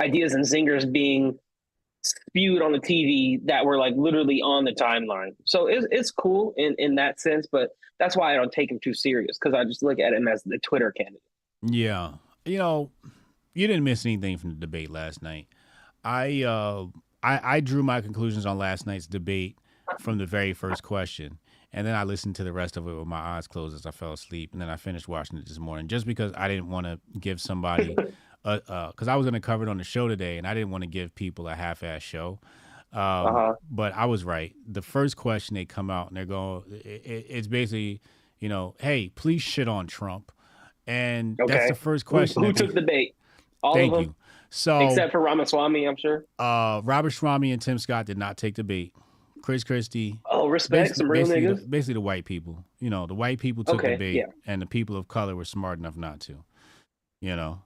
ideas and zingers being spewed on the TV that were like literally on the timeline. So it's it's cool in in that sense, but that's why I don't take him too serious because I just look at him as the Twitter candidate. Yeah. You know, you didn't miss anything from the debate last night. I uh I, I drew my conclusions on last night's debate from the very first question. And then I listened to the rest of it with my eyes closed as I fell asleep. And then I finished watching it this morning just because I didn't want to give somebody uh because I was gonna cover it on the show today and I didn't want to give people a half ass show. Um, Uh-huh. but I was right. The first question they come out and they're going, it, it- it's basically, you know, hey, please shit on Trump, and Okay. that's the first question. Who, that took they- the bait? All Thank of them, you. So, except for Ramaswamy, I'm sure. uh, Robert Schwami and Tim Scott did not take the bait. Chris Christie. Oh, respect some real basically, niggas. the, basically the white people. You know, the white people took Okay, the bait, yeah. and the people of color were smart enough not to. You know,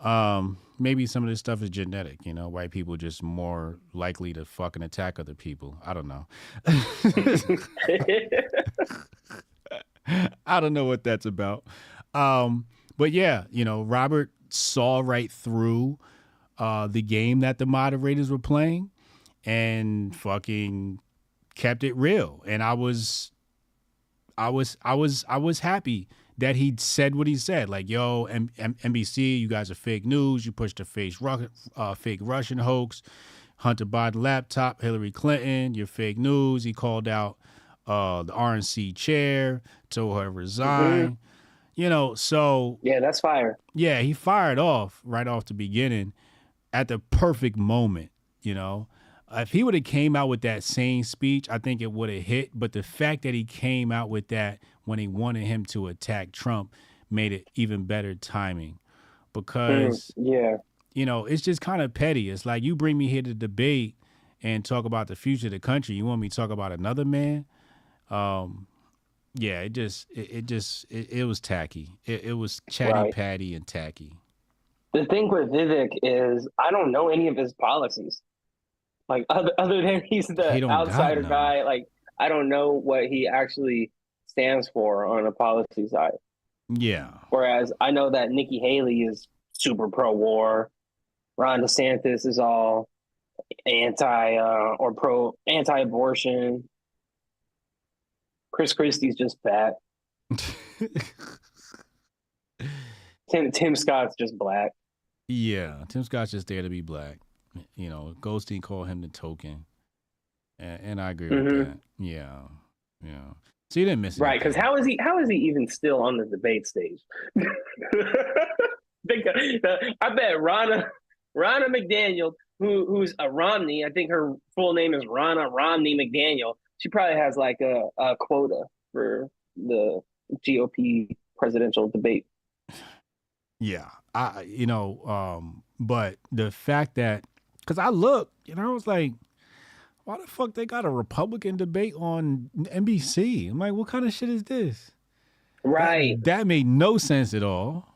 um, maybe some of this stuff is genetic. You know, white people just more likely to fucking attack other people. I don't know. I don't know what that's about. Um, but yeah, you know, Robert saw right through uh, the game that the moderators were playing and fucking kept it real. And I was, I was, I was, I was happy that he said what he said. Like, yo, M- M- NBC, you guys are fake news. You pushed a fake, uh, fake Russian hoax. Hunter Biden laptop, Hillary Clinton, you're fake news. He called out uh, the RNC chair, told her to resign. You know, so yeah, that's fire. yeah, he fired off right off the beginning at the perfect moment, you know. If he would have came out with that same speech, I think it would have hit, but the fact that he came out with that when he wanted him to attack Trump made it even better timing because Mm, yeah. you know, it's just kind of petty. It's like you bring me here to debate and talk about the future of the country. You want me to talk about another man? Um, yeah, it just, it, it just, it, it was tacky. It, it was chatty Right. patty and tacky. The thing with Vivek is I don't know any of his policies. Like other other than he's the He outsider guy, like I don't know what he actually stands for on a policy side. Yeah, Whereas I know that Nikki Haley is super pro war. Ron DeSantis is all anti uh, or pro anti abortion. Chris Christie's just fat. Tim Tim Scott's just black. yeah. Tim Scott's just there to be black. You know, Goldstein called him the token, and, and I agree with Mhm. that. Yeah, yeah. So you didn't miss it. Right, because how is he? How is he even still on the debate stage? I bet Ronna, Ronna McDaniel, who who's a Romney, I think her full name is Ronna Romney McDaniel. She probably has like a, a quota for the GOP presidential debate. Yeah, I you know, um, but the fact that because I looked, and I was like, why the fuck they got a Republican debate on NBC? I'm like, what kind of shit is this? Right. That, that made no sense at all.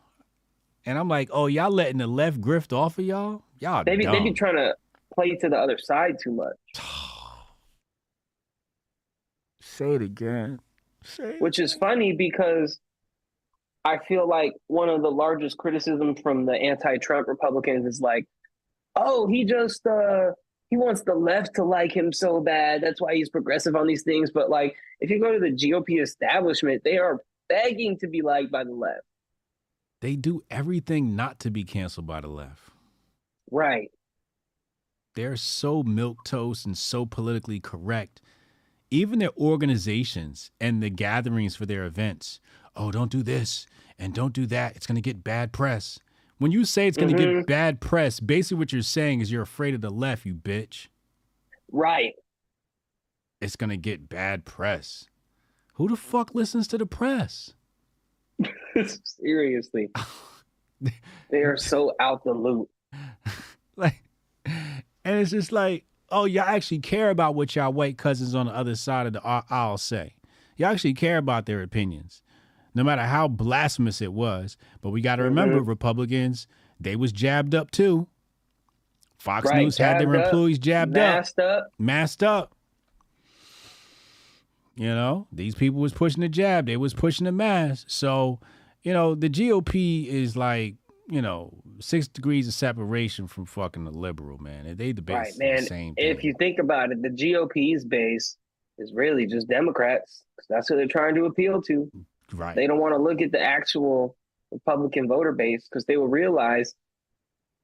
And I'm like, oh, y'all letting the left grift off of y'all? Y'all They be, they be trying to play to the other side too much, Say it again. Say it which is funny because I feel like one of the largest criticisms from the anti-Trump Republicans is like, oh, he just uh he wants the left to like him so bad. That's why he's progressive on these things. But like, if you go to the GOP establishment, they are begging to be liked by the left. They do everything not to be canceled by the left. Right. They're so milk toast and so politically correct. Even their organizations and the gatherings for their events. Oh, don't do this and don't do that. It's going to get bad press. When you say it's going to Mhm. get bad press, basically what you're saying is you're afraid of the left, you bitch. Right. It's going to get bad press. Who the fuck listens to the press? Seriously. they are so out the loop. like and it's just like oh y'all actually care about what y'all white cousins on the other side of the aisle say y'all actually care about their opinions no matter how blasphemous it was but we got to remember Mhm. republicans they was jabbed up too fox Right, news had their jabbed up, employees jabbed masked up. masked up you know these people was pushing the jab they was pushing the mask so you know the gop is like you know six degrees of separation from fucking the liberal man they debate Right, the man. same thing. If you think about it, the GOP's base is really just Democrats. That's who they're trying to appeal to. Right They don't want to look at the actual Republican voter base because they will realize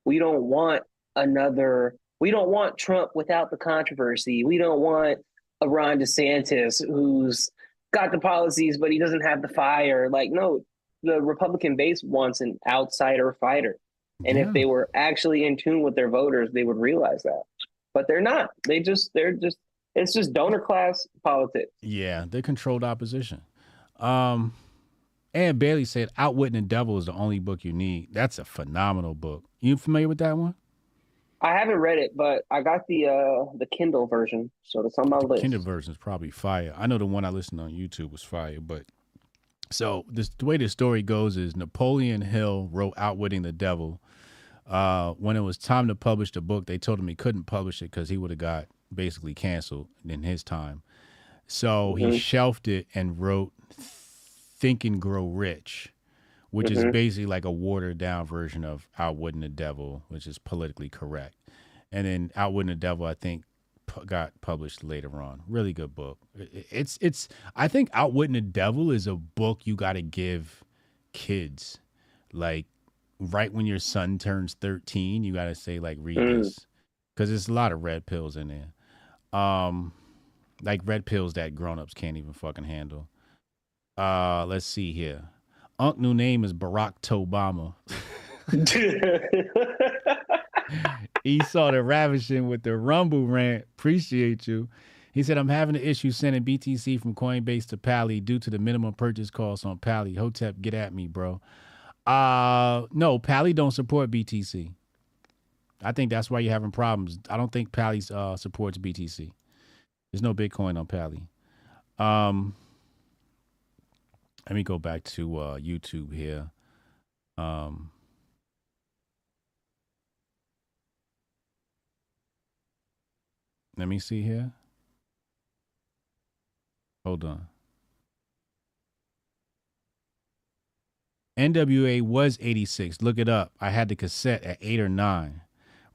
we don't want another. We don't want Trump without the controversy. We don't want a Ron DeSantis who's got the policies but he doesn't have the fire. Like no, the Republican base wants an outsider fighter. And Yeah. if they were actually in tune with their voters, they would realize that. But they're not. They just they're just it's just donor class politics. yeah they controlled opposition um and bailey said outwitting the devil is the only book you need that's a phenomenal book you familiar with that one I haven't read it, but I got the uh the Kindle version, so it's on my list. Kindle version is probably fire. I know the one I listened on YouTube was fire, but so this the way the story goes is Napoleon Hill wrote Outwitting the Devil. Uh, when it was time to publish the book, they told him he couldn't publish it because he would have got basically canceled in his time. So he Mhm. shelved it and wrote Think and Grow Rich, which is Mhm. basically like a watered down version of Outwitting the Devil, which is politically correct. And then Outwitting the Devil, I think, pu- got published later on. Really good book. It's it's. I think Outwitting the Devil is a book you got to give kids, like right when your son turns thirteen. You got to say like read Mm. this because there's a lot of red pills in there. Um, like red pills that grown-ups can't even fucking handle. Uh, let's see here. Unc new name is Barack Obama. he saw the ravishing with the rumble rant. Appreciate you. He said, I'm having an issue sending BTC from Coinbase to Pally due to the minimum purchase cost on Pally. Hotep, get at me, bro. Uh no, Pally don't support BTC. I think that's why you're having problems. I don't think Pally uh, supports BTC. There's no Bitcoin on Pally. Um, let me go back to uh, YouTube here. Um, let me see here. Hold on. NWA was 86. Look it up. I had the cassette at 8 or 9.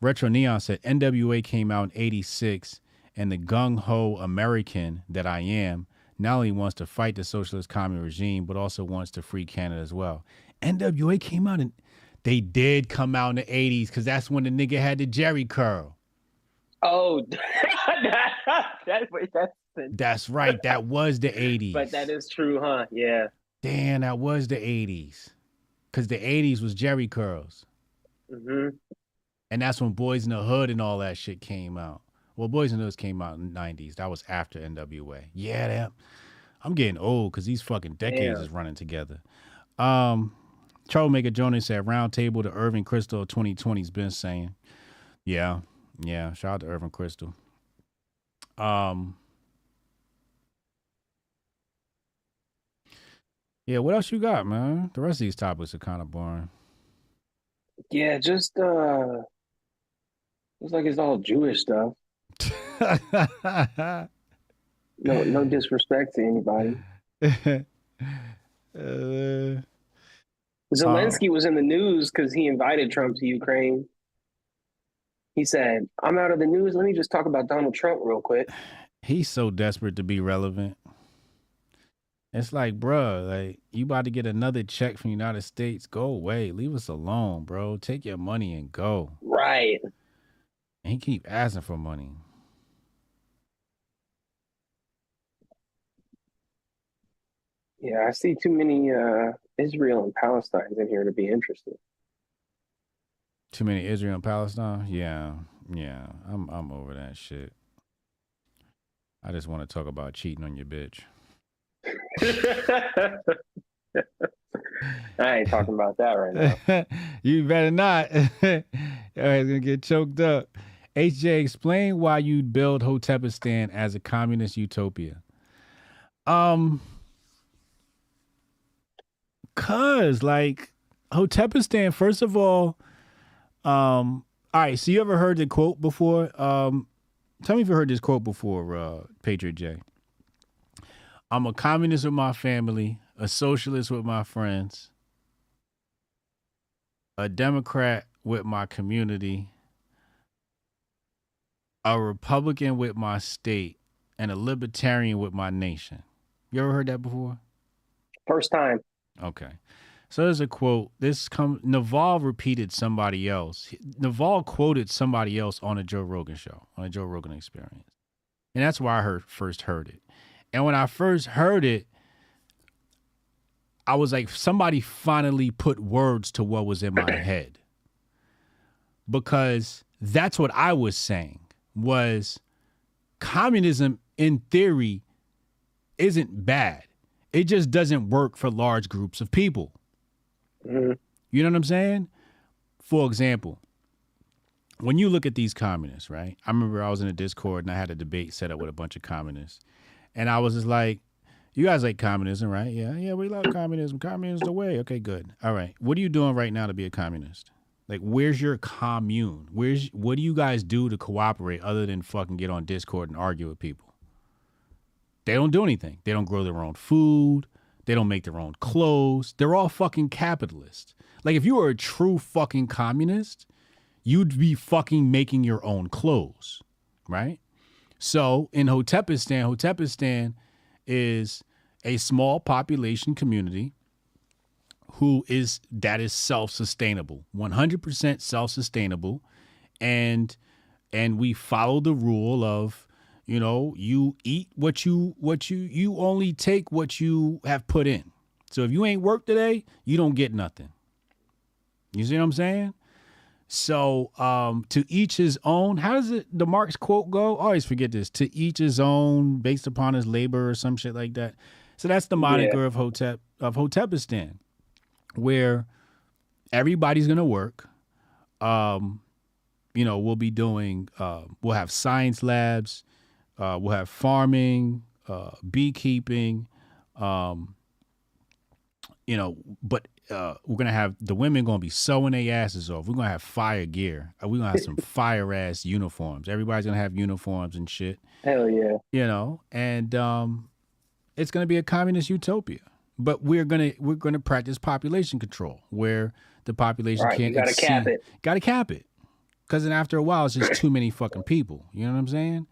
Retro Neon said NWA came out in 86 and the gung ho American that I am not only wants to fight the socialist communist regime, but also wants to free Canada as well. NWA came out and they did come out in the 80s because that's when the nigga had the Jheri curl. oh, that, wait, that's That's right. That was the 80s. but that is true, huh? Yeah. Damn, that was the 80s. Because the 80s was Jheri curls. hmm And that's when Boyz n the Hood and all that shit came out. Well, Boys and Hood came out in the 90s. That was after NWA. Yeah, that, I'm getting old because these fucking decades Damn. is running together. Um, Troublemaker Jonas said, Round Table to Irving Kristol 2020's been saying. Yeah, yeah. Shout out to Irving Kristol. Um, yeah, what else you got, man? The rest of these topics are kind of boring. Yeah, just uh, looks like it's all Jewish stuff. No, no disrespect to anybody. Uh, Zelensky was in the news because he invited Trump to Ukraine. He said, "I'm out of the news. Let me just talk about Donald Trump real quick." He's so desperate to be relevant. It's like, bruh, like you about to get another check from the United States. Go away. Leave us alone, bro. Take your money and go. Right. And he keep asking for money. Yeah, I see too many uh, Israel and Palestine in here to be interested. Too many Israel and Palestine? Yeah. Yeah. I'm I'm over that shit. I just want to talk about cheating on your bitch. I ain't talking about that right now. you better not. All right, gonna get choked up. HJ, explain why you'd build Hotepistan as a communist utopia. Um, cause like Hotepistan, first of all, um, all right. So you ever heard the quote before? Um, tell me if you heard this quote before, uh, Patriot J. I'm a communist with my family, a socialist with my friends, a Democrat with my community, a Republican with my state, and a Libertarian with my nation. You ever heard that before? First time. Okay. So there's a quote. This come Naval repeated somebody else. Naval quoted somebody else on a Joe Rogan show, on a Joe Rogan experience. And that's why I heard first heard it. And when I first heard it, I was like, somebody finally put words to what was in my head. Because that's what I was saying was communism in theory isn't bad. It just doesn't work for large groups of people. Mm-hmm. You know what I'm saying? For example, when you look at these communists, right? I remember I was in a Discord and I had a debate set up with a bunch of communists. And I was just like, you guys like communism, right? Yeah, yeah, we love communism. Communism's the way. Okay, good. All right. What are you doing right now to be a communist? Like, where's your commune? Where's what do you guys do to cooperate other than fucking get on Discord and argue with people? They don't do anything. They don't grow their own food. They don't make their own clothes. They're all fucking capitalists. Like, if you were a true fucking communist, you'd be fucking making your own clothes, right? So in Hotepistan, Hotepistan is a small population community who is that is self-sustainable 100% self-sustainable and and we follow the rule of you know you eat what you what you you only take what you have put in so if you ain't worked today you don't get nothing you see what i'm saying so um to each his own how does it the marx quote go I always forget this to each his own based upon his labor or some shit like that so that's the moniker Yeah. of hotep of hotepistan where everybody's gonna work. Um, you know, we'll be doing. Uh, we'll have science labs. Uh, we'll have farming, uh, beekeeping. Um, you know, but uh, we're gonna have the women gonna be sewing their asses off. We're gonna have fire gear. Uh, We're gonna have some fire ass uniforms. Everybody's gonna have uniforms and shit Hell yeah. you know and um it's going to be a communist utopia but we're going to we're to practice population control where the population Right, can't gotta cap it. got to cap it because then after a while it's just too many fucking people you know what i'm saying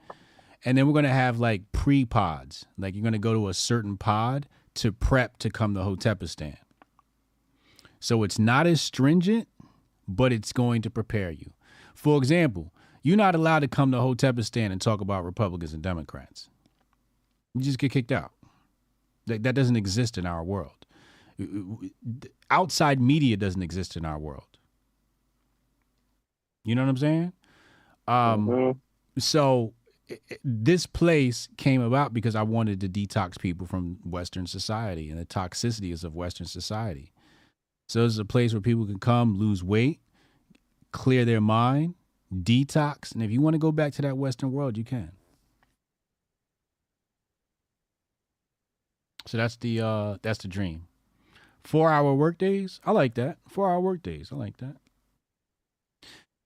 and then we're going to have like pre-pods like you're going to go to a certain pod to prep to come to hotepistan so it's not as stringent but it's going to prepare you for example you're not allowed to come to hotepistan and talk about republicans and democrats you just get kicked out. That, that doesn't exist in our world. Outside media doesn't exist in our world. You know what I'm saying? Um, Mhm. So this place came about because I wanted to detox people from Western society and the toxicities of Western society. So it's a place where people can come, lose weight, clear their mind, detox, and if you want to go back to that Western world, you can. So that's the uh that's the dream. Four hour work days. I like that. Four hour work days. I like that.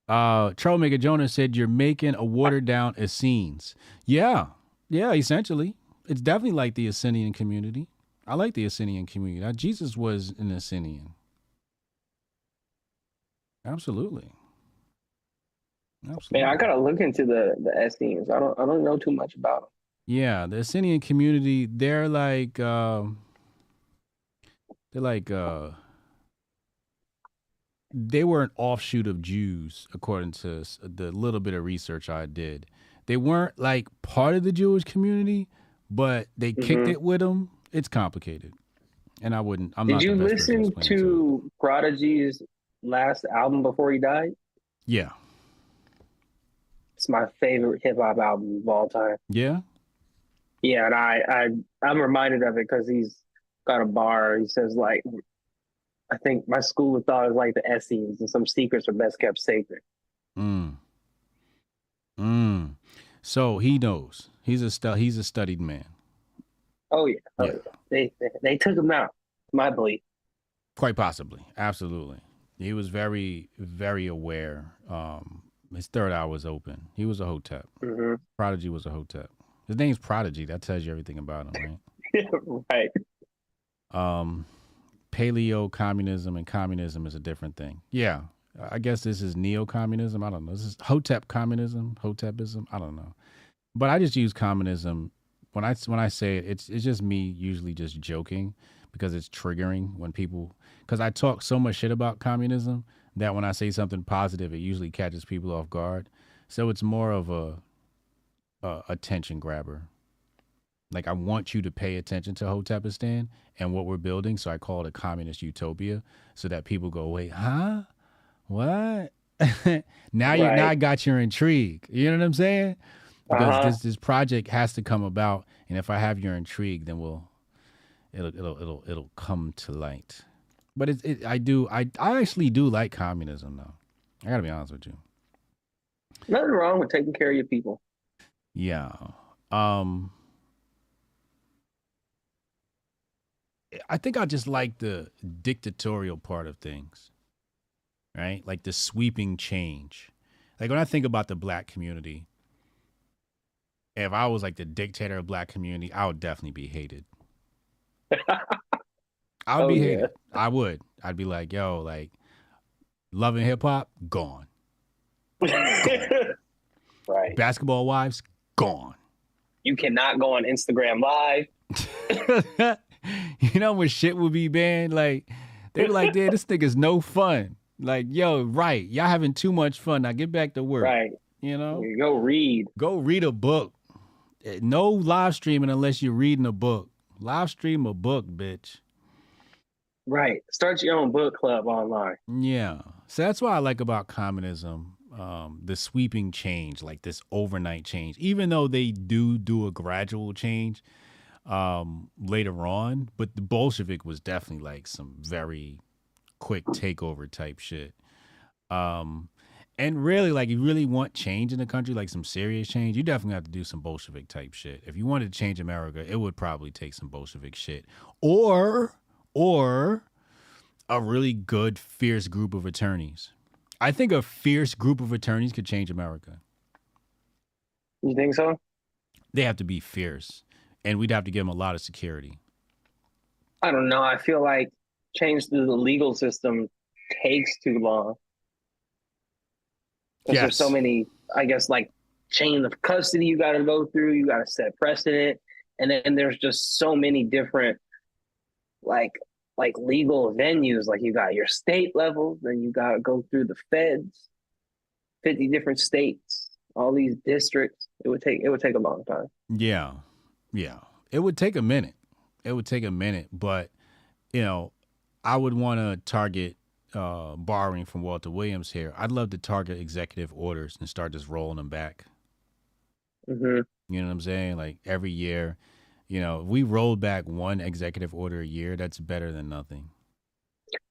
Uh Troublemaker Jonah said you're making a watered down Essenes. Yeah. Yeah, essentially. It's definitely like the Essenian community. I like the Essenian community. Uh, Jesus was an Essenian. Absolutely. Absolutely. Man, I gotta look into the the Essenes. I don't I don't know too much about them. Yeah, the Essenian community, they're like um they're like uh they were an offshoot of Jews according to the little bit of research I did. They weren't like part of the Jewish community, but they kicked Mhm. it with them. It's complicated. And I wouldn't I'm Did not you the best person listen it to Prodigy's last album before he died? Yeah. It's my favorite hip hop album of all time. Yeah. Yeah, and I I I'm reminded of it because he's got a bar. He says like, I think my school of thought was like the Essenes, and some secrets are best kept sacred. Mm. Mm. So he knows. He's a stu- he's a studied man. Oh yeah, oh, yeah. They, they they took him out. My belief. Quite possibly. Absolutely. He was very, very aware. Um, his third eye was open. He was a hotep. hmm Prodigy was a hotep. His name's Prodigy. That tells you everything about him, right? right. Um, paleo communism and communism is a different thing. Yeah. I guess this is neo communism. I don't know. This is hotep communism, hotepism. I don't know. But I just use communism when I when I say it, it's it's just me usually just joking because it's triggering when people because I talk so much shit about communism that when I say something positive, it usually catches people off guard. So it's more of a, a attention grabber. Like I want you to pay attention to Hotepistan and what we're building. So I call it a communist utopia, so that people go, wait, huh? What? now you now I got your intrigue. You know what I'm saying? Because Uh-huh. this this project has to come about, and if I have your intrigue, then we'll it'll it'll it'll it'll come to light. But it, it I do I I actually do like communism though. I gotta be honest with you. Nothing wrong with taking care of your people. Yeah. Um I think I just like the dictatorial part of things. Right? Like the sweeping change. Like when I think about the black community, if I was like the dictator of black community, I would definitely be hated. I would Oh, be yeah. hated. I would. I'd be like, yo, like loving hip hop, gone. right. Basketball wives, gone. You cannot go on Instagram Live. you know when shit would be banned? Like they were like, "Yeah, this nigga's no fun." Like, yo, right? Y'all having too much fun. Now get back to work. Right. You know, go read. Go read a book. Eh, No live streaming unless you're reading a book. Live stream a book, bitch. Right. Start your own book club online. Yeah. So that's what I like about communism. Um, the sweeping change, like this overnight change, even though they do do a gradual change um, later on, but the Bolshevik was definitely like some very quick takeover type shit. Um, and really, like, you really want change in the country, like some serious change, you definitely have to do some Bolshevik type shit. If you wanted to change America, it would probably take some Bolshevik shit, or or a really good, fierce group of attorneys. I think a fierce group of attorneys could change America. You think so? They have to be fierce, and we'd have to give them a lot of security. I don't know. I feel like change to the legal system takes too long. 'Cause Yes. there's so many, I guess, like chain of custody you got to go through. You got to set precedent, and then there's just so many different, like, like legal venues. Like you got your state level, then you got to go through the feds, fifty different states, all these districts. It would take it would take a long time. Yeah. Yeah. It would take a minute. It would take a minute, but you know, I would want to target uh borrowing from Walter Williams here. I'd love to target executive orders and start just rolling them back. hmm You know what I'm saying? Like every year, you know, if we rolled back one executive order a year, that's better than nothing.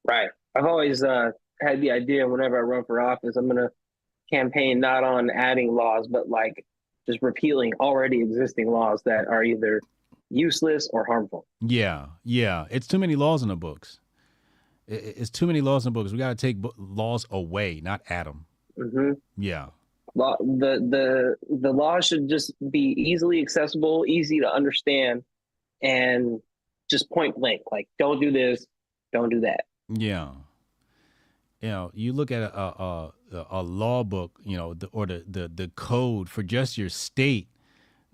Right. I've always uh, had the idea whenever I run for office, I'm gonna campaign not on adding laws, but like just repealing already existing laws that are either useless or harmful. Yeah, yeah. It's too many laws in the books. It's too many laws in the books. We got to take laws away, not add them. hmm Yeah, Law, the the the law should just be easily accessible, easy to understand, and just point blank. Like, don't do this, don't do that. yeah, you know, you look at a a, a, a law book, you know, the, or the, the the code for just your state.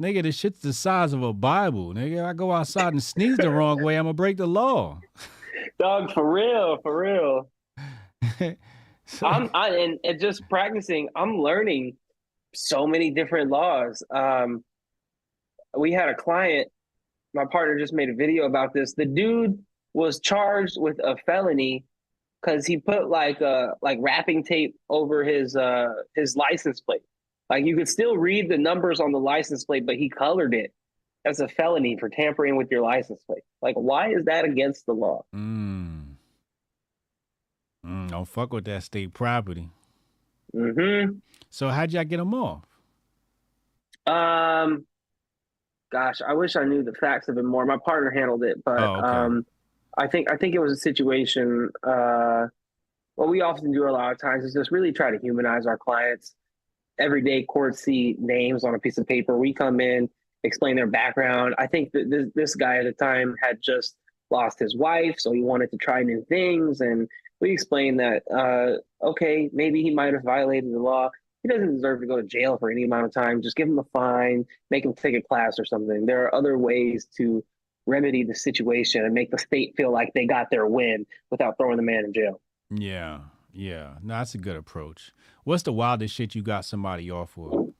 Nigga, this shit's the size of a Bible. Nigga, I go outside and sneeze the wrong way, I'm gonna break the law. Dog, for real, for real. so, I'm I, and, and just practicing. I'm learning so many different laws. Um, we had a client. My partner just made a video about this. The dude was charged with a felony because he put like uh like wrapping tape over his uh his license plate. Like you could still read the numbers on the license plate, but he colored it. That's a felony for tampering with your license plate. Like, why is that against the law? Mm. Mm, don't fuck with that state property. Mm-hmm. So how'd y'all get them off? Um, gosh, I wish I knew the facts of it more. My partner handled it, but Oh, okay. um, I think I think it was a situation. Uh, what we often do a lot of times is just really try to humanize our clients. Everyday courts see names on a piece of paper. We come in, explain their background. I think that this this guy at the time had just lost his wife, so he wanted to try new things, and we explained that uh, okay, maybe he might have violated the law. He doesn't deserve to go to jail for any amount of time. Just give him a fine, make him take a class or something. There are other ways to remedy the situation and make the state feel like they got their win without throwing the man in jail. Yeah, yeah. No, that's a good approach. What's the wildest shit you got somebody off for?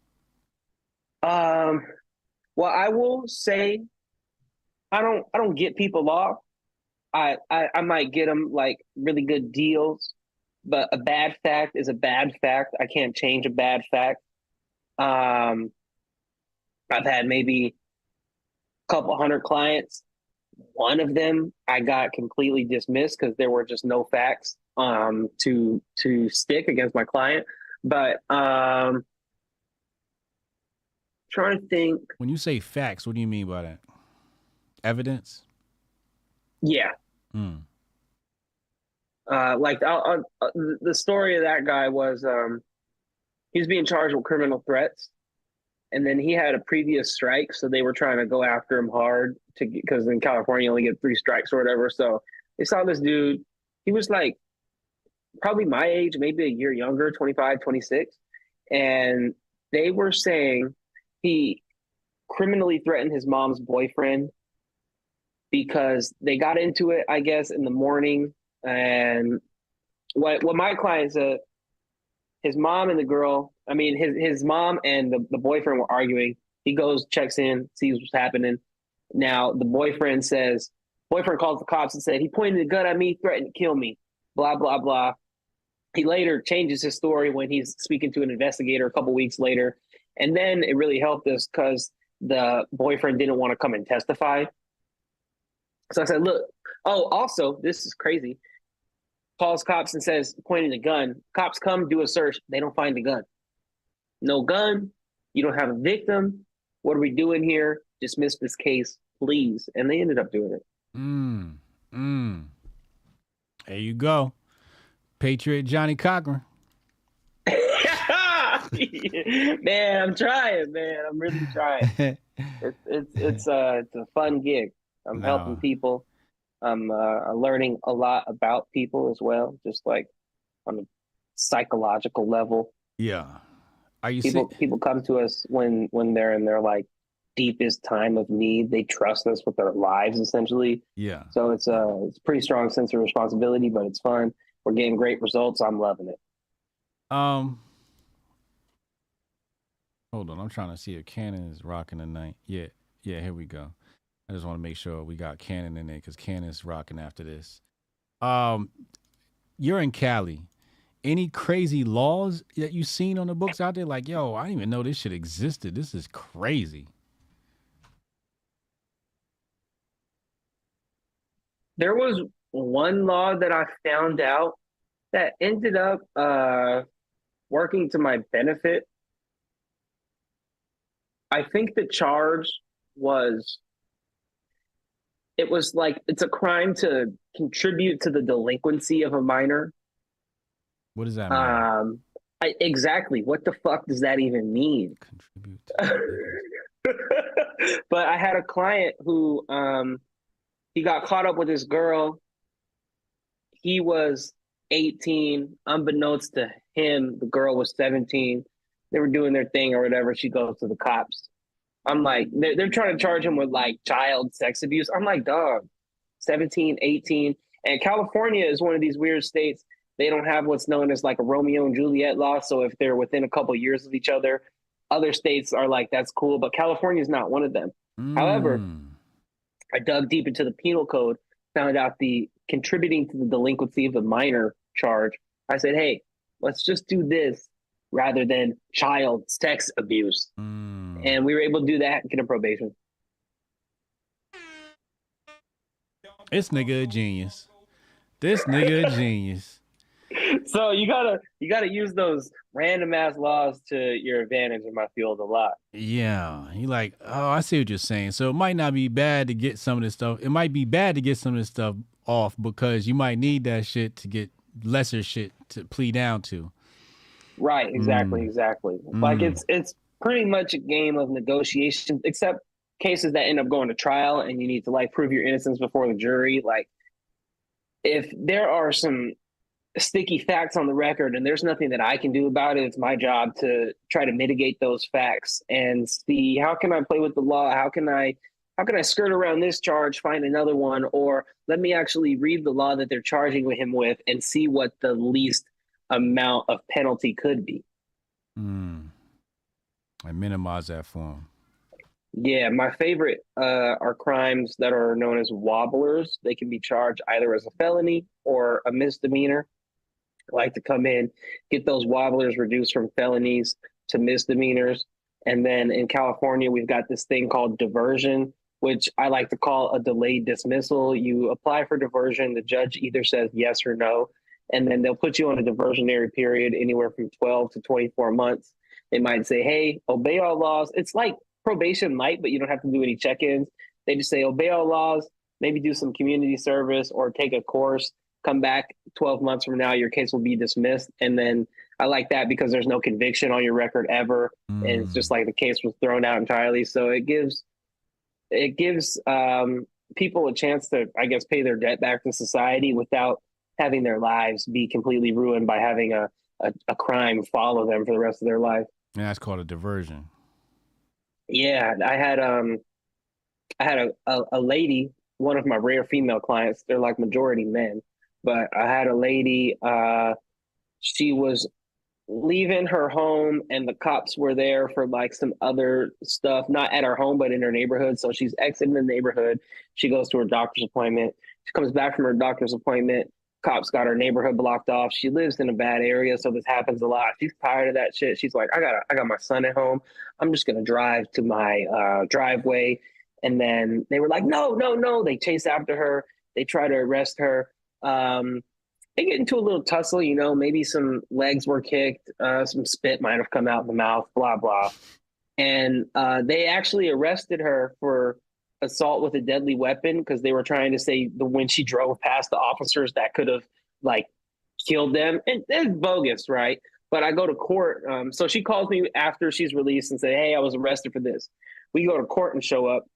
Um, well, I will say, I don't, I don't get people off. I, I, I might get them like really good deals, but a bad fact is a bad fact. I can't change a bad fact. Um, I've had maybe couple hundred clients. One of them I got completely dismissed because there were just no facts um, to to stick against my client. But um, trying to think. When you say facts, what do you mean by that? Evidence? Yeah, Mm. uh, like I'll, I'll, uh, the story of that guy was um, he was being charged with criminal threats, and then he had a previous strike, so they were trying to go after him hard to because in California you only get three strikes or whatever. So they saw this dude. He was like probably my age, maybe a year younger, 25, 26. And they were saying he criminally threatened his mom's boyfriend because they got into it, I guess, in the morning. And what what my client said, his mom and the girl, I mean, his his mom and the, the boyfriend were arguing. He goes, checks in, sees what's happening. Now the boyfriend says, boyfriend calls the cops and said he pointed a gun at me, threatened to kill me. Blah blah blah. He later changes his story when he's speaking to an investigator a couple weeks later, and then it really helped us because the boyfriend didn't want to come and testify. So I said, look, oh, also, this is crazy. Calls cops and says, pointing the gun. Cops come, do a search. They don't find the gun. No gun. You don't have a victim. What are we doing here? Dismiss this case, please. And they ended up doing it. Mm. Mm. There you go. Patriot Johnnie Cochran. man, I'm trying, man. I'm really trying. it's it's it's uh it's a fun gig. I'm No. helping people. I'm uh, learning a lot about people as well, just like on a psychological level. Yeah. Are you people see- people come to us when when they're in their like deepest time of need. They trust us with their lives essentially. Yeah. So it's a it's a pretty strong sense of responsibility, but it's fun. We're getting great results. I'm loving it. Um Hold on, I'm trying to see if Cannon is rocking tonight. Yeah, yeah, here we go. I just want to make sure we got Cannon in there because Cannon's rocking after this. Um, you're in Cali. Any crazy laws that you've seen on the books out there? Like, yo, I didn't even know this shit existed. This is crazy. There was one law that I found out that ended up uh, working to my benefit. I think the charge was it was like it's a crime to contribute to the delinquency of a minor. What does that mean? Um, I, exactly. What the fuck does that even mean? Contribute. but I had a client who um, he got caught up with this girl. He was 18. Unbeknownst to him, the girl was 17. They were doing their thing or whatever. She goes to the cops. I'm like, they're, they're trying to charge him with like child sex abuse. I'm like, dog, 17, 18. And California is one of these weird states. They don't have what's known as like a Romeo and Juliet law. So if they're within a couple years of each other, other states are like, that's cool. But California is not one of them. However, mm. I dug deep into the penal code, found out the contributing to the delinquency of a minor charge. I said, hey, let's just do this rather than child sex abuse. Mm. And we were able to do that and get a probation. This nigga a genius. This nigga a genius. So you gotta you gotta use those random ass laws to your advantage in my field a lot. Yeah, you like, oh, I see what you're saying. So it might not be bad to get some of this stuff. It might be bad to get some of this stuff off because you might need that shit to get lesser shit to plea down to. Right, exactly, Mm. exactly. Like Mm. it's it's pretty much a game of negotiation, except cases that end up going to trial and you need to like prove your innocence before the jury. Like if there are some sticky facts on the record and there's nothing that I can do about it, it's my job to try to mitigate those facts and see how can I play with the law? How can I how can I skirt around this charge, find another one, or let me actually read the law that they're charging him with and see what the least amount of penalty could be. Mm. I minimize that for him. Yeah, my favorite uh, are crimes that are known as wobblers. They can be charged either as a felony or a misdemeanor. I like to come in, get those wobblers reduced from felonies to misdemeanors. And then in California, we've got this thing called diversion, which I like to call a delayed dismissal. You apply for diversion, the judge either says yes or no, and then they'll put you on a diversionary period anywhere from 12 to 24 months. They might say, hey, obey all laws. It's like probation light, but you don't have to do any check ins. They just say, obey all laws, maybe do some community service or take a course. Come back 12 months from now, your case will be dismissed. And then I like that because there's no conviction on your record ever. And it's just like the case was thrown out entirely. So it gives it gives um, people a chance to, I guess, pay their debt back to society without having their lives be completely ruined by having a, a, a crime follow them for the rest of their life. And that's called a diversion. Yeah, I had um, I had a, a, a lady, one of my rare female clients. They're like majority men, but I had a lady. Uh, she was leaving her home, and the cops were there for like some other stuff, not at her home, but in her neighborhood. So she's exiting the neighborhood. She goes to her doctor's appointment. She comes back from her doctor's appointment. Cops got her neighborhood blocked off. She lives in a bad area, so this happens a lot. She's tired of that shit. She's like, I got, I got my son at home. I'm just gonna drive to my uh, driveway, and then they were like, no, no, no. They chase after her. They try to arrest her. Um, they get into a little tussle. You know, maybe some legs were kicked, uh, some spit might have come out the mouth, blah blah. And uh, they actually arrested her for assault with a deadly weapon because they were trying to say the when she drove past the officers that could have like killed them. And it's bogus right? But i go to court um, so she calls me after she's released and say hey i was arrested for this. We go to court and show up.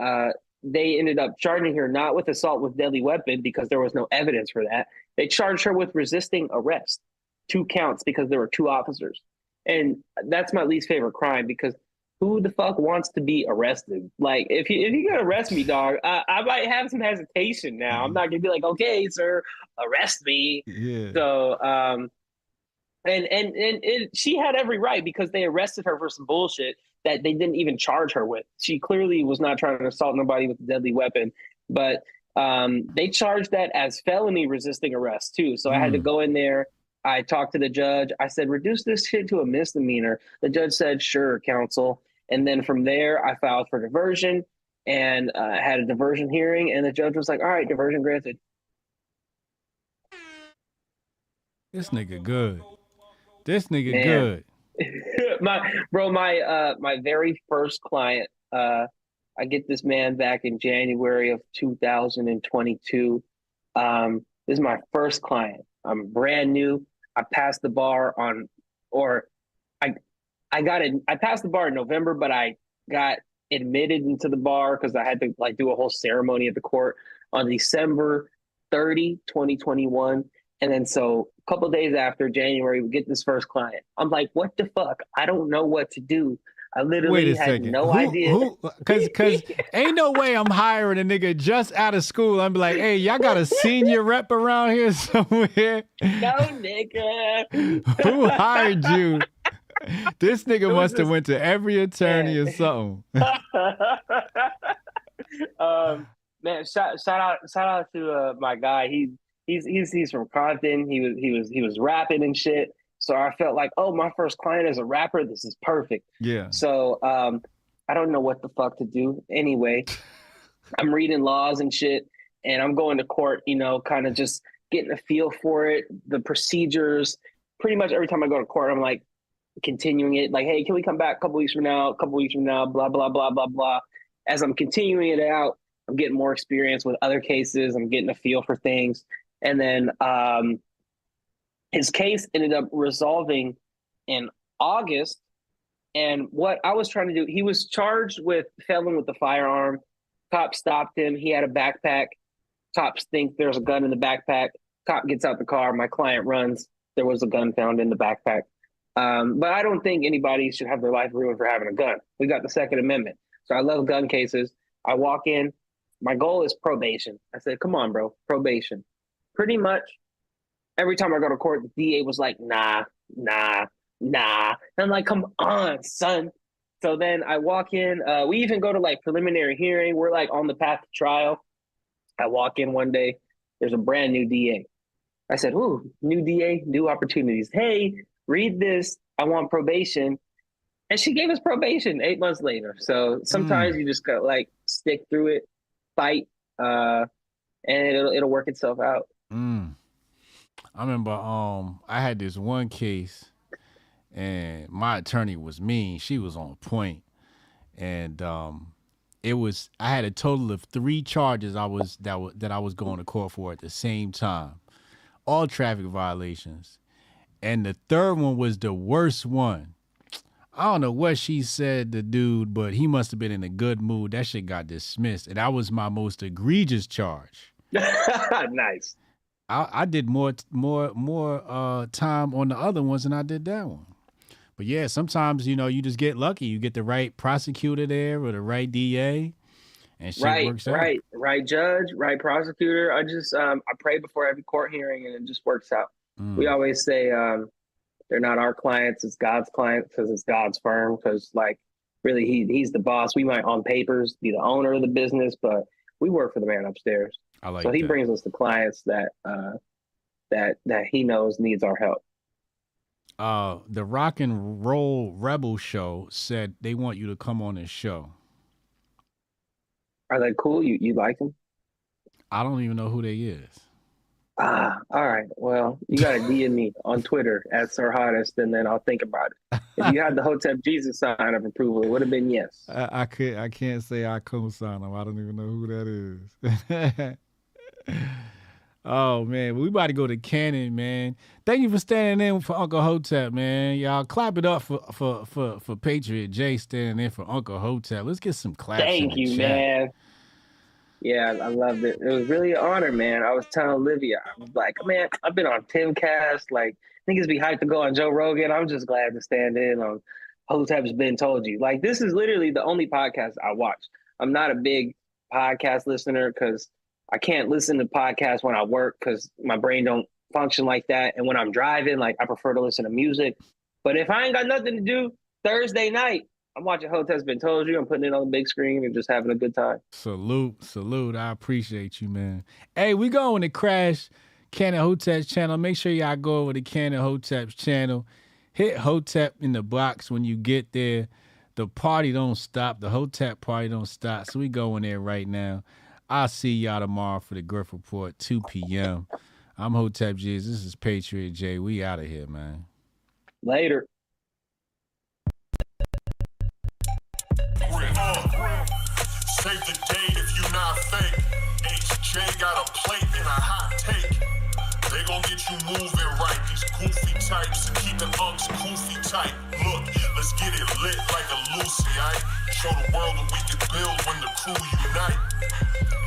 Uh, they ended up charging her not with assault with deadly weapon because there was no evidence for that. They charged her with resisting arrest two counts because there were two officers. And that's my least favorite crime because who the fuck wants to be arrested? Like, if you if you gonna arrest me, dog, I, I might have some hesitation now. I'm not gonna be like, okay, sir, arrest me. Yeah. So, um, and and and it, she had every right because they arrested her for some bullshit that they didn't even charge her with. She clearly was not trying to assault nobody with a deadly weapon, but um, they charged that as felony resisting arrest too. So I had to Mm. go in there. I talked to the judge. I said, reduce this shit to a misdemeanor. The judge said, sure, counsel. And then from there, I filed for diversion and uh, had a diversion hearing. And the judge was like, all right, diversion granted. This nigga good. This nigga Man. good. my bro, my uh my very first client, uh I get this man back in January of 2022. Um, this is my first client. I'm brand new. I passed the bar on or I got it I passed the bar in November, but I got admitted into the bar because I had to like do a whole ceremony at the court on December 30, 2021. And then so a couple days after January, we get this first client. I'm like, what the fuck? I don't know what to do. I literally Wait a had second. no who, idea. Who, cause, cause ain't no way I'm hiring a nigga just out of school. I'm like, hey, y'all got a senior rep around here somewhere? no, nigga. Who hired you? This nigga must have went to every attorney or something. um, man, shout, shout out, shout out to uh, my guy. He he's he's he's from Compton. He was he was he was rapping and shit. So I felt like, oh, my first client is a rapper. This is perfect. Yeah. So um, I don't know what the fuck to do. Anyway, I'm reading laws and shit, and I'm going to court. You know, kind of just getting a feel for it, the procedures. Pretty much every time I go to court, I'm like continuing it. Like, hey, can we come back a couple weeks from now? A couple weeks from now? Blah blah blah blah blah. As I'm continuing it out, I'm getting more experience with other cases. I'm getting a feel for things, and then um, his case ended up resolving in August. And what I was trying to do, he was charged with felon with a firearm. Cop stopped him. He had a backpack. Cops think there's a gun in the backpack. Cop gets out the car. My client runs. There was a gun found in the backpack. Um, but I don't think anybody should have their life ruined for having a gun. We got the Second Amendment. So I love gun cases. I walk in. My goal is probation. I said, come on, bro, probation. Pretty much every time I go to court, the DA was like, nah, nah, nah. And I'm like, come on, son. So then I walk in. Uh, we even go to like preliminary hearing. We're like on the path to trial. I walk in one day. There's a brand new DA. I said, "Ooh, new DA, new opportunities. Hey, read this. I want probation." And she gave us probation eight months later. So sometimes you just got like stick through it, fight, uh, and it'll it'll work itself out. Mm. I remember um I had this one case and my attorney was mean. She was on point. And um it was I had a total of 3 charges I was that was that I was going to court for at the same time. All traffic violations. And the third one was the worst one. I don't know what she said to dude, but he must have been in a good mood. That shit got dismissed. And that was my most egregious charge. nice. I, I did more more more uh time on the other ones than I did that one. But yeah, sometimes you know you just get lucky. You get the right prosecutor there or the right DA, and shit right, works out. right, right judge, right prosecutor. I just um, I pray before every court hearing, and it just works out. Mm. We always say um, they're not our clients; it's God's clients because it's God's firm. Because like, really, he he's the boss. We might on papers be the owner of the business, but we work for the man upstairs. I like so he that. brings us the clients that uh, that that he knows needs our help. Uh, the Rock and Roll Rebel show said they want you to come on this show. Are they cool? You you like them? I don't even know who they is. Ah, all right. Well, you got to DM me on Twitter at Sir Hottest, and then I'll think about it. If you had the Hotep Jesus sign of approval, it would have been yes. I, I could I can't say I co-sign them. I don't even know who that is. oh man, we about to go to Cannon, man. Thank you for standing in for Uncle Hotep, man. Y'all clap it up for for for for Patriot J standing in for Uncle Hotep. Let's get some claps. Thank you, chat. man. Yeah, I loved it. It was really an honor, man. I was telling Olivia, I was like, man, I've been on Timcast. Like, niggas be hyped to go on Joe Rogan. I'm just glad to stand in on Hotep's Been Told You. Like, this is literally the only podcast I watch. I'm not a big podcast listener because I can't listen to podcasts when I work because my brain don't function like that. And when I'm driving, like, I prefer to listen to music. But if I ain't got nothing to do Thursday night, I'm watching Hotep's Been Told You. I'm putting it on the big screen and just having a good time. Salute, salute. I appreciate you, man. Hey, we going to crash Cannon Hotep's channel. Make sure y'all go over to Cannon Hotep's channel. Hit Hotep in the box when you get there. The party don't stop. The Hotep party don't stop. So we going there right now. I'll see y'all tomorrow for the Griff Report, 2 p.m. I'm Hotep Jiz. This is Patriot J. We out of here, man. Later. Save the date if you not fake. HJ got a plate and a hot take. They gon' get you moving right. These goofy types and keeping unks goofy tight. Look, let's get it lit like a Lucy, aight? Show the world what we can build when the crew unite.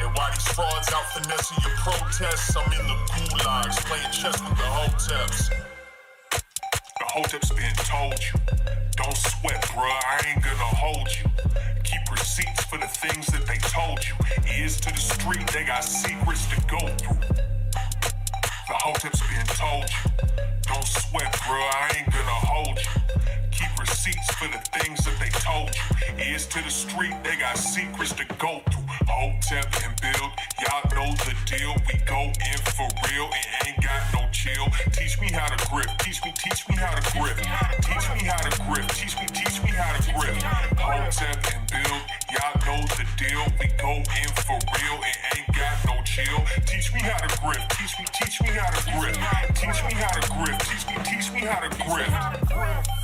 And while these frauds out finessing your protests, I'm in the gulags playing chess with the hoteps. Hotep's been told you. Don't sweat, bruh, I ain't gonna hold you. Keep receipts for the things that they told you. Ears to the street, they got secrets to go through. The hotep's been told you. Don't sweat, bruh, I ain't gonna hold you. Keep receipts for the things that they told you. Ears to the street, they got secrets to go through. Hotep and build, y'all know the deal. We go in for real and ain't got no chill. Teach me how to grip, teach me, teach me how to grip. Teach me how to grip, teach me, teach me how to grip. Hotep and build, y'all know the deal. We go in for real and ain't got no chill. Teach me how to grip, teach me, teach me how to grip. Teach me how to grip, teach me, teach me how to grip.